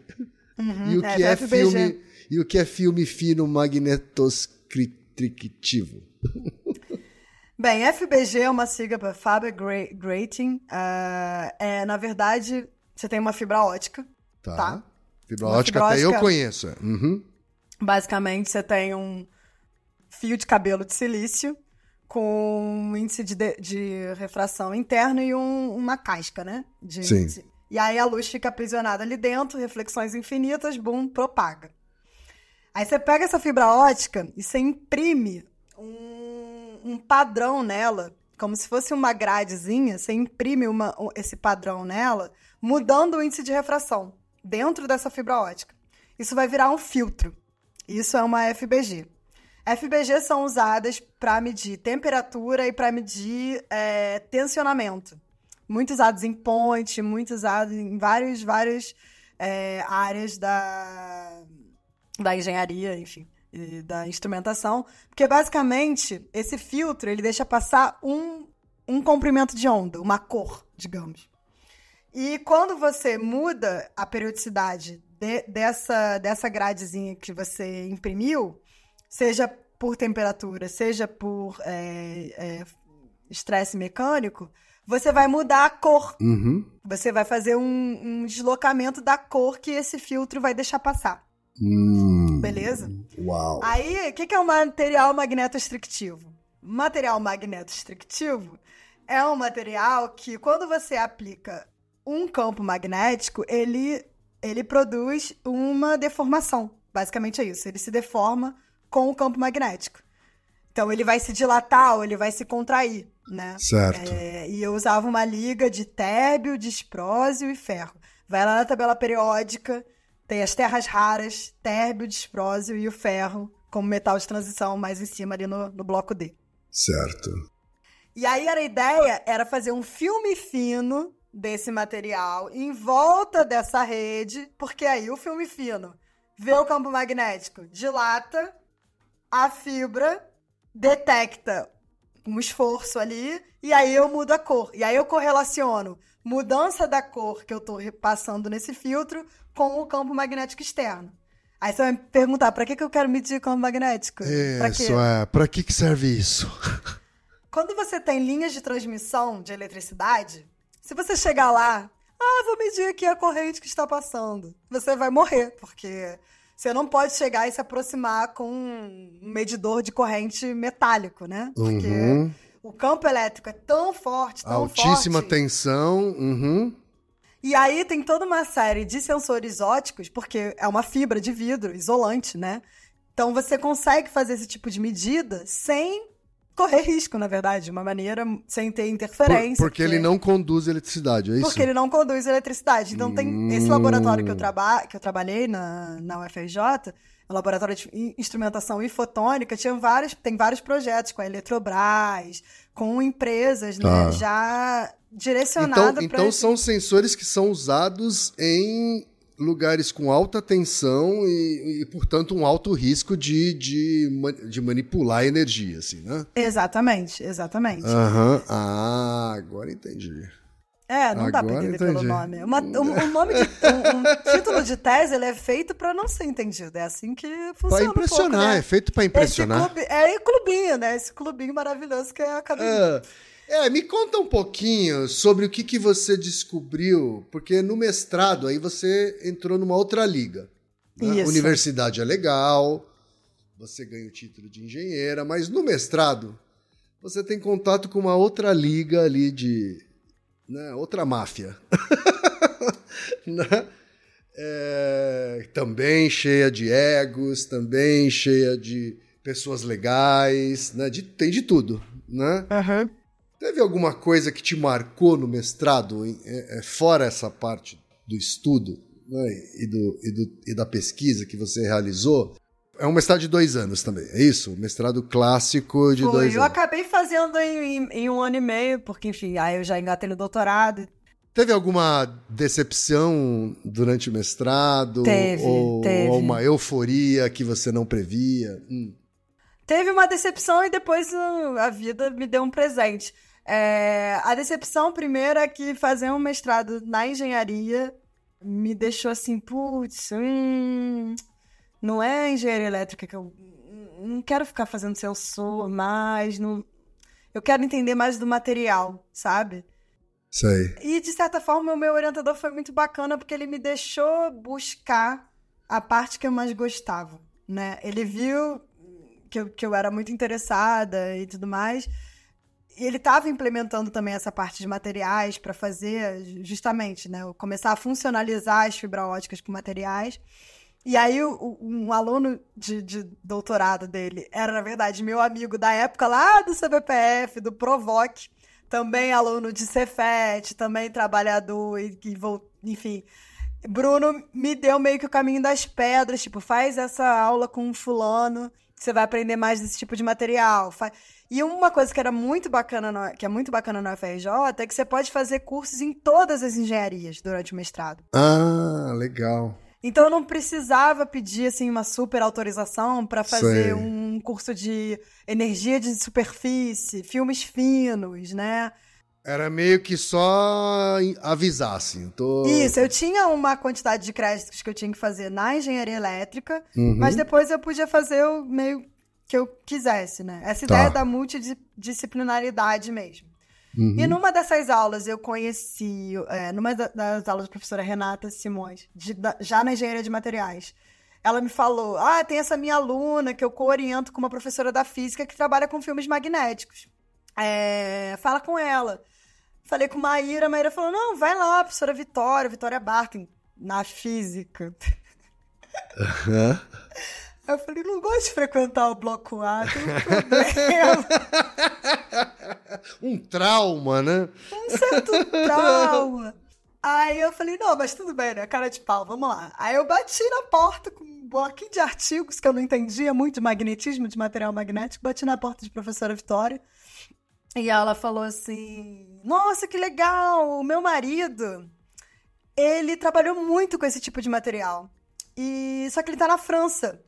B: uhum, e o que é, é filme e o que é filme fino magnetoscriptivo?
A: Bem, FBG é uma sigla para Faber Grating. Uh, é, na verdade, você tem uma fibra ótica. Tá. tá?
B: Fibra ótica fibra até ótica, eu conheço. É. Uhum.
A: Basicamente, você tem um fio de cabelo de silício com um índice de, de, de refração interno e um, uma casca, né? De
B: Sim.
A: E aí a luz fica aprisionada ali dentro, reflexões infinitas, boom, propaga. Aí você pega essa fibra ótica e você imprime um, um padrão nela, como se fosse uma gradezinha, você imprime uma, esse padrão nela, mudando o índice de refração dentro dessa fibra ótica. Isso vai virar um filtro. Isso é uma FBG. FBG são usadas para medir temperatura e para medir é, tensionamento. Muito usados em ponte, muito usados em várias, várias é, áreas da, da engenharia, enfim, da instrumentação. Porque, basicamente, esse filtro ele deixa passar um, um comprimento de onda, uma cor, digamos. E quando você muda a periodicidade de, dessa, dessa gradezinha que você imprimiu, seja por temperatura, seja por é, é, estresse mecânico, você vai mudar a cor.
B: Uhum.
A: Você vai fazer um, um, deslocamento da cor que esse filtro vai deixar passar.
B: Hum.
A: Beleza?
B: Uau.
A: Aí, o que, que é um material magnetostrictivo? Material magnetostrictivo é um material que, quando você aplica um campo magnético, ele, ele produz uma deformação. Basicamente é isso. Ele se deforma com o campo magnético. Então ele vai se dilatar ou ele vai se contrair, né?
B: Certo.
A: É, e eu usava uma liga de térbio, disprósio e ferro. Vai lá na tabela periódica, tem as terras raras, térbio, disprósio e o ferro como metal de transição mais em cima ali no, no bloco D.
B: Certo.
A: E aí a ideia era fazer um filme fino desse material em volta dessa rede, porque aí o filme fino vê o campo magnético, dilata, a fibra detecta um esforço ali e aí eu mudo a cor. E aí eu correlaciono mudança da cor que eu estou passando nesse filtro com o campo magnético externo. Aí você vai me perguntar, para que, que eu quero medir campo magnético?
B: Isso, é. Para que, que serve isso?
A: Quando você tem linhas de transmissão de eletricidade, se você chegar lá, ah, vou medir aqui a corrente que está passando, você vai morrer, porque você não pode chegar e se aproximar com um medidor de corrente metálico, né? Porque uhum. o campo elétrico é tão forte, tão
B: Altíssima
A: forte.
B: tensão. Uhum.
A: E aí tem toda uma série de sensores óticos, porque é uma fibra de vidro isolante, né? Então você consegue fazer esse tipo de medida sem correr risco, na verdade, de uma maneira sem ter interferência.
B: Por, porque, porque, ele não conduz eletricidade, é isso?
A: Porque ele não conduz eletricidade. Então hum... tem esse laboratório que eu, traba que eu trabalhei na, na UFRJ, o laboratório de instrumentação e fotônica, tinha vários, tem vários projetos com a Eletrobras, com empresas, né, tá. já direcionadas
B: Então, então são sensores que são usados em lugares com alta tensão e, e, portanto, um alto risco de, de, de manipular a energia, assim, né?
A: Exatamente, exatamente.
B: Aham, uhum. ah, agora entendi.
A: É, não agora dá pra entender entendi. pelo nome. Uma, um, um, nome de, um, um, título de tese ele é feito para não ser entendido. É assim que funciona. Pra
B: impressionar,
A: um pouco, né?
B: é feito para impressionar.
A: Clube, é clubinho, né? Esse clubinho maravilhoso que é a academia.
B: É. É, me conta um pouquinho sobre o que, que você descobriu, porque no mestrado aí você entrou numa outra liga. Né? Universidade é legal, você ganha o título de engenheira, mas no mestrado você tem contato com uma outra liga ali de. Né, outra máfia. né? é, também cheia de egos, também cheia de pessoas legais, né? De, tem de tudo, né?
A: Uhum.
B: Teve alguma coisa que te marcou no mestrado, é, é, fora essa parte do estudo né, e, do, e, do, e da pesquisa que você realizou? É um mestrado de dois anos também, é isso? Um mestrado clássico de Foi, dois
A: eu
B: anos.
A: Eu acabei fazendo em, em, um ano e meio, porque, enfim, aí eu já engatei no doutorado.
B: Teve alguma decepção durante o mestrado?
A: Teve,
B: ou,
A: teve.
B: Ou uma euforia que você não previa? Hum.
A: Teve uma decepção e depois uh, a vida me deu um presente. É, a decepção primeira é que fazer um mestrado na engenharia me deixou assim, putz, hum, não é engenharia elétrica que eu não quero ficar fazendo sensor mais, não, eu quero entender mais do material, sabe?
B: Sei.
A: E de certa forma o meu orientador foi muito bacana porque ele me deixou buscar a parte que eu mais gostava, né? Ele viu que eu, que eu era muito interessada e tudo mais ele estava implementando também essa parte de materiais para fazer justamente, né, começar a funcionalizar as fibra óticas com materiais. E aí, um aluno de, de, doutorado dele era, na verdade, meu amigo da época lá do CBPF, do Provoc, também aluno de Cefet, também trabalhador, e, e enfim. Bruno me deu meio que o caminho das pedras, tipo, faz essa aula com um fulano, você vai aprender mais desse tipo de material. Faz... E uma coisa que era muito bacana, no, que é muito bacana no FRJ, é que você pode fazer cursos em todas as engenharias durante o mestrado.
B: Ah, legal.
A: Então eu não precisava pedir assim uma super autorização para fazer Sei. um curso de energia de superfície, filmes finos, né?
B: Era meio que só avisar, assim. Tô...
A: Isso, eu tinha uma quantidade de créditos que eu tinha que fazer na engenharia elétrica, uhum. mas depois eu podia fazer o meio que eu quisesse, né? Essa tá. ideia da multidisciplinaridade mesmo. Uhum. E numa dessas aulas eu conheci, é, numa das aulas da professora Renata Simões, de, da, já na engenharia de materiais, ela me falou: Ah, tem essa minha aluna que eu co-oriento com uma professora da física que trabalha com filmes magnéticos. É, fala com ela. Falei com Maíra, Maíra falou: Não, vai lá, professora Vitória, Vitória Barton, na física. Uhum. Eu falei, não gosto de frequentar o bloco A, tem um problema.
B: um trauma, né?
A: Um certo trauma. Aí eu falei, não, mas tudo bem, né? Cara de pau, vamos lá. Aí eu bati na porta com um bloquinho de artigos que eu não entendia muito de magnetismo, de material magnético. Bati na porta de professora Vitória. E ela falou assim: Nossa, que legal! O meu marido, ele trabalhou muito com esse tipo de material. E só que ele tá na França.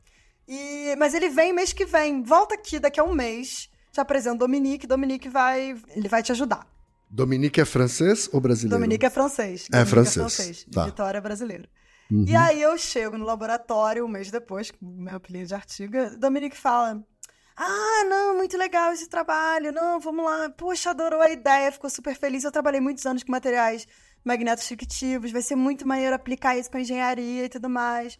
A: E, mas ele vem mês que vem. Volta aqui daqui a um mês. Te apresento Dominique. Dominique vai. Ele vai te ajudar.
B: Dominique é francês ou brasileiro?
A: Dominique é francês.
B: É francês. É francês.
A: Tá. Vitória é brasileiro. Uhum. E aí eu chego no laboratório um mês depois, com meu apelido de artigo. Dominique fala: Ah, não, muito legal esse trabalho. Não, vamos lá. Poxa, adorou a ideia, ficou super feliz. Eu trabalhei muitos anos com materiais magnetos fictivos. Vai ser muito maneiro aplicar isso com engenharia e tudo mais.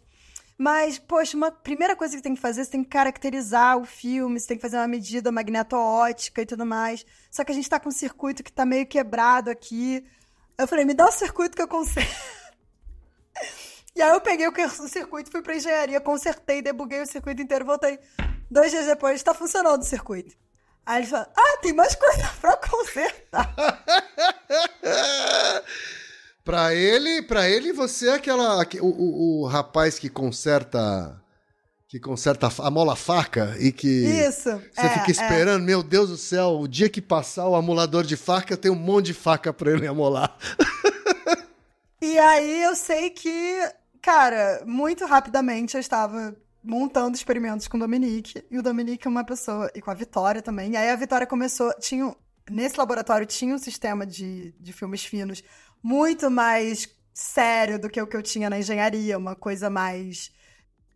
A: Mas, poxa, uma primeira coisa que tem que fazer, você tem que caracterizar o filme, você tem que fazer uma medida magneto-ótica e tudo mais. Só que a gente tá com um circuito que tá meio quebrado aqui. Eu falei, me dá o circuito que eu conserto. e aí eu peguei o circuito, fui pra engenharia, consertei, debuguei o circuito inteiro, voltei. Dois dias depois, tá funcionando o circuito. Aí ele fala, ah, tem mais coisa pra consertar.
B: pra ele, pra ele, você é aquela. O, o, o rapaz que conserta que conserta a mola faca e que
A: Isso,
B: você
A: é,
B: fica esperando, é. meu Deus do céu, o dia que passar o amolador de faca, tem um monte de faca para ele amolar.
A: E aí eu sei que, cara, muito rapidamente eu estava montando experimentos com o Dominique, e o Dominique é uma pessoa, e com a Vitória também. E aí a Vitória começou, tinha, nesse laboratório tinha um sistema de, de filmes finos muito mais sério do que o que eu tinha na engenharia, uma coisa mais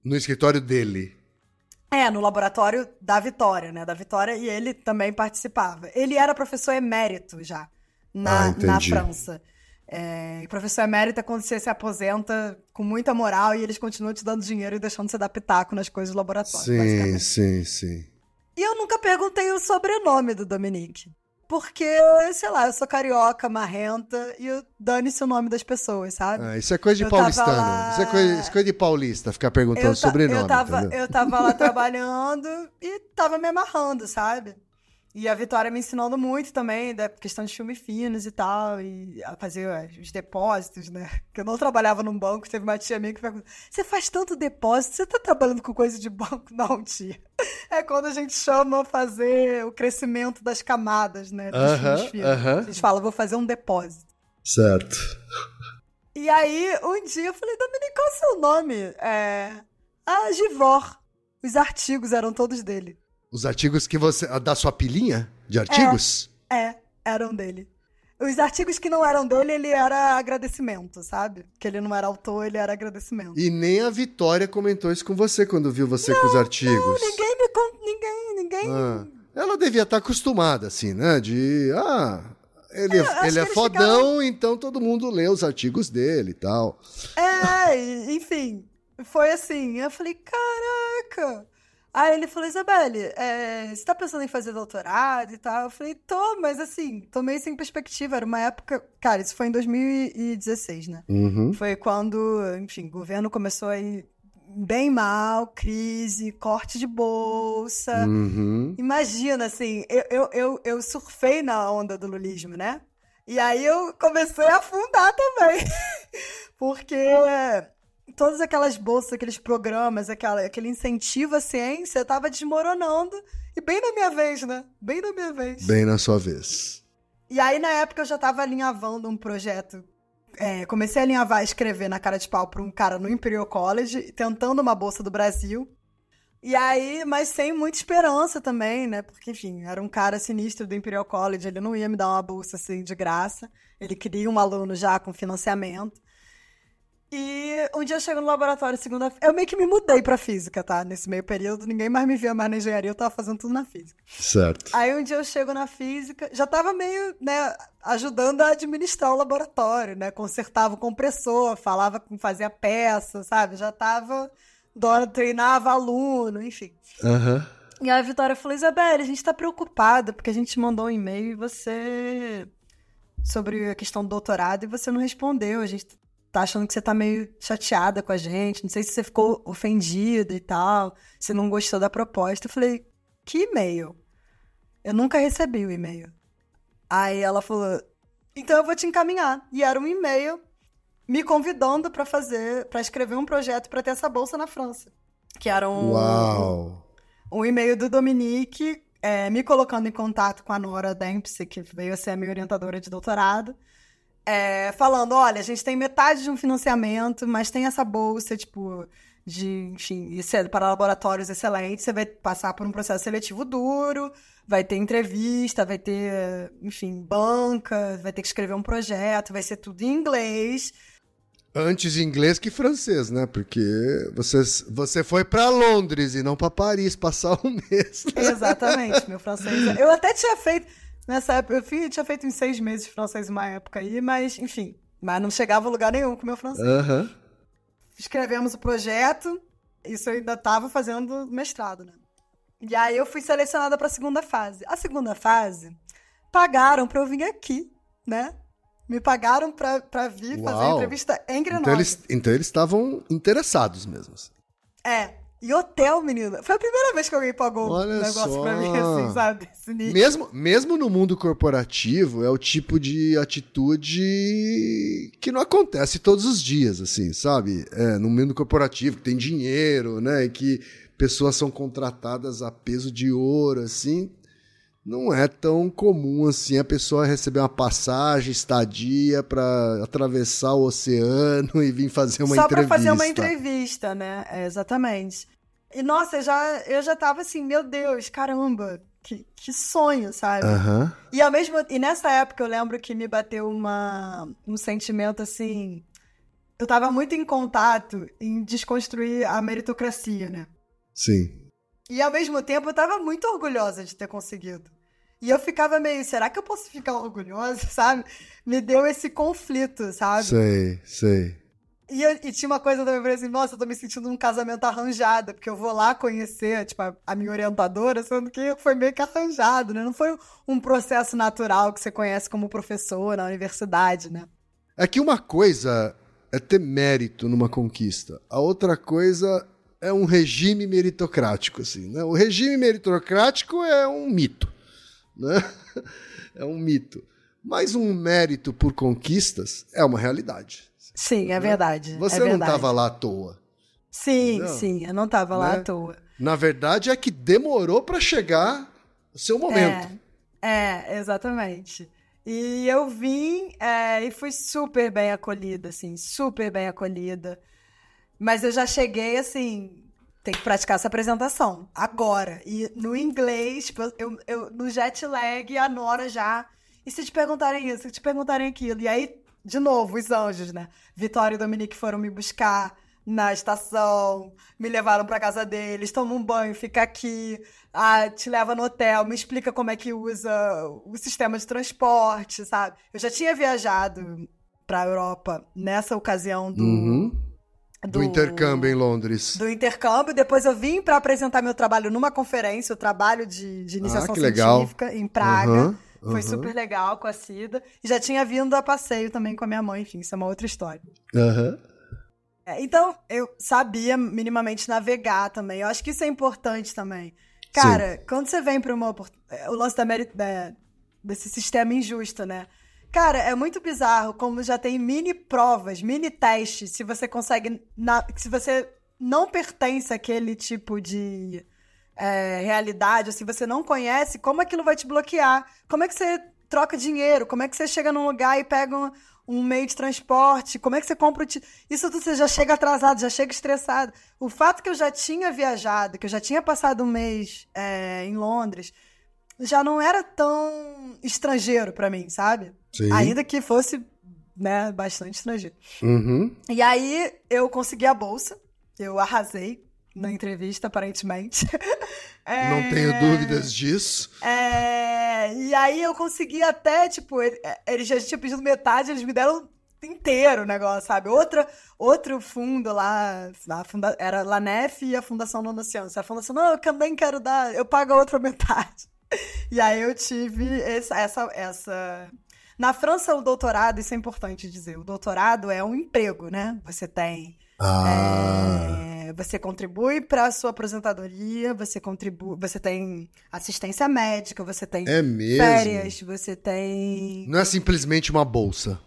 B: no escritório dele.
A: É, no laboratório da Vitória, né? Da Vitória, e ele também participava. Ele era professor emérito já, na, ah, na França. É, professor emérito é quando você se aposenta com muita moral e eles continuam te dando dinheiro e deixando você dar pitaco nas coisas do laboratório.
B: Sim, sim, sim.
A: E eu nunca perguntei o sobrenome do Dominique. Porque, sei lá, eu sou carioca, marrenta, e dane-se o nome das pessoas, sabe?
B: Ah, isso é coisa de eu paulistano. Lá... Isso, é coisa, isso, é coisa, de paulista, ficar perguntando sobrenome.
A: Eu tava, eu tava lá trabalhando e tava me amarrando, sabe? E a Vitória me ensinando muito também da questão de filmes finos e tal, e a fazer os depósitos, né? Que eu não trabalhava num banco, teve uma tia minha que perguntou: Você faz tanto depósito, você tá trabalhando com coisa de banco? Não, tia. É quando a gente chama fazer o crescimento das camadas, né? Dos uh -huh, filmes finos. Uh -huh. A gente fala: Vou fazer um depósito.
B: Certo.
A: E aí, um dia eu falei: Dominique, qual é o seu nome? É. Ah, Givor. Os artigos eram todos dele.
B: Os artigos que você. da sua pilinha de artigos?
A: É, é, eram dele. Os artigos que não eram dele, ele era agradecimento, sabe? Que ele não era autor, ele era agradecimento.
B: E nem a Vitória comentou isso com você quando viu você não, com os artigos. Não,
A: ninguém me contou. Ninguém, ninguém. Ah,
B: ela devia estar acostumada, assim, né? De. Ah. Ele, é, ele é fodão, chegaram... então todo mundo lê os artigos dele e tal.
A: É, enfim. Foi assim. Eu falei, caraca. Aí ele falou, Isabelle, é, você tá pensando em fazer doutorado e tal? Eu falei, tô, mas assim, tô meio sem perspectiva. Era uma época. Cara, isso foi em 2016, né?
B: Uhum.
A: Foi quando, enfim, o governo começou a ir bem mal, crise, corte de bolsa.
B: Uhum.
A: Imagina, assim, eu, eu, eu, eu surfei na onda do lulismo, né? E aí eu comecei a afundar também. Porque todas aquelas bolsas, aqueles programas, aquela, aquele incentivo à ciência estava desmoronando. E bem na minha vez, né? Bem na minha vez.
B: Bem na sua vez.
A: E aí, na época, eu já estava alinhavando um projeto. É, comecei a alinhavar, escrever na cara de pau para um cara no Imperial College, tentando uma bolsa do Brasil. E aí, mas sem muita esperança também, né? Porque, enfim, era um cara sinistro do Imperial College, ele não ia me dar uma bolsa assim de graça. Ele queria um aluno já com financiamento. E um dia eu chego no laboratório, segunda Eu meio que me mudei pra física, tá? Nesse meio período, ninguém mais me via mais na engenharia, eu tava fazendo tudo na física.
B: Certo.
A: Aí um dia eu chego na física, já tava meio, né, ajudando a administrar o laboratório, né? Consertava o compressor, falava, fazia peça, sabe? Já tava. Dona treinava aluno, enfim.
B: Aham. Uhum.
A: E a Vitória falou: Isabelle, a gente tá preocupada porque a gente mandou um e-mail e você. sobre a questão do doutorado e você não respondeu. A gente tá achando que você tá meio chateada com a gente, não sei se você ficou ofendida e tal, se não gostou da proposta. Eu falei, que e-mail? Eu nunca recebi o e-mail. Aí ela falou, então eu vou te encaminhar. E era um e-mail me convidando para fazer, para escrever um projeto para ter essa bolsa na França. Que era um,
B: Uau.
A: um, e-mail do Dominique é, me colocando em contato com a Nora Dempsey, que veio a ser a minha orientadora de doutorado é, falando: olha, a gente tem metade de um financiamento, mas tem essa bolsa, tipo, de, enfim, isso é para laboratórios excelentes. Você vai passar por um processo seletivo duro, vai ter entrevista, vai ter, enfim, banca, vai ter que escrever um projeto, vai ser tudo em inglês.
B: Antes inglês que francês, né? Porque você, você foi para Londres e não para Paris passar um mês.
A: Exatamente, meu francês. Eu até tinha feito. Nessa época, eu tinha feito uns seis meses de francês uma época aí, mas, enfim. Mas não chegava a lugar nenhum com o meu francês.
B: Uhum.
A: Escrevemos o projeto, isso eu ainda estava fazendo mestrado, né? E aí eu fui selecionada para a segunda fase. A segunda fase, pagaram para eu vir aqui, né? Me pagaram para vir Uau. fazer entrevista em Grenoble.
B: Então eles então eles estavam interessados mesmo.
A: É, E hotel, menina. Foi a primeira vez que alguém pagou Olha um negócio só. pra mim, assim, sabe?
B: Mesmo, mesmo no mundo corporativo, é o tipo de atitude que não acontece todos os dias, assim, sabe? É, no mundo corporativo, que tem dinheiro, né? E que pessoas são contratadas a peso de ouro, assim. Não é tão comum assim a pessoa receber uma passagem, estadia para atravessar o oceano e vir fazer uma
A: Só
B: entrevista. Só
A: para fazer uma entrevista, né? É, exatamente. E nossa, eu já, eu já tava assim, meu Deus, caramba, que, que sonho, sabe?
B: Uhum.
A: E ao mesmo e nessa época eu lembro que me bateu uma, um sentimento assim. Eu tava muito em contato em desconstruir a meritocracia, né?
B: Sim.
A: E ao mesmo tempo eu tava muito orgulhosa de ter conseguido. E eu ficava meio, será que eu posso ficar orgulhosa, sabe? Me deu esse conflito, sabe?
B: Sei, sei.
A: E, eu, e, tinha uma coisa também, eu falei assim, nossa, eu tô me sentindo num casamento arranjado, porque eu vou lá conhecer, tipo, a, a, minha orientadora, sendo que foi meio que arranjado, né? Não foi um processo natural que você conhece como professor na universidade, né?
B: É que uma coisa é ter mérito numa conquista, a outra coisa é um regime meritocrático, assim, né? O regime meritocrático é um mito, né? É um mito. Mas um mérito por conquistas é uma realidade.
A: Sim, é né? verdade.
B: Você
A: é
B: não estava lá à toa.
A: Sim, entendeu? sim, eu não estava lá né? à toa.
B: Na verdade, é que demorou para chegar o seu momento.
A: É, é, exatamente. E eu vim é, e fui super bem acolhida, assim, super bem acolhida. Mas eu já cheguei, assim, tem que praticar essa apresentação agora. E no inglês, tipo, eu, eu, no jet lag, a Nora já. E se te perguntarem isso, se te perguntarem aquilo? E aí de novo, os anjos, né? Vitória e Dominique foram me buscar na estação, me levaram para casa deles, toma um banho, fica aqui, ah, te leva no hotel, me explica como é que usa o sistema de transporte, sabe? Eu já tinha viajado para a Europa nessa ocasião do,
B: uhum. Do, do intercâmbio em Londres.
A: Do intercâmbio, depois eu vim para apresentar meu trabalho numa conferência, o trabalho de, de iniciação
B: ah,
A: científica em Praga. Uhum. Foi uhum. super legal com a Cida. E já tinha vindo a passeio também com a minha mãe, enfim, isso é uma outra história.
B: Uhum.
A: É, então, eu sabia minimamente navegar também. Eu acho que isso é importante também. Cara, Sim. quando você vem para uma. É, o lance da, da, desse sistema injusto, né? Cara, é muito bizarro como já tem mini provas, mini testes, se você consegue. Na, se você não pertence àquele tipo de é, realidade, se você não conhece, como aquilo vai te bloquear? Como é que você troca dinheiro? Como é que você chega num lugar e pega um, um meio de transporte? Como é que você compra o t... Isso tudo você já chega atrasado, já chega estressado. O fato que eu já tinha viajado, que eu já tinha passado um mês é, em Londres, já não era tão estrangeiro para mim, sabe?
B: Sim.
A: Ainda que fosse né, bastante estrangeiro.
B: Uhum.
A: E aí eu consegui a bolsa, eu arrasei na entrevista, aparentemente.
B: É... Não tenho dúvidas disso.
A: É... E aí eu consegui até, tipo, eles já tinham pedido metade, eles me deram inteiro o negócio, sabe? Outra, outro fundo lá, a funda... era Lanef e a Fundação Nona Ciência. A Fundação, não, eu também quero dar, eu pago a outra metade. E aí eu tive essa, essa, essa... Na França, o doutorado, isso é importante dizer, o doutorado é um emprego, né? Você tem...
B: Ah...
A: É você contribui para a sua aposentadoria, você contribui, você tem assistência médica, você tem
B: é mesmo?
A: férias, você tem.
B: Não é simplesmente uma bolsa.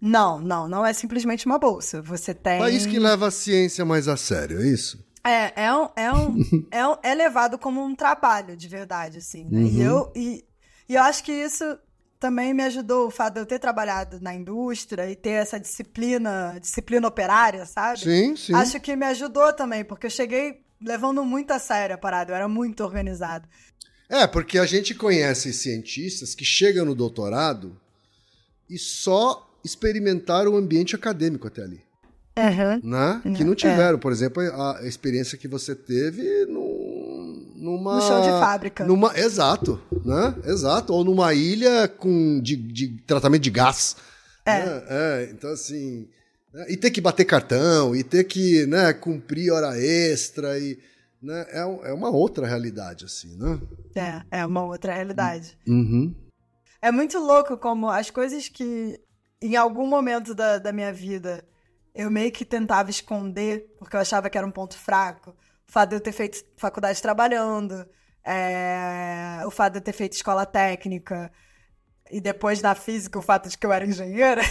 A: Não, não, não é simplesmente uma bolsa. Você tem.
B: País que leva a ciência mais a sério, é isso?
A: É, é, um, é, um, é, um, é levado como um trabalho, de verdade, assim. Né? Uhum. E, eu, e, e eu acho que isso também me ajudou o fato de eu ter trabalhado na indústria e ter essa disciplina, disciplina operária, sabe?
B: Sim, sim.
A: Acho que me ajudou também, porque eu cheguei levando muito a sério a parada, eu era muito organizado.
B: É, porque a gente conhece cientistas que chegam no doutorado e só experimentaram o ambiente acadêmico até ali.
A: Uhum.
B: Né? Que não tiveram, é. por exemplo, a experiência que você teve no numa.
A: No chão de fábrica.
B: Numa, exato, né? Exato. Ou numa ilha com, de, de tratamento de gás.
A: É.
B: Né? é então, assim. Né? E ter que bater cartão, e ter que né, cumprir hora extra, e. Né? É, é uma outra realidade, assim, né?
A: É, é uma outra realidade.
B: Uhum.
A: É muito louco como as coisas que, em algum momento da, da minha vida, eu meio que tentava esconder, porque eu achava que era um ponto fraco o fato de eu ter feito faculdade trabalhando, é, o fato de eu ter feito escola técnica, e depois na física o fato de que eu era engenheira.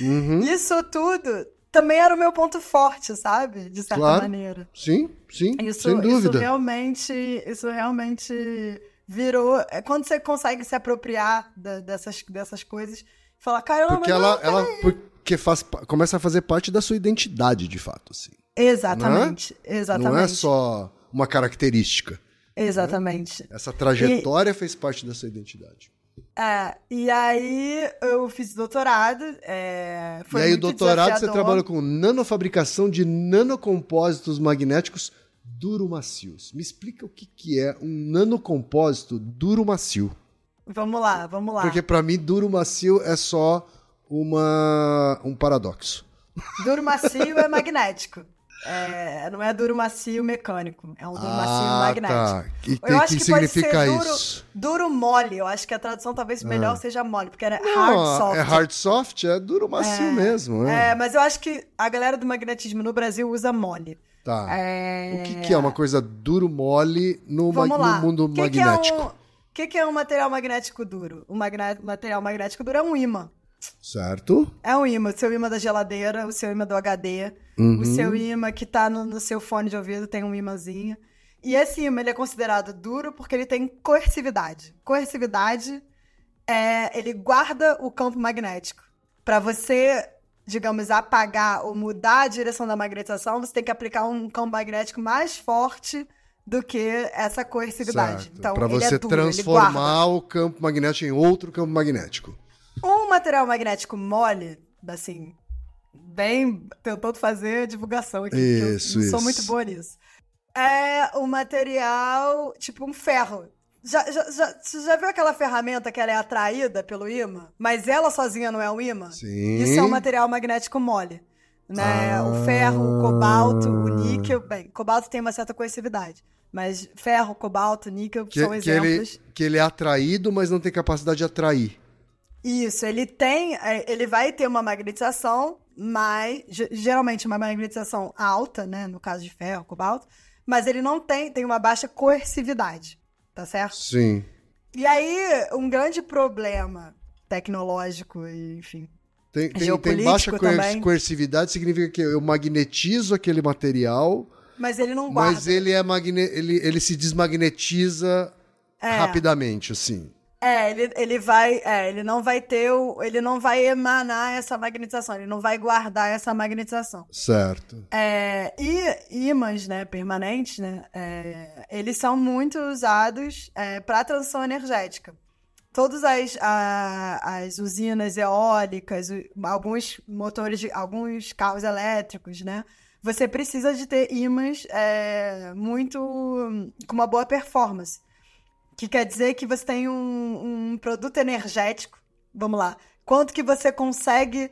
B: Uhum.
A: Isso tudo também era o meu ponto forte, sabe? De certa
B: Claro.
A: maneira.
B: Sim, sim,
A: Isso,
B: sem dúvida.
A: isso realmente, isso realmente virou. É quando você consegue se apropriar da- dessas, dessas coisas e falar, caramba,
B: Porque
A: não,
B: ela, ela porque faz, começa a fazer parte da sua identidade, de fato, assim.
A: Exatamente, exatamente.
B: Não é só uma característica.
A: Exatamente.
B: Essa trajetória fez parte da sua identidade.
A: É, e aí eu fiz doutorado. é, foi
B: e aí, o doutorado, você
A: desafiador.
B: trabalha com nanofabricação de nanocompósitos magnéticos duro-macios. Me explica o que, que é um nanocompósito duro-macio.
A: Vamos lá, vamos lá.
B: Porque pra mim, duro-macio é só uma, um paradoxo.
A: Duro macio é magnético. É, não é duro macio mecânico. É um duro macio magnético.
B: tá. E
A: Eu acho
B: que
A: que pode
B: significa
A: ser duro,
B: isso?
A: duro mole. Eu acho que a tradução talvez melhor seja mole, porque era
B: Não,
A: hard soft.
B: É hard soft, é duro macio mesmo. É.
A: É, mas eu acho que a galera do magnetismo no Brasil usa mole.
B: Tá.
A: É...
B: O que, que é uma coisa duro mole no, ma- no mundo
A: que
B: magnético?
A: é um... O que, é um material magnético duro? O magné- material magnético duro é um ímã.
B: Certo?
A: É um ímã. O seu ímã da geladeira, o seu ímã do HD,
B: Uhum.
A: o seu ímã que tá no, no seu fone de ouvido tem um ímãzinho. E esse ímã ele é considerado duro porque ele tem coercividade. Coercividade é ele guarda o campo magnético. Para você, digamos, apagar ou mudar a direção da magnetização, você tem que aplicar um campo magnético mais forte do que essa coercividade.
B: Certo.
A: Então,
B: Pra
A: ele
B: você
A: é duro,
B: transformar o campo magnético em outro campo magnético.
A: Um material magnético mole, assim, bem tentando fazer divulgação aqui,
B: Isso,
A: que eu não sou
B: isso.
A: muito boa nisso. É um material, tipo um ferro. Já, já, já, você já viu aquela ferramenta que ela é atraída pelo ímã? Mas ela sozinha não é um ímã?
B: Sim.
A: Isso é um material magnético mole. Né?
B: Ah.
A: O ferro, o cobalto, o níquel. Bem, cobalto tem uma certa coercividade. Mas ferro, cobalto, níquel
B: Que,
A: são
B: que ele,
A: exemplos.
B: que ele é atraído, mas não tem capacidade de atrair.
A: Isso, ele tem, é, ele vai ter uma magnetização, mas ge- geralmente uma magnetização alta, né, no caso de ferro, cobalto, mas ele não tem, tem uma baixa coercividade, tá certo?
B: Sim.
A: E aí, um grande problema tecnológico, e, enfim,
B: Tem, tem, tem baixa coer- coercividade, significa que eu magnetizo aquele material,
A: mas ele não guarda.
B: mas ele, é magne... ele, ele se desmagnetiza
A: É.
B: rapidamente, assim.
A: É, ele, ele vai, é, ele não vai ter, o, ele não vai emanar essa magnetização, ele não vai guardar essa magnetização.
B: Certo.
A: É, e ímãs, né, permanentes, né, é, eles são muito usados para transição energética. Todas as, a- as usinas eólicas, alguns motores, de, alguns carros elétricos, né, você precisa de ter ímãs é, muito com uma boa performance. Que quer dizer que você tem um, um produto energético. Vamos lá. Quanto que você consegue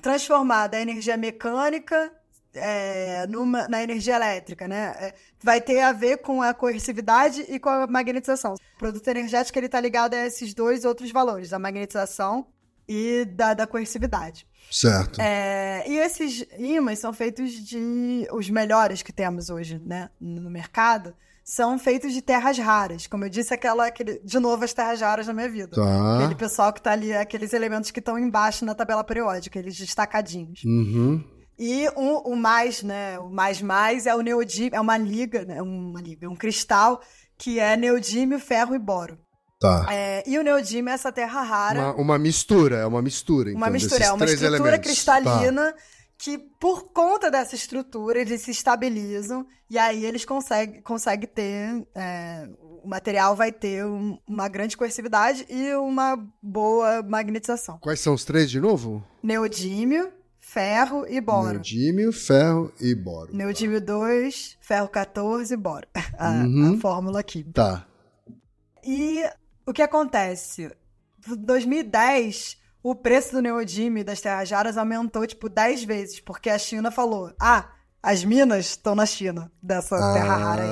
A: transformar da energia mecânica é, numa, na energia elétrica, né? É, vai ter a ver com a coercividade e com a magnetização. O produto energético ele está ligado a esses dois outros valores, a magnetização e da, da coercividade.
B: Certo.
A: É, e esses ímãs são feitos de. Os melhores que temos hoje né, no mercado são feitos de terras raras. Como eu disse, aquela, aquele, de novo, as terras raras na minha vida.
B: Tá.
A: Aquele pessoal que tá ali, aqueles elementos que estão embaixo na tabela periódica, eles destacadinhos.
B: Uhum.
A: E um, o mais, né? O mais mais é o neodímio, é uma liga, né? Uma liga, um cristal que é neodímio, ferro e boro.
B: Tá.
A: É, e o neodímio é essa terra rara.
B: Uma, uma mistura, é uma mistura, então,
A: Uma mistura, é uma estrutura
B: elementos. Tá.
A: Que, por conta dessa estrutura, eles se estabilizam e aí eles conseguem, conseguem ter. é, o material vai ter um- uma grande coercividade e uma boa magnetização.
B: Quais são os três de novo?
A: Neodímio, ferro e boro.
B: Neodímio, ferro e boro.
A: Neodímio 2, ferro 14 e boro. A,
B: Uhum.
A: a fórmula química.
B: Tá.
A: E o que acontece? Em 2010, o preço do neodímio das terras raras aumentou, tipo, 10 vezes, porque a China falou: ah, as minas estão na China, dessa terra rara aí.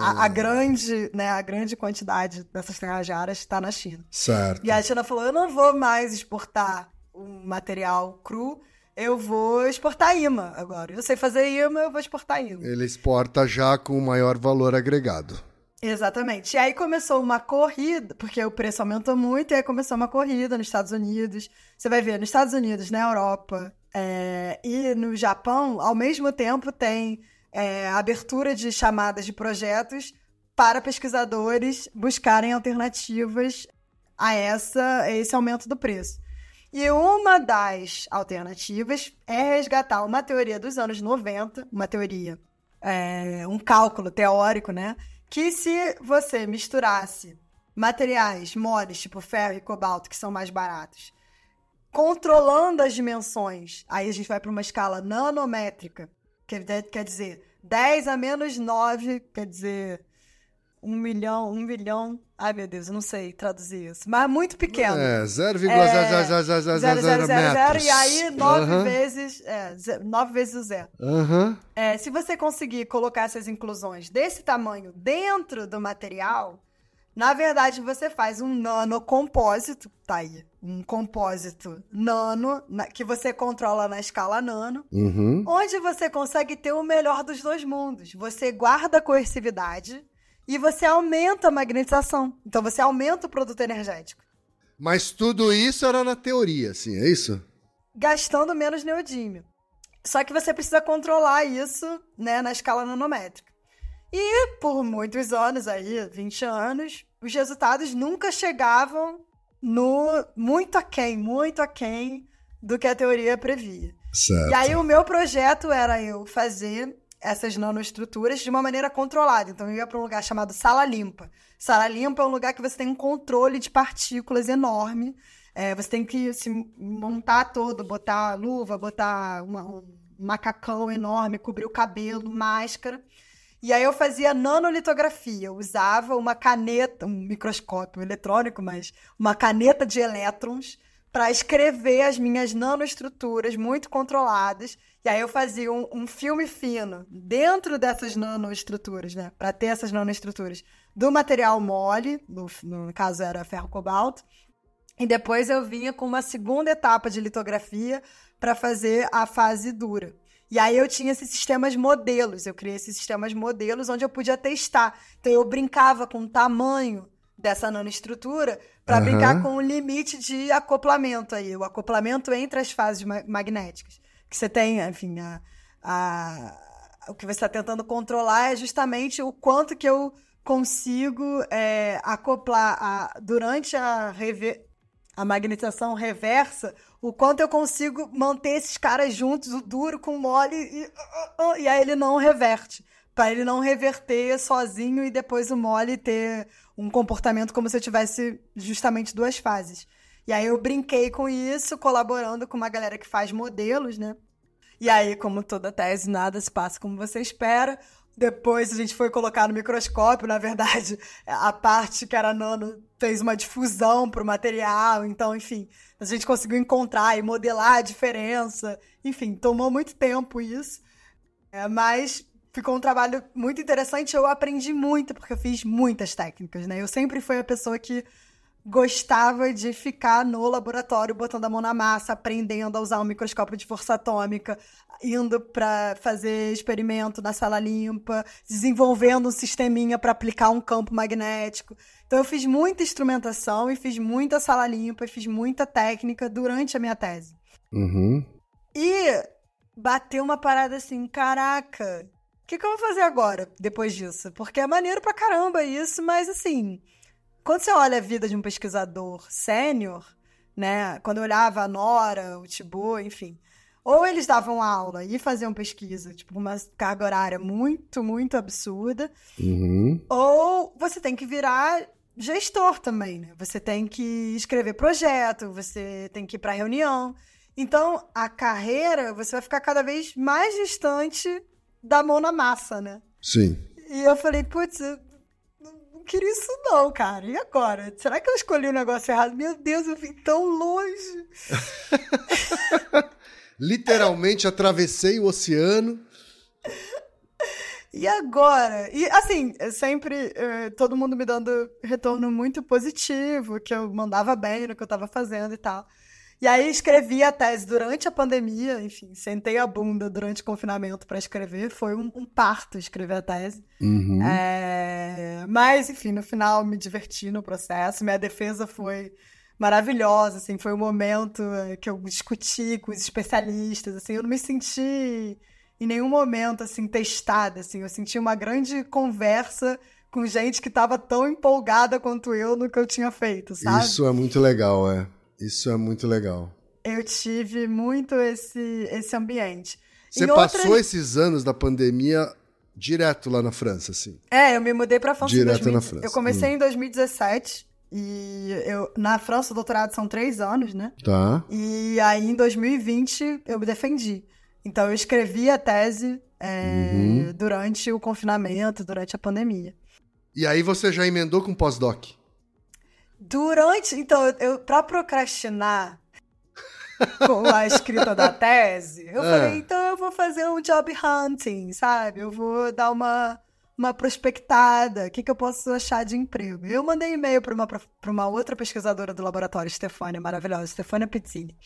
B: Ah,
A: A, a grande, né, a grande quantidade dessas terras raras está na China.
B: Certo.
A: E a China falou: eu não vou mais exportar um material cru, eu vou exportar imã agora. Eu sei fazer imã, eu vou exportar imã.
B: Ele exporta já com maior valor agregado.
A: Exatamente. E aí começou uma corrida, porque o preço aumentou muito, e aí começou uma corrida nos Estados Unidos. Você vai ver, nos Estados Unidos, na Europa é, e no Japão, ao mesmo tempo tem é, abertura de chamadas de projetos para pesquisadores buscarem alternativas a, essa, a esse aumento do preço. E uma das alternativas é resgatar uma teoria dos anos 90, uma teoria, é, um cálculo teórico, né? Que se você misturasse materiais moles, tipo ferro e cobalto, que são mais baratos, controlando as dimensões, aí a gente vai para uma escala nanométrica, que quer dizer 10 a menos 9, quer dizer um milhão, um milhão. Ai, meu Deus, eu não sei traduzir isso. Mas muito pequeno.
B: É, 0,000
A: metros. E aí, nove uhum. vezes. É, nove vezes o zero.
B: Uhum.
A: É, se você conseguir colocar essas inclusões desse tamanho dentro do material, na verdade, você faz um nanocompósito, tá aí. Um compósito nano, que você controla na escala nano,
B: uhum.
A: onde você consegue ter o melhor dos dois mundos. Você guarda a coercividade e você aumenta a magnetização. Então você aumenta o produto energético.
B: Mas tudo isso era na teoria, assim, é isso?
A: Gastando menos neodímio. Só que você precisa controlar isso, né, na escala nanométrica. E por muitos anos aí, 20 anos, os resultados nunca chegavam no muito aquém, muito aquém do que a teoria previa.
B: Certo.
A: E aí o meu projeto era eu fazer essas nanoestruturas de uma maneira controlada. Então eu ia para um lugar chamado sala limpa. Sala limpa é um lugar que você tem um controle de partículas enorme. É, você tem que se montar todo, botar luva, botar uma, um macacão enorme, cobrir o cabelo, máscara. E aí eu fazia nanolitografia, eu usava uma caneta, um microscópio eletrônico, mas uma caneta de elétrons para escrever as minhas nanoestruturas muito controladas e aí eu fazia um, um filme fino dentro dessas nanoestruturas, né? Para ter essas nanoestruturas do material mole, no, no caso era ferro cobalto. E depois eu vinha com uma segunda etapa de litografia para fazer a fase dura. E aí eu tinha esses sistemas modelos, eu criei esses sistemas modelos onde eu podia testar. Então eu brincava com o tamanho dessa nanoestrutura para uhum. brincar com o limite de acoplamento aí, o acoplamento entre as fases magnéticas que você tem, enfim, a, a, o que você está tentando controlar é justamente o quanto que eu consigo é, acoplar a, durante a, rever, a magnetização reversa, o quanto eu consigo manter esses caras juntos, o duro com o mole, e, uh, uh, e aí ele não reverte. Para ele não reverter sozinho e depois o mole ter um comportamento como se eu tivesse justamente duas fases. E aí eu brinquei com isso, colaborando com uma galera que faz modelos, né? E aí, como toda tese, nada se passa como você espera. Depois a gente foi colocar no microscópio, na verdade, a parte que era nano fez uma difusão para o material, então, enfim, a gente conseguiu encontrar e modelar a diferença. Enfim, tomou muito tempo isso, é, mas ficou um trabalho muito interessante. Eu aprendi muito, porque eu fiz muitas técnicas, né? Eu sempre fui a pessoa que gostava de ficar no laboratório botando a mão na massa, aprendendo a usar um microscópio de força atômica, indo para fazer experimento na sala limpa, desenvolvendo um sisteminha para aplicar um campo magnético. Então eu fiz muita instrumentação e fiz muita sala limpa, e fiz muita técnica durante a minha tese.
B: Uhum.
A: E bateu uma parada assim, caraca, o que, que eu vou fazer agora, depois disso? Porque é maneiro pra caramba isso, mas assim, quando você olha a vida de um pesquisador sênior, né? Quando eu olhava a Nora, o Tibo, enfim, ou eles davam aula e faziam pesquisa, tipo, uma carga horária muito, muito absurda,
B: uhum.
A: ou você tem que virar gestor também, né? Você tem que escrever projeto, você tem que ir para reunião. Então, a carreira, você vai ficar cada vez mais distante da mão na massa, né?
B: Sim.
A: E eu falei, putz, queria isso não, cara. E agora? Será que eu escolhi o um negócio errado? Meu Deus, eu vim tão longe.
B: Literalmente atravessei o oceano.
A: E agora? E assim, sempre eh, todo mundo me dando retorno muito positivo, que eu mandava bem no que eu tava fazendo e tal. E aí escrevi a tese durante a pandemia, enfim, sentei a bunda durante o confinamento para escrever. Foi um, um, parto escrever a tese.
B: Uhum.
A: É... Mas, enfim, no final me diverti no processo. Minha defesa foi maravilhosa, assim, foi um momento eh, que eu discuti com os especialistas, assim, eu não me senti em nenhum momento assim testada, assim, eu senti uma grande conversa com gente que estava tão empolgada quanto eu no que eu tinha feito, sabe?
B: Isso é muito legal, é. Isso é muito legal.
A: Eu tive muito esse, esse ambiente.
B: Você em passou esses anos da pandemia direto lá na França, assim?
A: É, eu me mudei para França.
B: Direto 2000... na França.
A: Eu comecei hum. em 2017 e eu na França o doutorado são três anos, né?
B: Tá.
A: E aí em 2020 eu me defendi. Então eu escrevi a tese é, uhum. durante o confinamento, durante a pandemia.
B: E aí você já emendou com pós-doc?
A: Durante. Então, eu, pra procrastinar com a escrita da tese, eu é. falei, então eu vou fazer um job hunting, sabe? Eu vou dar uma, uma prospectada. O que, que eu posso achar de emprego? Eu mandei e-mail para uma, uma outra pesquisadora do laboratório, Stefania, maravilhosa, Stefania Pizzini.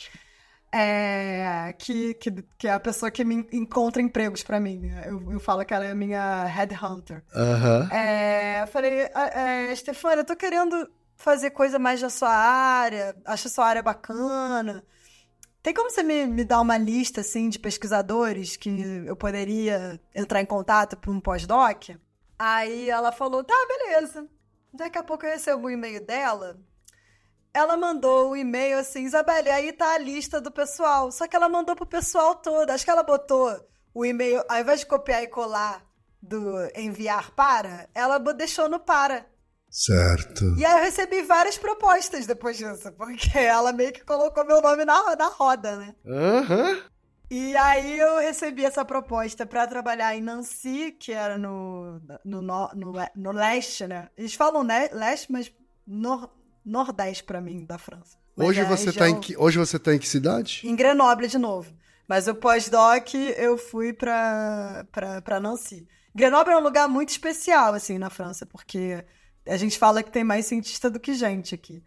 A: É, que, que, que, é a pessoa que me encontra empregos para mim. Eu, eu, falo que ela é a minha headhunter.
B: Uhum.
A: É, eu falei, é, Stefania, eu tô querendo fazer coisa mais da sua área, acho a sua área bacana. Tem como você me, me dar uma lista, assim, de pesquisadores que eu poderia entrar em contato para um pós-doc? Aí ela falou, tá, beleza. Daqui a pouco eu recebo o e-mail dela. Ela mandou um e-mail assim, Isabelle, aí tá a lista do pessoal. Só que ela mandou pro pessoal todo. Acho que ela botou o e-mail, ao invés de copiar e colar do enviar para, ela deixou no para.
B: Certo.
A: E aí eu recebi várias propostas depois disso, porque ela meio que colocou meu nome na, na roda, né?
B: Aham. Uhum.
A: E aí eu recebi essa proposta para trabalhar em Nancy, que era no, no, no, no, no leste, né? Eles falam né, leste, mas nor, nordeste para mim da França.
B: hoje é você, região... tá em que, hoje você tá em que cidade?
A: Em Grenoble de novo. Mas o pós-doc eu fui pra Nancy. Grenoble é um lugar muito especial, assim, na França, porque a gente fala que tem mais cientista do que gente aqui.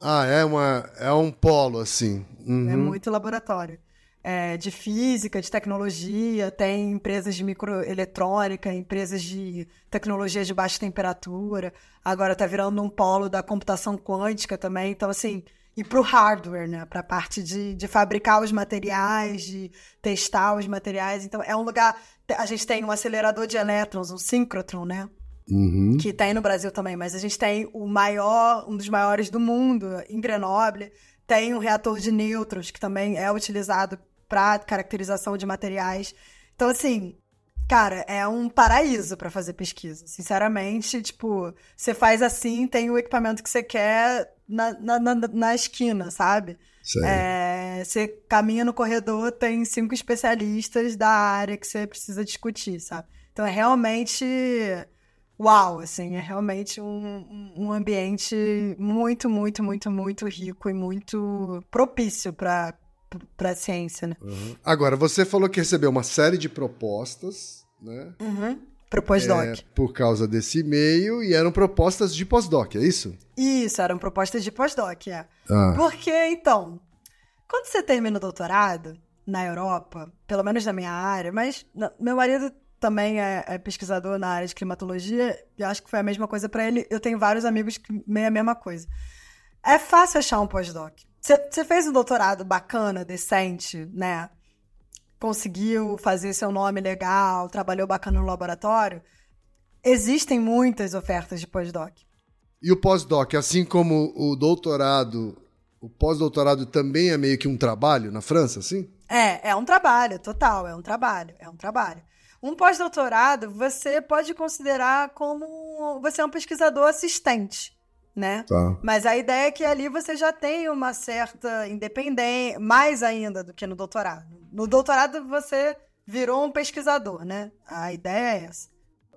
B: Ah, é, uma, é um polo, assim. Uhum.
A: É muito laboratório. É, de física, de tecnologia, tem empresas de microeletrônica, empresas de tecnologia de baixa temperatura. Agora está virando um polo da computação quântica também. Então, assim, e para o hardware, né? Para a parte de, de fabricar os materiais, de testar os materiais. Então, é um lugar. A gente tem um acelerador de elétrons, um síncrotron, né?
B: Uhum.
A: que tem no Brasil também, mas a gente tem o maior, um dos maiores do mundo em Grenoble, tem um reator de nêutrons que também é utilizado para caracterização de materiais. Então, assim, cara, é um paraíso para fazer pesquisa. Sinceramente, tipo, você faz assim, tem o equipamento que você quer na, na, na, na esquina, sabe? É, você caminha no corredor, tem cinco especialistas da área que você precisa discutir, sabe? Então é realmente uau, assim, é realmente um, um ambiente muito, muito, muito, muito rico e muito propício para para ciência, né?
B: Uhum. Agora, você falou que recebeu uma série de propostas, né?
A: Uhum. Pro pós-doc. É,
B: por causa desse e-mail, e eram propostas de pós-doc, é isso?
A: Isso, eram propostas de pós-doc, é.
B: Ah.
A: Porque, então, quando você termina o doutorado na Europa, pelo menos na minha área, mas meu marido também é, é, pesquisador na área de climatologia, e acho que foi a mesma coisa para ele. Eu tenho vários amigos que meio a mesma coisa. É fácil achar um pós-doc. Você fez um doutorado bacana, decente, né? Conseguiu fazer seu nome legal, trabalhou bacana no laboratório. Existem muitas ofertas de pós-doc.
B: E o pós-doc, assim como o doutorado, o pós-doutorado também é meio que um trabalho na França, assim?
A: É, é um trabalho, total, é um trabalho, é um trabalho. Um pós-doutorado você pode considerar como você é um pesquisador assistente, né?
B: Tá.
A: Mas a ideia é que ali você já tem uma certa independência, mais ainda do que no doutorado. No doutorado você virou um pesquisador, né? A ideia é essa.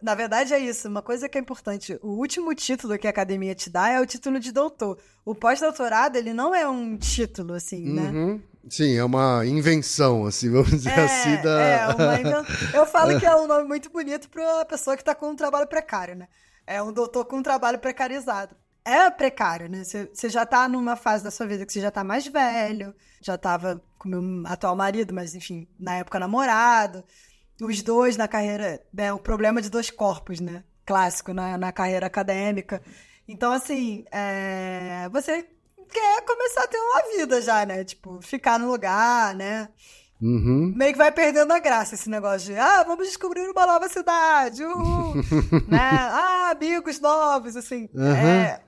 A: Na verdade é isso, uma coisa que é importante, o último título que a academia te dá é o título de doutor. O pós-doutorado, ele não é um título, assim, né?
B: uhum. né? Sim, é uma invenção, assim, vamos dizer é, assim. Da...
A: É, uma inven... Eu falo que é um nome muito bonito para uma pessoa que está com um trabalho precário, né? É um doutor com um trabalho precarizado. é precário, né? Você já tá numa fase da sua vida que você já tá mais velho, já tava com meu atual marido, mas enfim, na época namorado. Os dois na carreira, né? O problema de dois corpos, né? Clássico na, na carreira acadêmica. Então, assim, é, você quer começar a ter uma vida já, né? Tipo, ficar no lugar, né?
B: Uhum.
A: Meio que vai perdendo a graça esse negócio de, ah, vamos descobrir uma nova cidade, uhul, né? Ah, amigos novos, assim.
B: Uhum.
A: É,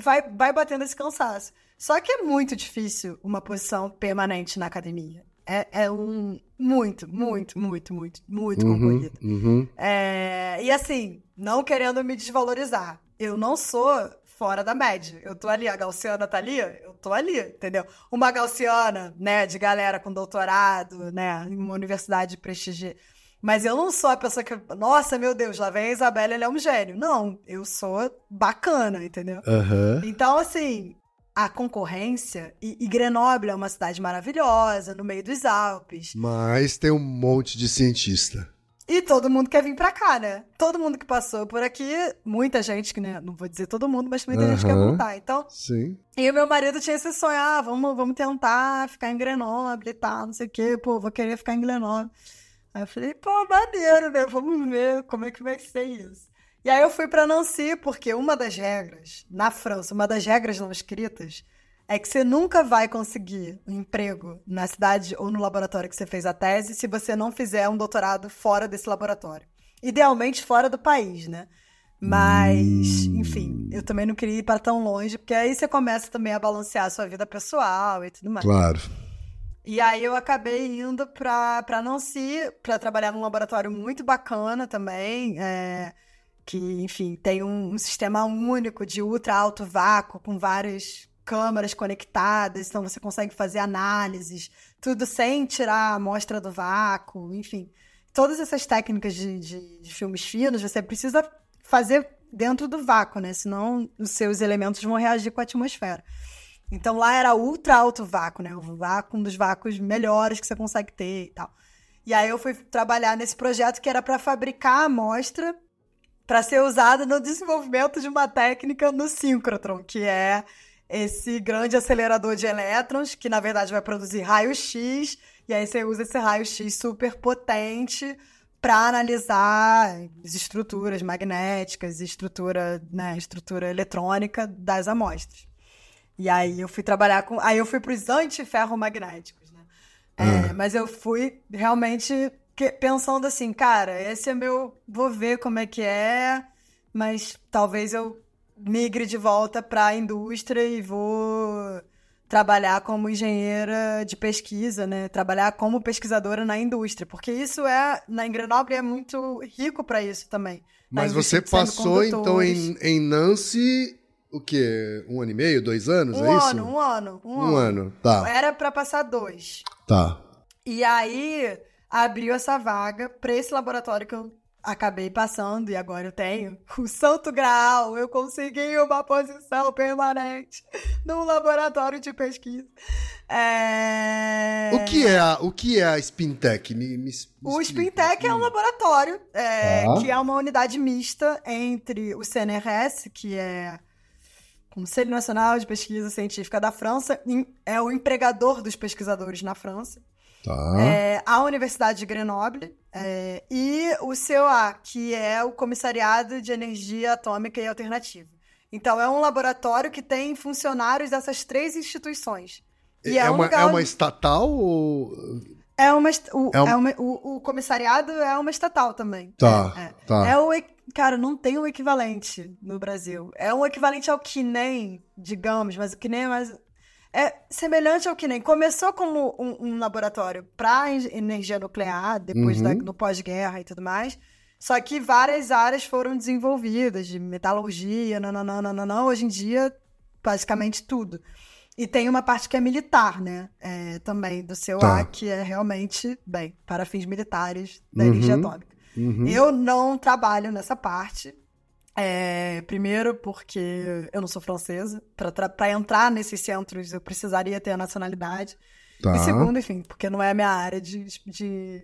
A: vai, vai batendo esse cansaço. Só que é muito difícil uma posição permanente na academia. É, é um muito, muito, muito, muito, muito
B: Uhum,
A: concorrido.
B: uhum.
A: É, e assim, não querendo me desvalorizar, eu não sou fora da média. Eu tô ali, a Gaussiana tá ali, eu tô ali, entendeu? Uma Gaussiana, né, de galera com doutorado, né, em uma universidade de prestígio. Mas eu não sou a pessoa que, nossa, meu Deus, lá vem a Isabela, ele é um gênio. Não, eu sou bacana, entendeu?
B: Aham.
A: Então, assim, a concorrência, e, e Grenoble é uma cidade maravilhosa, no meio dos Alpes.
B: Mas tem um monte de cientista.
A: E todo mundo quer vir pra cá, né? Todo mundo que passou por aqui, muita muita né? Não vou dizer todo mundo, mas muita gente quer voltar. Então,
B: Sim.
A: e o meu marido tinha esse sonho, ah, vamos, vamos tentar ficar em Grenoble e tal, não sei o quê, pô, vou querer ficar em Grenoble. Aí eu falei, pô, maneiro, né? Vamos ver como é que vai ser isso. E aí eu fui pra Nancy, porque uma das regras, na França, uma das regras não escritas, é que você nunca vai conseguir um emprego na cidade ou no laboratório que você fez a tese se você não fizer um doutorado fora desse laboratório. Idealmente fora do país, né? Mas, enfim, eu também não queria ir para tão longe, porque aí você começa também a balancear a sua vida pessoal e tudo mais.
B: Claro.
A: E aí eu acabei indo pra, pra Nancy pra trabalhar num laboratório muito bacana também, é, que, enfim, tem um, um sistema único de ultra alto vácuo com várias câmaras conectadas, então você consegue fazer análises, tudo sem tirar a amostra do vácuo, enfim. Todas essas técnicas de, de, de filmes finos você precisa fazer dentro do vácuo, né? Senão os seus elementos vão reagir com a atmosfera. Então lá era ultra alto vácuo, né? O vácuo, um dos vácuos melhores que você consegue ter e tal. E aí eu fui trabalhar nesse projeto que era para fabricar a amostra para ser usada no desenvolvimento de uma técnica no síncrotron, que é esse grande acelerador de elétrons, que na verdade vai produzir raio-x, e aí você usa esse raio-x super potente para analisar as estruturas magnéticas, estrutura, né, estrutura eletrônica das amostras. E aí eu fui trabalhar com. Aí eu fui para os antiferromagnéticos, né? É, mas eu fui realmente que- pensando assim, cara, esse é meu. Vou ver como é que é, mas talvez eu migre de volta para a indústria e vou trabalhar como engenheira de pesquisa, né? Trabalhar como pesquisadora na indústria, porque isso é na Grenoble é muito rico para isso também. Na
B: Mas você passou, então, em, em Nancy, o quê? Um ano e meio? Dois anos?
A: um
B: é isso?
A: ano, um ano, um,
B: Um ano, tá.
A: Era para passar dois.
B: Tá.
A: E aí abriu essa vaga para esse laboratório que eu acabei passando e agora eu tenho o Santo Graal. Eu consegui uma posição permanente num laboratório de pesquisa. É...
B: O que é a, o que é a Spintech? Me, me, me
A: O
B: explica.
A: Spintec é um laboratório é,
B: Tá.
A: que é uma unidade mista entre o CNRS, que é Conselho Nacional de Pesquisa Científica da França, é o empregador dos pesquisadores na França,
B: Tá.
A: é, a Universidade de Grenoble é, e o COA, que é o Comissariado de Energia Atômica e Alternativa. Então, é um laboratório que tem funcionários dessas três instituições. E
B: é,
A: um
B: uma, é uma
A: onde-
B: estatal ou.
A: é uma, o,
B: É um-
A: é uma- o, o comissariado é uma estatal também.
B: Tá,
A: É, é.
B: tá.
A: É o, cara, não tem um equivalente no Brasil. É um equivalente ao QNEM, digamos, mas o QNEM é mais. É semelhante ao QNEM. Começou como um, um laboratório para energia nuclear, depois
B: Uhum.
A: da, no pós-guerra e tudo mais. Só que várias áreas foram desenvolvidas, de metalurgia, nananana. Hoje em dia, basicamente tudo. E tem uma parte que é militar, né? É, também do seu
B: Tá.
A: A, que é realmente, bem, para fins militares da
B: Uhum.
A: energia atômica.
B: Uhum.
A: Eu não trabalho nessa parte. É, primeiro, porque eu não sou francesa. Para entrar nesses centros, eu precisaria ter a nacionalidade.
B: Tá.
A: E segundo, enfim, porque não é a minha área de, de,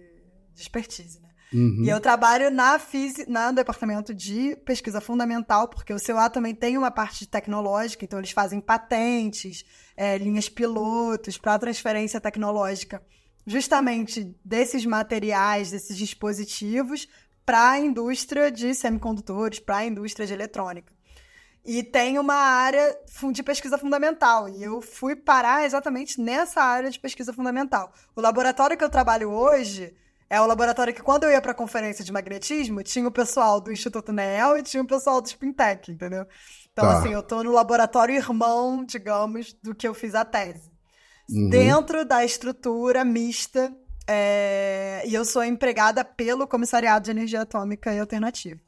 A: de expertise, né? Uhum. E eu trabalho na FISI, no departamento de pesquisa fundamental, porque o CEUA também tem uma parte tecnológica, então eles fazem patentes, é, linhas pilotos para transferência tecnológica, justamente desses materiais, desses dispositivos, para a indústria de semicondutores, para a indústria de eletrônica. E tem uma área de pesquisa fundamental. E eu fui parar exatamente nessa área de pesquisa fundamental. O laboratório que eu trabalho hoje é o laboratório que, quando eu ia para a conferência de magnetismo, tinha o pessoal do Instituto NEL e tinha o pessoal do Spintec, entendeu? Então, tá. assim, eu estou no laboratório irmão, digamos, do que eu fiz a tese. Uhum. Dentro da estrutura mista, é... e eu sou empregada pelo Comissariado de Energia Atômica e Alternativa.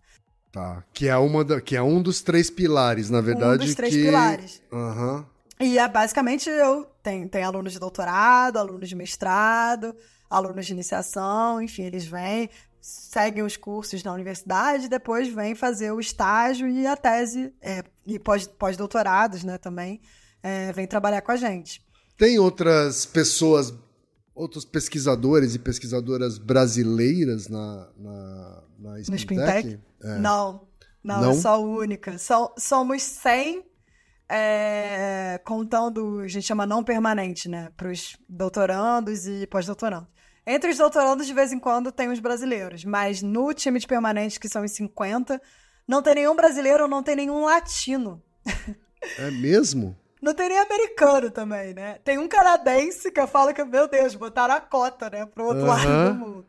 B: Tá. Que é, uma da... que é um dos três pilares, na verdade. Um dos
A: três
B: que...
A: pilares.
B: Uhum.
A: E é, basicamente eu tenho, tenho alunos de doutorado, alunos de mestrado, alunos de iniciação, enfim, eles vêm, seguem os cursos na universidade, depois vêm fazer o estágio e a tese, é, e pós-doutorados, né, também, é, vêm trabalhar com a gente.
B: Tem outras pessoas, outros pesquisadores e pesquisadoras brasileiras na, na, na
A: No Spintec? É. Não, não, não, sou a única. So, somos 100 é, contando, a gente chama não permanente, né? Para os doutorandos e pós-doutorandos. Entre os doutorandos, de vez em quando, tem os brasileiros, mas no time de permanentes, que são os 50, não tem nenhum brasileiro, não tem nenhum latino.
B: É mesmo?
A: Não tem nem americano também, né? Tem um canadense que eu falo que, meu Deus, botaram a cota, né, pro outro uhum. lado do mundo.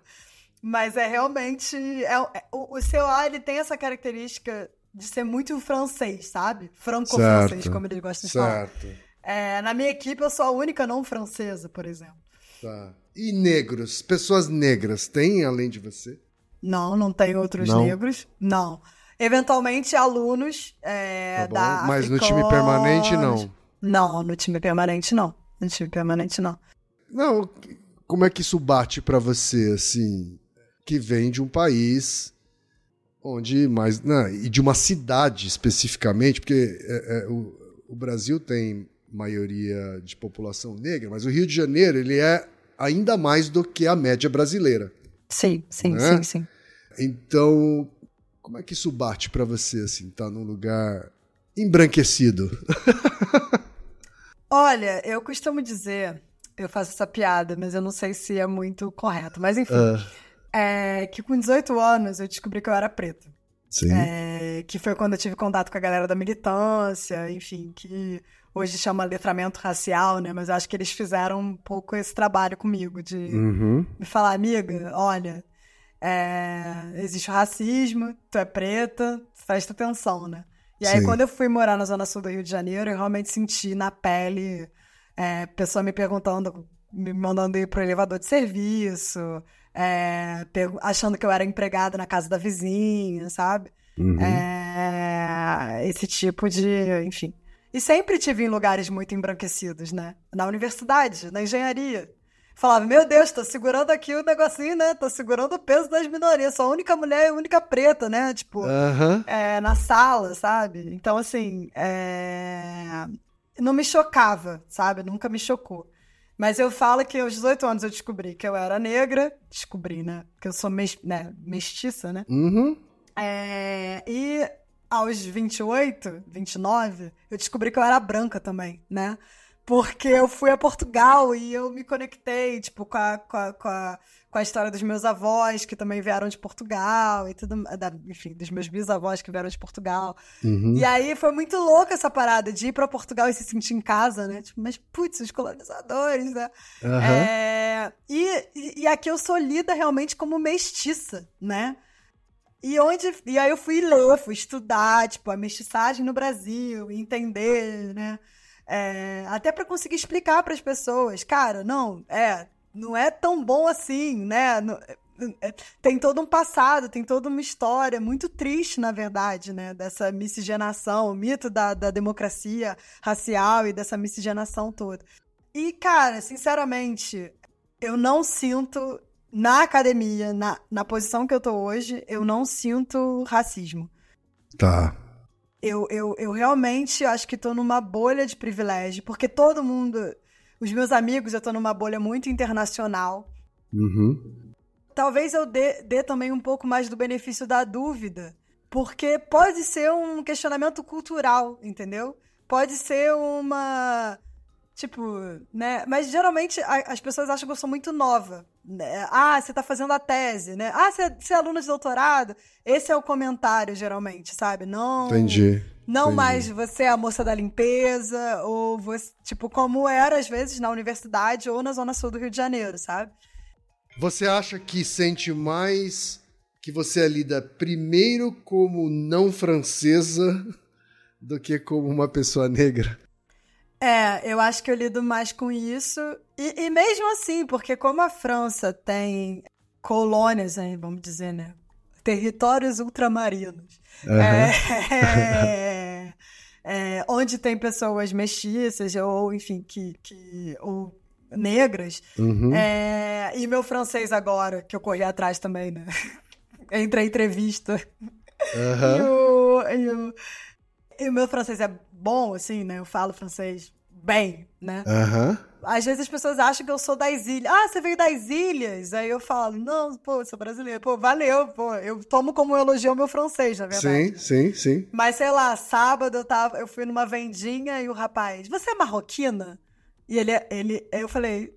A: Mas é realmente. É, é, o, o COA, ele tem essa característica de ser muito francês, sabe? Franco-francês, como eles gostam de certo. falar. É, na minha equipe, eu sou a única não francesa, por exemplo.
B: Tá. E negros? Pessoas negras tem além de você?
A: Não, não tem outros não. negros. Não. Eventualmente, alunos é, tá da.
B: Mas no time permanente, não.
A: Não, no time permanente, não. No time permanente, não.
B: Não, como é que isso bate para você, assim, que vem de um país onde mais. Não, e de uma cidade especificamente, porque é, é, o, o Brasil tem maioria de população negra, mas o Rio de Janeiro ele é ainda mais do que a média brasileira.
A: Sim, sim, né? sim, sim.
B: Então, como é que isso bate para você, assim, tá num lugar embranquecido?
A: Olha, eu costumo dizer, eu faço essa piada, mas eu não sei se é muito correto, mas enfim, uh. é que com 18 anos eu descobri que eu era preta.
B: Sim.
A: É, que foi quando eu tive contato com a galera da militância, enfim, que hoje chama letramento racial, né? Mas acho que eles fizeram um pouco esse trabalho comigo, de uhum. me falar, amiga, olha, é, existe o racismo, tu é preta, presta atenção, né? E aí, Sim. quando eu fui morar na Zona Sul do Rio de Janeiro, eu realmente senti na pele é, pessoa me perguntando, me mandando ir pro elevador de serviço, é, achando que eu era empregada na casa da vizinha, sabe? Uhum. É, esse tipo de, enfim. E sempre tive em lugares muito embranquecidos, né? Na universidade, na engenharia. Falava, meu Deus, tô segurando aqui o negocinho, né? Tô segurando o peso das minorias. Sou a única mulher e a única preta, né? Tipo, uhum. é, na sala, sabe? Então, assim, é... não me chocava, sabe? Nunca me chocou. Mas eu falo que aos 18 anos eu descobri que eu era negra. Descobri, né? Que eu sou mes né? mestiça, né?
B: Uhum.
A: É... E aos 28, 29, eu descobri que eu era branca também, né? Porque eu fui a Portugal e eu me conectei, tipo, com a, com a, com a, com a história dos meus avós, que também vieram de Portugal, e tudo, da, enfim, dos meus bisavós que vieram de Portugal. Uhum. E aí foi muito louca essa parada de ir para Portugal e se sentir em casa, né? Tipo, mas, putz, os colonizadores, né? Uhum. É, e, e aqui eu sou lida realmente como mestiça, né? E onde. E aí eu fui ler, fui estudar, tipo, a mestiçagem no Brasil, entender, né? É, até para conseguir explicar para as pessoas, cara, não, é, não é tão bom assim, né? Não, é, é, tem todo um passado, tem toda uma história muito triste, na verdade, né? Dessa miscigenação, o mito da, da democracia racial e dessa miscigenação toda. E, cara, sinceramente, eu não sinto na academia, na, na posição que eu tô hoje, eu não sinto racismo.
B: Tá.
A: Eu, eu, eu realmente acho que tô numa bolha de privilégio, porque todo mundo. Os meus amigos, eu tô numa bolha muito internacional.
B: Uhum.
A: talvez eu dê, dê também um pouco mais do benefício da dúvida, porque pode ser um questionamento cultural, entendeu? Pode ser uma. Tipo, né? Mas geralmente a, as pessoas acham que eu sou muito nova. Né? Ah, você tá fazendo a tese, né? Ah, você, você é aluna de doutorado. Esse é o comentário, geralmente, sabe? Não.
B: Entendi.
A: Não
B: entendi.
A: mais você é a moça da limpeza, ou você, tipo, como era às vezes na universidade ou na Zona Sul do Rio de Janeiro, sabe?
B: Você acha que sente mais que você é lida primeiro como não francesa do que como uma pessoa negra?
A: É, eu acho que eu lido mais com isso. E, e mesmo assim, porque como a França tem colônias, aí, vamos dizer, né? Territórios ultramarinos.
B: Uhum.
A: É, é, onde tem pessoas mestiças, ou enfim, que. que ou negras.
B: Uhum.
A: É, e meu francês agora, que eu corri atrás também, né? Entre a entrevista.
B: Uhum.
A: E, o, e, o, e o meu francês é bom, assim, né? Eu falo francês bem, né?
B: Uhum.
A: Às vezes as pessoas acham que eu sou das ilhas. Ah, você veio das ilhas? Aí eu falo, não, pô, sou brasileiro. Pô, valeu, pô. Eu tomo como um elogio o meu francês, na verdade.
B: Sim, sim, sim.
A: Mas sei lá, sábado eu, tava, eu fui numa vendinha e o rapaz, você é marroquina? E ele, ele, eu falei,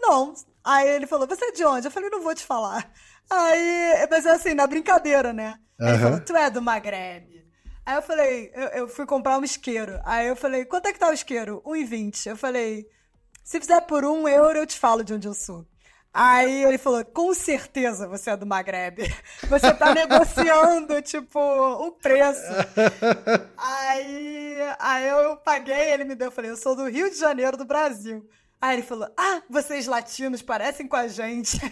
A: não. Aí ele falou, você é de onde? Eu falei, não vou te falar. Aí, mas assim, na brincadeira, né? Aí ele
B: Aham.
A: falou, tu é do Magreb. Aí eu falei, eu, eu fui comprar um isqueiro. Aí eu falei, quanto é que tá o isqueiro? 1,20. Eu falei, se fizer por um euro, eu te falo de onde eu sou. Aí ele falou, com certeza você é do Magreb. Você tá negociando, tipo, o preço. Aí, aí eu paguei, ele me deu, eu falei, eu sou do Rio de Janeiro, do Brasil. Aí ele falou, ah, vocês latinos parecem com a gente.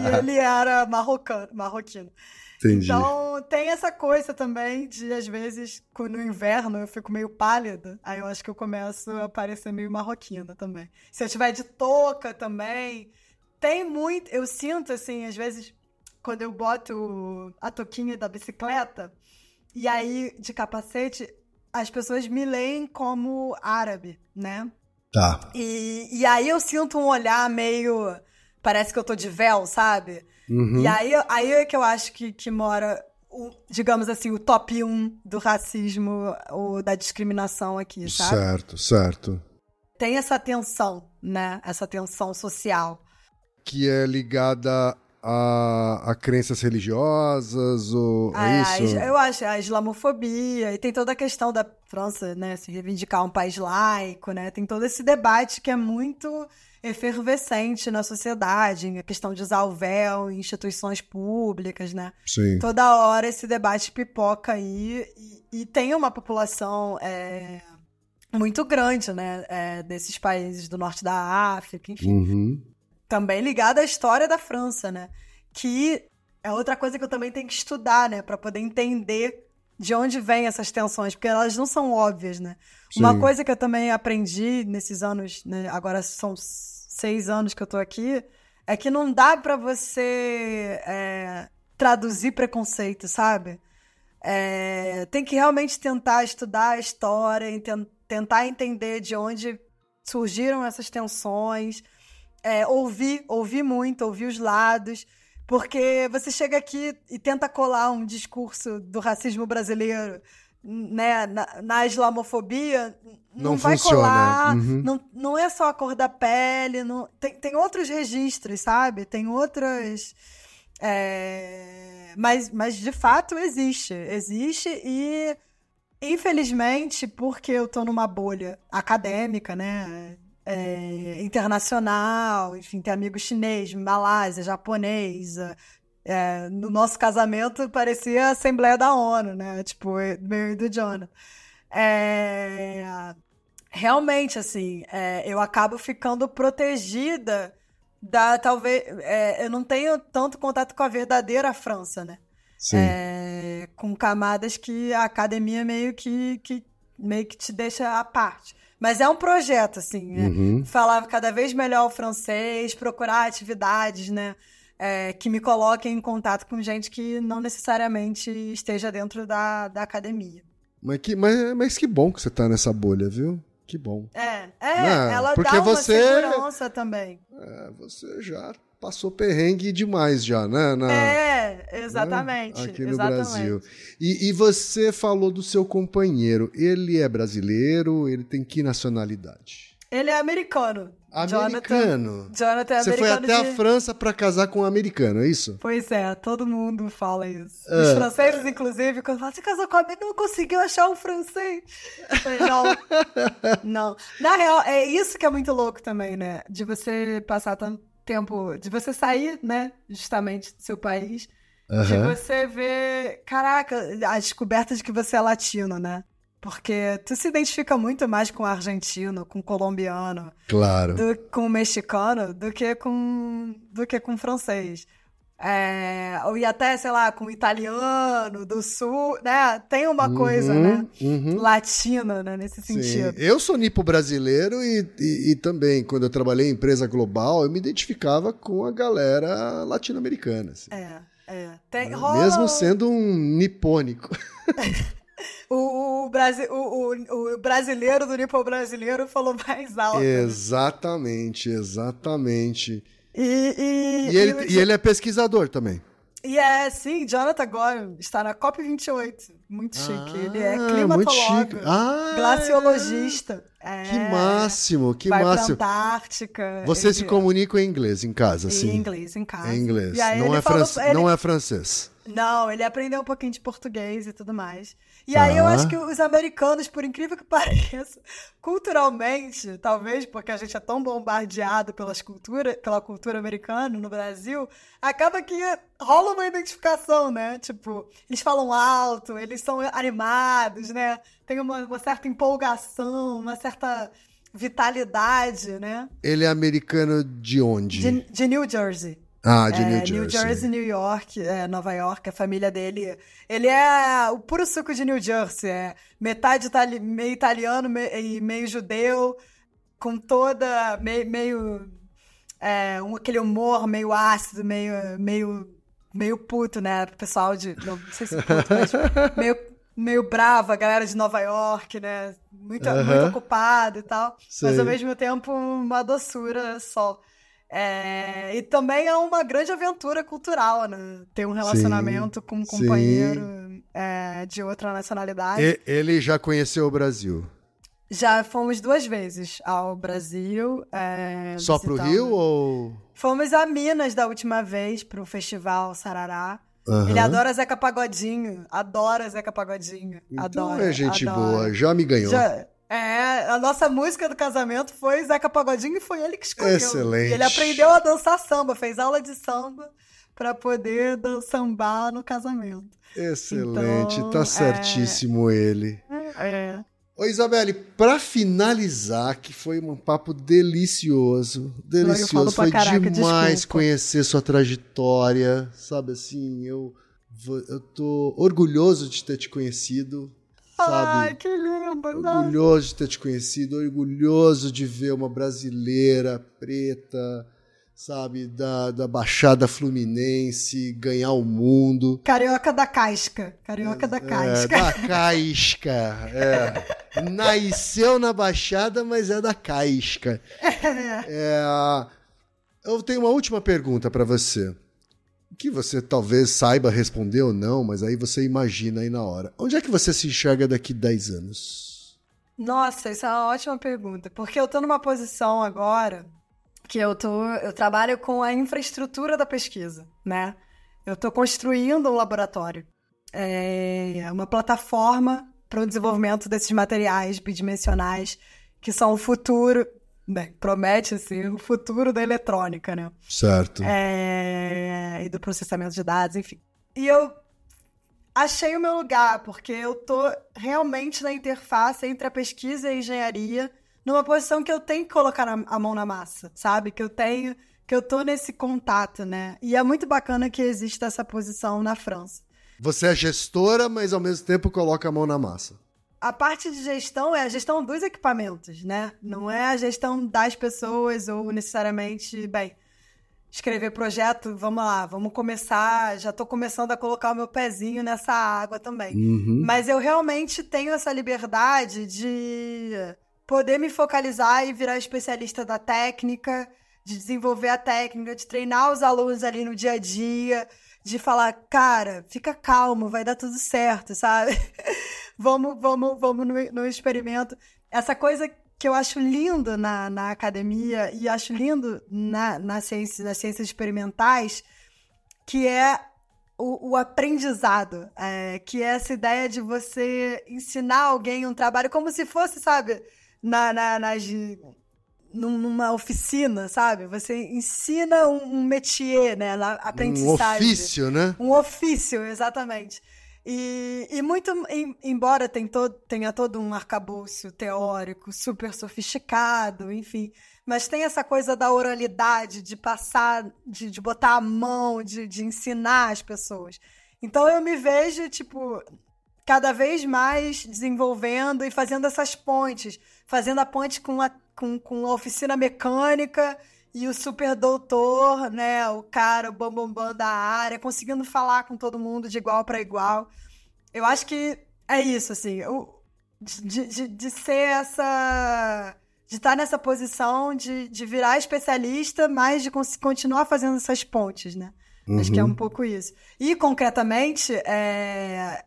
A: e ele era marrocano, marroquino.
B: Entendi.
A: Então tem essa coisa também de, às vezes, no inverno eu fico meio pálida, aí eu acho que eu começo a parecer meio marroquina também. Se eu tiver de touca também, tem muito. Eu sinto, assim, às vezes, quando eu boto a touquinha da bicicleta, e aí de capacete, as pessoas me leem como árabe, né?
B: Tá.
A: E, e aí eu sinto um olhar meio. Parece que eu tô de véu, sabe?
B: Uhum.
A: E aí, aí é que eu acho que, que mora, o, digamos assim, o top 1 do racismo ou da discriminação aqui, sabe?
B: Certo, certo.
A: Tem essa tensão, né? Essa tensão social.
B: Que é ligada a, a crenças religiosas ou é
A: A- a-
B: isso?
A: eu acho a islamofobia e tem toda a questão da França, né, se reivindicar um país laico, né? Tem todo esse debate que é muito efervescente na sociedade, a questão de usar o véu em instituições públicas, né?
B: Sim.
A: Toda hora esse debate pipoca aí e, e tem uma população é, muito grande, né, é, desses países do norte da África, enfim
B: Uhum.
A: também ligada à história da França, né? Que é outra coisa que eu também tenho que estudar, né? Para poder entender de onde vêm essas tensões, porque elas não são óbvias, né? Uma
B: Sim.
A: coisa que eu também aprendi nesses anos, né? agora são seis anos que eu tô aqui, é que não dá para você é, traduzir preconceito, sabe? É, tem que realmente tentar estudar a história, enten- tentar entender de onde surgiram essas tensões, é, ouvir, ouvir muito, ouvir os lados, porque você chega aqui e tenta colar um discurso do racismo brasileiro né, na, na islamofobia, não,
B: Não
A: vai
B: funciona,
A: colar,
B: uhum.
A: não, não é só a cor da pele, não, tem, tem outros registros, sabe? Tem outras. é, mas, mas de fato existe. Existe e, infelizmente, porque eu tô numa bolha acadêmica, né? é, internacional, enfim, tem amigos chinês, Malásia, japonês. É, no nosso casamento parecia a Assembleia da ONU, né? Tipo, meu e do Jonah. É, realmente, assim, é, eu acabo ficando protegida da, talvez, é, eu não tenho tanto contato com a verdadeira França, né?
B: Sim.
A: É, com camadas que a academia meio que, que meio que te deixa à parte. Mas é um projeto, assim, né?
B: Uhum.
A: Falar cada vez melhor o francês, procurar atividades, né? É, que me coloquem em contato com gente que não necessariamente esteja dentro da, da academia.
B: Mas, que, mas, mas que bom que você tá nessa bolha, viu? Que bom.
A: É, é,
B: Não,
A: ela
B: porque
A: dá uma
B: você-
A: segurança também.
B: É, você já passou perrengue demais já, né?
A: Na, é, exatamente.
B: Né? Aqui
A: no
B: exatamente. Brasil. E, e, você falou do seu companheiro. Ele é brasileiro? Ele tem que nacionalidade?
A: Ele é americano.
B: Americano.
A: Jonathan, Jonathan é
B: Você foi até de... a França para casar com um americano, é isso?
A: Pois é, todo mundo fala isso. É. Os franceses, inclusive, quando falam, você casou com americano, não conseguiu achar um francês. Não, não. Na real, é isso que é muito louco também, né? De você passar tanto tempo, de você sair, né, justamente do seu país, uhum. de você ver, caraca, a descoberta de que você é latino, né? Porque tu se identifica muito mais com o argentino, com o colombiano,
B: claro.
A: do, com o mexicano, do que com, do que com o francês. É, e até, sei lá, com o italiano do sul, né? Tem uma uhum, coisa, né? Uhum. Latina, né? Nesse sentido.
B: Sim. Eu sou nipo brasileiro e, e, e, também, quando eu trabalhei em empresa global, eu me identificava com a galera latino-americana. Assim.
A: É, é. Tem,
B: Mesmo sendo um nipônico.
A: o, o, Brasi o, o, brasileiro do Nipo brasileiro falou mais alto.
B: Né? Exatamente, né? exatamente.
A: E, e,
B: e, ele, e ele é pesquisador também.
A: E é, sim, Jonathan Gore está na COP28. Muito chique. Ah, ele é climatológico, ah, glaciologista. É,
B: que máximo, que
A: vai
B: máximo.
A: Pra Antártica.
B: Você ele... se comunica em inglês em casa, sim?
A: Em inglês, em casa.
B: Em inglês. Não é, falou, ele... não é francês.
A: Não, ele aprendeu um pouquinho de português e tudo mais. E aí eu acho que os americanos, por incrível que pareça, culturalmente, talvez porque a gente é tão bombardeado pelas cultura, pela cultura americana no Brasil, acaba que rola uma identificação, né? Tipo, eles falam alto, eles são animados, né? Tem uma, uma certa empolgação, uma certa vitalidade, né?
B: Ele é americano de onde?
A: De, de New Jersey.
B: Ah, de é, New Jersey.
A: New Jersey, New York, é, Nova York, a família dele. Ele é o puro suco de New Jersey. É metade itali meio italiano e meio judeu, com toda. meio. meio é, um, aquele humor meio ácido, meio, meio, meio puto, né? Pessoal de. Não, não sei se puto, mas meio, meio bravo, a galera de Nova York, né? Muito, uh -huh. muito ocupado e tal. Sei. Mas ao mesmo tempo uma doçura só. É, e também é uma grande aventura cultural, né? Ter um relacionamento sim, com um companheiro é, de outra nacionalidade.
B: E, ele já conheceu o Brasil?
A: Já fomos duas vezes ao Brasil. É,
B: Só pro Rio ou.
A: Fomos a Minas da última vez pro festival Sarará. Uhum. Ele adora Zeca Pagodinho. Adora Zeca Pagodinho.
B: Então
A: adora.
B: É gente
A: adora.
B: boa, já me ganhou. Já,
A: é, a nossa música do casamento foi Zeca Pagodinho e foi ele que escolheu.
B: Excelente.
A: Ele aprendeu a dançar samba, fez aula de samba para poder sambar no casamento.
B: Excelente, então, tá certíssimo
A: é...
B: ele.
A: É.
B: Ô Isabelle, para finalizar, que foi um papo delicioso, delicioso, foi caraca, demais desculpa. conhecer sua trajetória, sabe assim, eu eu tô orgulhoso de ter te conhecido, Sabe?
A: Ai, que lindo!
B: Orgulhoso de ter te conhecido, orgulhoso de ver uma brasileira preta, sabe, da, da Baixada Fluminense, ganhar o mundo.
A: Carioca da casca. Carioca da casca.
B: É, da casca. É. Nasceu na Baixada, mas é da casca. É. é eu tenho uma última pergunta para você que você talvez saiba responder ou não, mas aí você imagina aí na hora. Onde é que você se enxerga daqui 10 anos?
A: Nossa, isso é uma ótima pergunta, porque eu tô numa posição agora que eu tô, eu trabalho com a infraestrutura da pesquisa, né? Eu tô construindo um laboratório, é uma plataforma para o desenvolvimento desses materiais bidimensionais que são o futuro Bem, promete ser o futuro da eletrônica, né?
B: Certo.
A: É... E do processamento de dados, enfim. E eu achei o meu lugar, porque eu tô realmente na interface entre a pesquisa e a engenharia, numa posição que eu tenho que colocar a mão na massa, sabe? Que eu tenho, que eu tô nesse contato, né? E é muito bacana que exista essa posição na França.
B: Você é gestora, mas ao mesmo tempo coloca a mão na massa
A: a parte de gestão é a gestão dos equipamentos, né? Não é a gestão das pessoas ou necessariamente, bem, escrever projeto, vamos lá, vamos começar, já estou começando a colocar o meu pezinho nessa água também.
B: Uhum.
A: Mas eu realmente tenho essa liberdade de poder me focalizar e virar especialista da técnica, de desenvolver a técnica, de treinar os alunos ali no dia a dia, de falar, cara, fica calmo, vai dar tudo certo, sabe? vamos, vamos, vamos no, no experimento. Essa coisa que eu acho lindo na, na academia e acho lindo na, na ciência, nas ciências experimentais, que é o, o aprendizado, é, que é essa ideia de você ensinar alguém um trabalho como se fosse, sabe, na, na, nas numa oficina, sabe? Você ensina um, um métier, né? Na aprendizagem.
B: Um ofício, né?
A: Um ofício, exatamente. E, e muito, em, embora tem todo, tenha todo um arcabouço teórico super sofisticado, enfim, mas tem essa coisa da oralidade, de passar, de, de botar a mão, de, de ensinar as pessoas. Então eu me vejo, tipo, cada vez mais desenvolvendo e fazendo essas pontes, fazendo a ponte com a com, com a oficina mecânica e o super doutor, né? O cara, o bambambam bam, bam da área, conseguindo falar com todo mundo de igual para igual. Eu acho que é isso, assim. De, de, de ser essa. De estar nessa posição de, de virar especialista, mas de continuar fazendo essas pontes, né? Uhum. Acho que é um uhum. pouco isso. E, concretamente, é,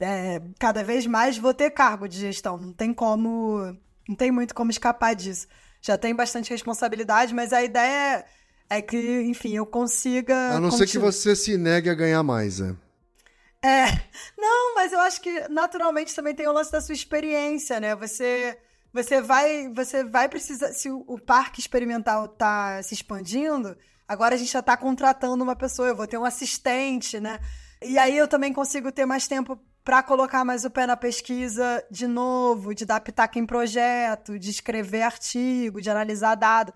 A: é, cada vez mais vou ter cargo de gestão. Não tem como não tem muito como escapar disso. Já tem bastante responsabilidade, mas a ideia é que, enfim, eu consiga.
B: A não ser que você se negue a ganhar mais, é.
A: É. Não, mas eu acho que naturalmente também tem o lance da sua experiência, né? Você você vai você vai precisar se o, o parque experimental tá se expandindo, agora a gente já está contratando uma pessoa, eu vou ter um assistente, né? E aí eu também consigo ter mais tempo para colocar mais o pé na pesquisa de novo, de dar pitaco em projeto, de escrever artigo, de analisar dado.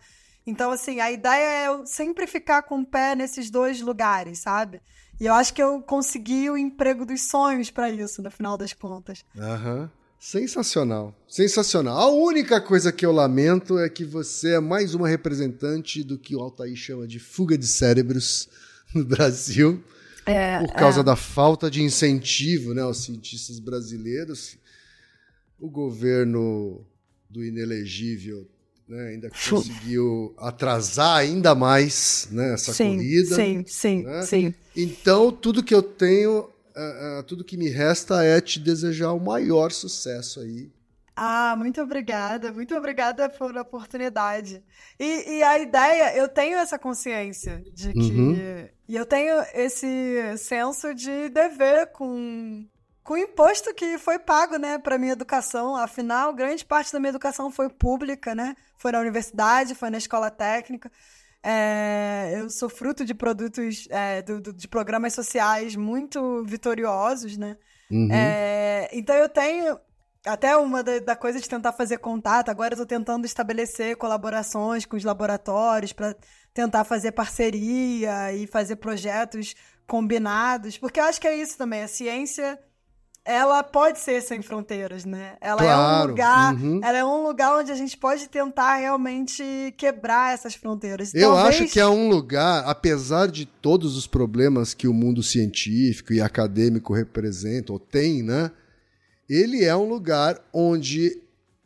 A: Então, assim, a ideia é eu sempre ficar com o pé nesses dois lugares, sabe? E eu acho que eu consegui o emprego dos sonhos para isso, no final das contas.
B: Aham. Uhum. Sensacional, sensacional. A única coisa que eu lamento é que você é mais uma representante do que o Altair chama de fuga de cérebros no Brasil. É, por causa é. da falta de incentivo né, aos cientistas brasileiros. O governo do inelegível né, ainda conseguiu atrasar ainda mais né, essa
A: sim,
B: corrida.
A: Sim, sim,
B: né?
A: sim.
B: Então, tudo que eu tenho, uh, uh, tudo que me resta é te desejar o maior sucesso aí
A: ah, muito obrigada, muito obrigada pela oportunidade. E, e a ideia, eu tenho essa consciência de que. Uhum. E eu tenho esse senso de dever com, com o imposto que foi pago, né, para minha educação. Afinal, grande parte da minha educação foi pública, né? Foi na universidade, foi na escola técnica. É, eu sou fruto de produtos, é, do, do, de programas sociais muito vitoriosos, né? Uhum. É, então eu tenho até uma da, da, coisa de tentar fazer contato, agora eu tô tentando estabelecer colaborações com os laboratórios para tentar fazer parceria e fazer projetos combinados, porque eu acho que é isso também, a ciência ela pode ser sem fronteiras, né? Ela claro. é um lugar, uhum. ela é um lugar onde a gente pode tentar realmente quebrar essas fronteiras.
B: Eu Talvez... acho que é um lugar, apesar de todos os problemas que o mundo científico e acadêmico representa ou tem, né? Ele é um lugar onde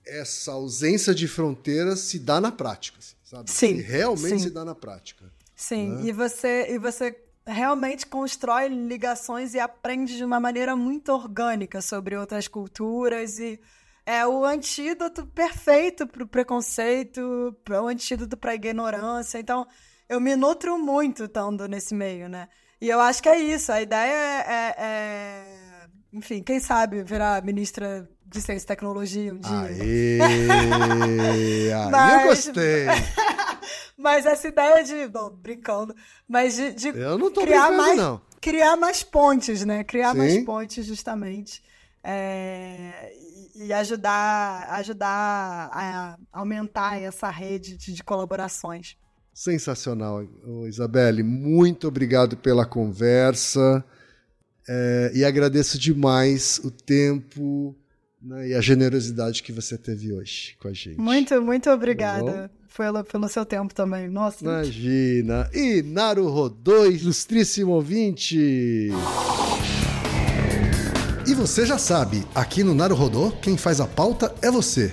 B: essa ausência de fronteiras se dá na prática, assim, sabe?
A: Sim.
B: Se realmente
A: sim.
B: se dá na prática.
A: Sim, né? e você e você realmente constrói ligações e aprende de uma maneira muito orgânica sobre outras culturas e é o antídoto perfeito para o preconceito, o antídoto para a ignorância. Então, eu me nutro muito estando nesse meio, né? E eu acho que é isso. A ideia é, é, é enfim, quem sabe virar ministra de Ciência e Tecnologia um dia.
B: Aê, mas, eu gostei.
A: mas essa ideia de. Não, brincando. Mas de, de criar
B: mais,
A: não. Criar mais pontes, né? Criar Sim. mais pontes, justamente. É, e ajudar, ajudar a aumentar essa rede de, de colaborações.
B: Sensacional, Isabelle. Muito obrigado pela conversa. É, e agradeço demais o tempo né, e a generosidade que você teve hoje com a gente.
A: Muito, muito obrigada. Tá pelo, pelo seu tempo também. Nossa.
B: Imagina. E Naru Rodô, ilustríssimo ouvinte. E você já sabe, aqui no Naru Rodô, quem faz a pauta é você.